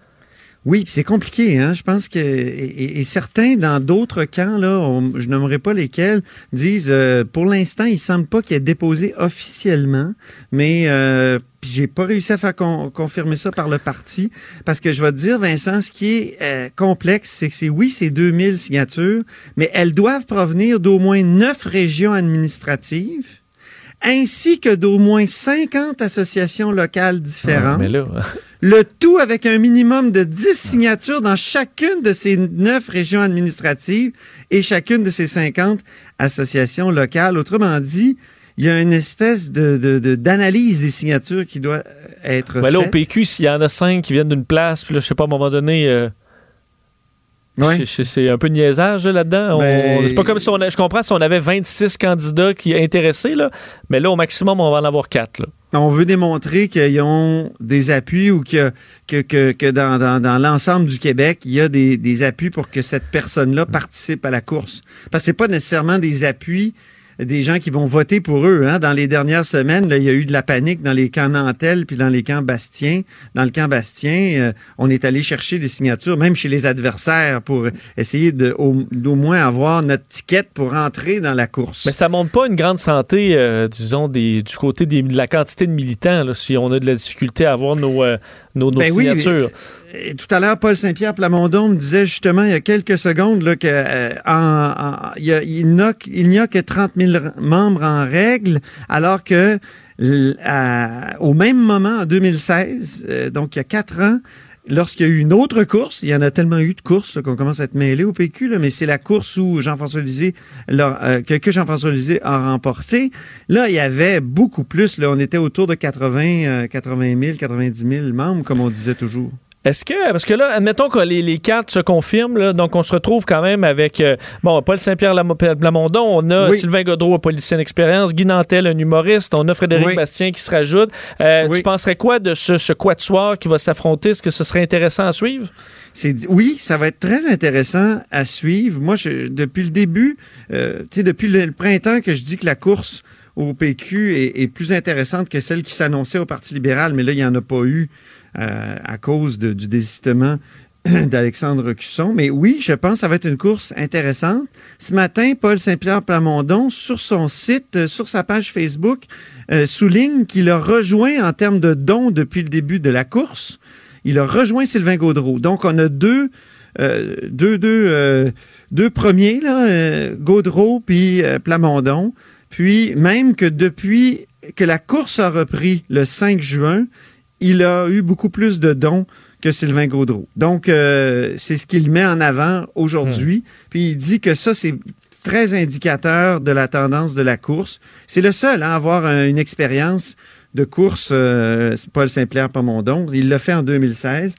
Oui, c'est compliqué, hein. Je pense que et, certains dans d'autres camps là, je nommerai pas lesquels, disent euh, pour l'instant, il semble pas qu'il ait déposé officiellement, mais euh, j'ai pas réussi à faire con- confirmer ça par le parti parce que je vais te dire Vincent, ce qui est euh, complexe, c'est que c'est oui, c'est 2000 signatures, mais elles doivent provenir d'au moins neuf régions administratives ainsi que d'au moins 50 associations locales différentes. Mais là, Le tout avec un minimum de 10 signatures dans chacune de ces neuf régions administratives et chacune de ces 50 associations locales. Autrement dit, il y a une espèce de, de- de- d'analyse des signatures qui doit être ben là, au. PQ, s'il y en a cinq qui viennent d'une place, puis là, je sais pas, à un moment donné. euh, C'est- un peu de niaisage là, là-dedans. On- Ben- C'est pas comme si on a- je comprends si on avait 26 candidats qui intéressés, là, mais là, au maximum, on va en avoir 4. On veut démontrer qu'ils ont des appuis ou que, que, que, que dans, dans, dans l'ensemble du Québec, il y a des, des appuis pour que cette personne-là participe à la course. Parce que c'est pas nécessairement des appuis des gens qui vont voter pour eux. Hein. Dans les dernières semaines, là, il y a eu de la panique dans les camps Nantel puis dans les camps Bastien. Dans le camp Bastien, euh, on est allé chercher des signatures, même chez les adversaires, pour essayer de au, d'au moins avoir notre ticket pour entrer dans la course. Mais ça montre pas une grande santé, euh, disons, des, du côté des- de la quantité de militants, là, si on a de la difficulté à avoir nos, euh, nos, nos Ben oui, signatures. Tout à l'heure, Paul Saint-Pierre Plamondon me disait justement il y a quelques secondes là, que euh, en- en- il y a- n'y a que 30 000 r- membres en règle, alors que à- au même moment, en 2016, euh, donc il y a quatre ans, lorsqu'il y a eu une autre course, il y en a tellement eu de courses qu'on commence à être mêlé au PQ, là, mais c'est la course où Jean-François Lisée, euh, que, que Jean-François Lisée a remporté. Là, il y avait beaucoup plus. Là, on était autour de 80, euh, 80 000, 90 000 membres, comme on disait toujours. Est-ce que, parce que là, admettons que les, les quatre se confirment, là, donc on se retrouve quand même avec, euh, bon, Paul Saint-Pierre Lamo- Plamondon, on a Oui. Sylvain Godreau, un politicien d'expérience, Guy Nantel, un humoriste, on a Frédéric Oui. Bastien qui se rajoute. Euh, Oui. Tu penserais quoi de ce, ce quatuor qui va s'affronter? Est-ce que ce serait intéressant à suivre? Oui, ça va être très intéressant à suivre. Moi, je, depuis le début, euh, tu sais, depuis le, le printemps que je dis que la course au PQ est, est plus intéressante que celle qui s'annonçait au Parti libéral, mais là, il n'y en a pas eu à cause du désistement d'Alexandre Cusson. Mais oui, je pense que ça va être une course intéressante. Ce matin, Paul Saint-Pierre Plamondon, sur son site, euh, sur sa page Facebook, euh, souligne qu'il a rejoint en termes de dons depuis le début de la course. Il a rejoint Sylvain Gaudreau. Donc, on a deux, euh, deux, deux, euh, premiers, là, euh, Gaudreau puis euh, Plamondon. Puis, même que depuis que la course a repris le 5 juin, il a eu beaucoup plus de dons que Sylvain Gaudreau. Donc, euh, c'est ce qu'il met en avant aujourd'hui. Puis, il dit que ça, c'est très indicateur de la tendance de la course. C'est le seul à avoir un- une expérience de course, euh, Paul Saint-Pierre Plamondon. Il l'a fait en 2016.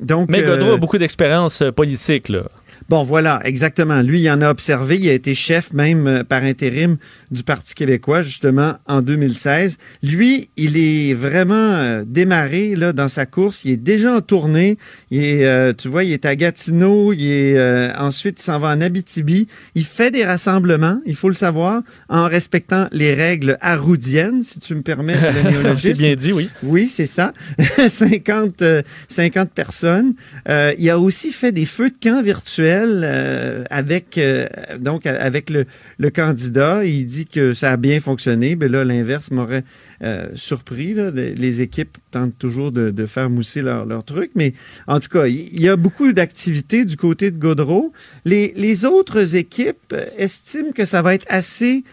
Donc, Mais Godreau euh, a beaucoup d'expérience euh, politique, là. Bon, voilà, exactement. Lui, il en a observé. Il a été chef même euh, par intérim du Parti québécois, justement, en 2016. Lui, il est vraiment euh, démarré là, dans sa course. Il est déjà en tournée. Il est, euh, tu vois, il est à Gatineau. Il est, euh, ensuite, il s'en va en Abitibi. Il fait des rassemblements, il faut le savoir, en respectant les règles arroudiennes, si tu me permets le néologisme. C'est bien dit, oui. Oui, c'est ça. 50, euh, 50 personnes. Il a aussi fait des feux de camp virtuels euh, avec, euh, donc, avec le, candidat. Il dit que ça a bien fonctionné. Mais là, l'inverse m'aurait euh, surpris. Les, équipes tentent toujours de, faire mousser leur, leur truc. Mais en tout cas, il y a beaucoup d'activités du côté de Godreau. Les, les autres équipes euh, estiment que ça va être assez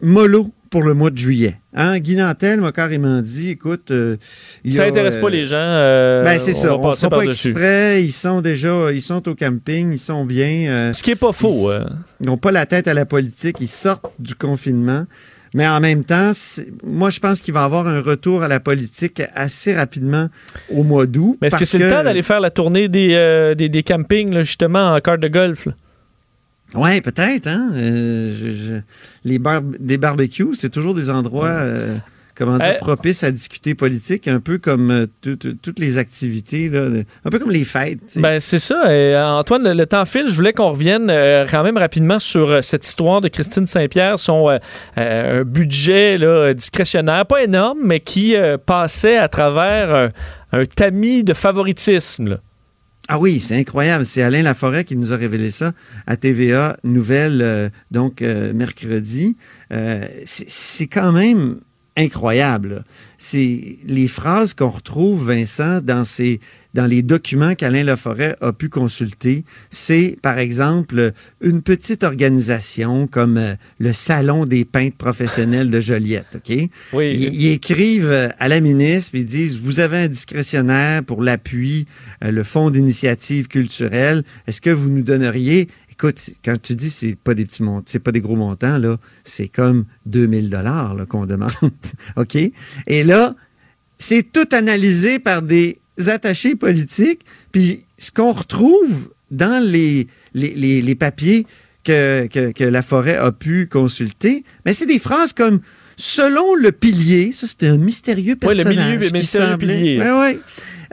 mollo pour le mois de juillet. Hein? Guy Nantel m'a carrément dit, écoute... euh, Ça n'intéresse euh, pas les gens. euh, ben, c'est ça. On ne fera pas exprès. Ils sont déjà, ils sont au camping, ils sont bien. euh, Ce qui est pas faux. euh. Ils n'ont pas la tête à la politique. Ils sortent du confinement. Mais en même temps, moi, je pense qu'il va y avoir un retour à la politique assez rapidement au mois d'août. Mais est-ce que c'est le temps d'aller faire la tournée des, euh, des, des campings, là, justement, en carte de golf? là? Oui, peut-être. Hein? Euh, je- je- Les bar- des barbecues, c'est toujours des endroits, euh, comment dire, Euh, propices à discuter politique, un peu comme tout- tout- toutes les activités, là, un peu comme les fêtes. tu sais. Ben, c'est ça. Et, Antoine, le, le temps file. Je voulais qu'on revienne quand même rapidement sur cette histoire de Christine Saint-Pierre, son un budget là, discrétionnaire, pas énorme, mais qui passait à travers un, un tamis de favoritisme. là. Ah oui, c'est incroyable. C'est Alain Laforêt qui nous a révélé ça à TVA Nouvelle, euh, donc euh, mercredi. Euh, c'est quand même incroyable. C'est les phrases qu'on retrouve, Vincent, dans, ces, dans les documents qu'Alain Laforêt a pu consulter. C'est, par exemple, une petite organisation comme euh, le Salon des peintres professionnels de Joliette. OK? Oui. Ils, ils écrivent à la ministre, puis ils disent Vous avez un discrétionnaire pour l'appui, euh, le Fonds d'initiative culturelle. Est-ce que vous nous donneriez Écoute, quand tu dis c'est pas des petits montants, c'est pas des gros montants là, c'est comme 2000 dollars qu'on demande. OK? Et là, c'est tout analysé par des attachés politiques, puis ce qu'on retrouve dans les, les, les- les papiers que, que, que la forêt a pu consulter, mais c'est des phrases comme selon le pilier, ça c'est un mystérieux Oui, le personnage. milieu, le qui mystérieux semblait- pilier. Ouais, ouais.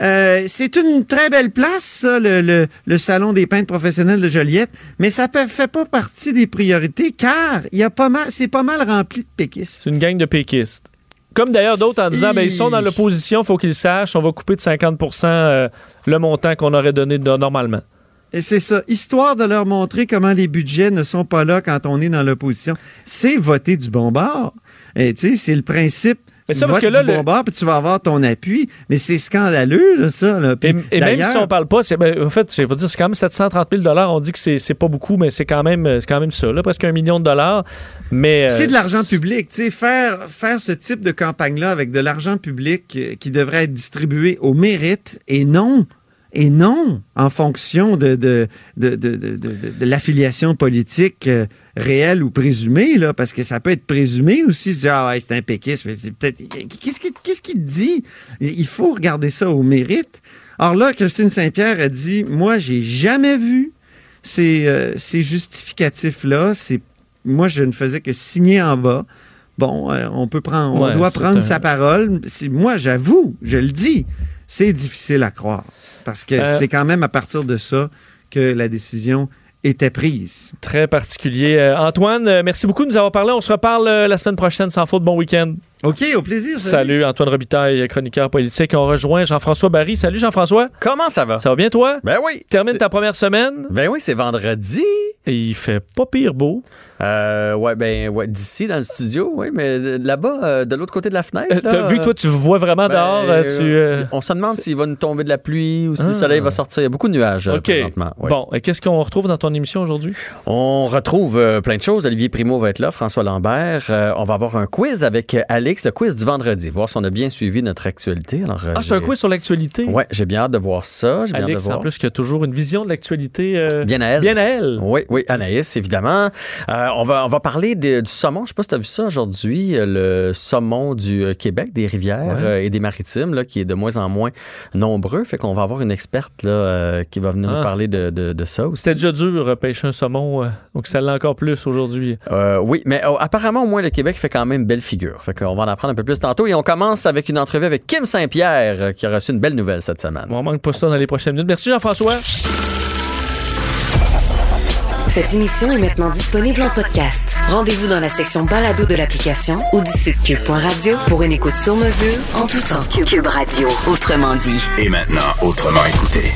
Euh, c'est une très belle place, ça, le, le- le Salon des peintres professionnels de Joliette, mais ça ne fait pas partie des priorités car il y a pas mal, c'est pas mal rempli de péquistes. C'est une gang de péquistes. Comme d'ailleurs d'autres en disant, ben, ils sont dans l'opposition, il faut qu'ils sachent, on va couper de 50% euh, le montant qu'on aurait donné de- normalement. Et c'est ça, histoire de leur montrer comment les budgets ne sont pas là quand on est dans l'opposition. C'est voter du bon bord. Et tu sais, c'est le principe. Mais ça, parce que là, du le- bon bord, puis tu vas avoir ton appui. Mais c'est scandaleux, là, ça. là. Puis Et, et même si on parle pas, c'est, ben, en fait, je vais dire, c'est quand même 730 000 On dit que c'est, c'est pas beaucoup, mais c'est quand même, c'est quand même ça, là, presque un million de dollars. Mais, euh, C'est de l'argent public. Tu sais, faire, faire ce type de campagne-là avec de l'argent public euh, qui devrait être distribué au mérite et non, et non en fonction de, de, de, de, de- l'affiliation politique euh, réelle ou présumée, là, parce que ça peut être présumé aussi, ah ouais, c'est un péquiste. peut-être, qu'est-ce qu'il qu'est-ce qu'il dit? Il faut regarder ça au mérite. Alors là, Christine Saint-Pierre a dit, moi, j'ai jamais vu ces, euh, ces justificatifs-là. C'est moi, je ne faisais que signer en bas. Bon, euh, on peut prendre, on Ouais, doit prendre un- sa parole. Moi, j'avoue, je le dis, c'est difficile à croire. Parce que Euh, c'est quand même à partir de ça que la décision était prise. Très particulier. Euh, Antoine, euh, merci beaucoup de nous avoir parlé. On se reparle la semaine prochaine, sans faute. Bon week-end. OK, au plaisir. Salut, Antoine Robitaille, chroniqueur politique. On rejoint Jean-François Barry. Salut, Jean-François. Comment ça va? Ça va bien, toi? Ben oui. Termine c'est- ta première semaine? Ben oui, c'est vendredi. Et il fait pas pire beau. Euh, ouais, ben, ouais, d'ici dans le studio, oui, mais là-bas, euh, de l'autre côté de la fenêtre. Euh, là, T'as vu, toi, tu vois vraiment ben, dehors. euh, tu, euh, On se demande s'il va nous tomber de la pluie ou si Ah. le soleil va sortir. Il y a beaucoup de nuages euh, OK. présentement. ouais. Bon, et qu'est-ce qu'on retrouve dans ton émission aujourd'hui? On retrouve euh, plein de choses. Olivier Primo va être là, François Lambert. Euh, on va avoir un quiz avec euh, Alex, le quiz du vendredi, voir si on a bien suivi notre actualité. Alors, euh, Ah, c'est un j'ai- quiz sur l'actualité. Ouais, j'ai bien hâte de voir ça. J'ai bien hâte de Alex, voir. en plus, qui a toujours une vision de l'actualité. euh, Bien à elle. Bien à elle. Oui, oui, Oui, Anaïs, évidemment. Euh, on, va, on va parler du saumon. Je sais pas si tu as vu ça aujourd'hui, le saumon du Québec, des rivières Ouais. et des maritimes, là, qui est de moins en moins nombreux. Fait qu'on va avoir une experte là, qui va venir nous Ah. parler de, de, de ça aussi. C'était déjà dur pêcher un saumon, donc ça l'est encore plus aujourd'hui. Oui, mais euh, apparemment, au moins, le Québec fait quand même belle figure. Fait qu'on va en apprendre un peu plus tantôt. Et on commence avec une entrevue avec Kim Saint-Pierre, euh, qui a reçu une belle nouvelle cette semaine. On manque pas ça dans les prochaines minutes. Merci Jean-François. Cette émission est maintenant disponible en podcast. Rendez-vous dans la section balado de l'application ou du site cube.radio pour une écoute sur mesure en tout temps. Cube Radio, autrement dit. Et maintenant, autrement écouté.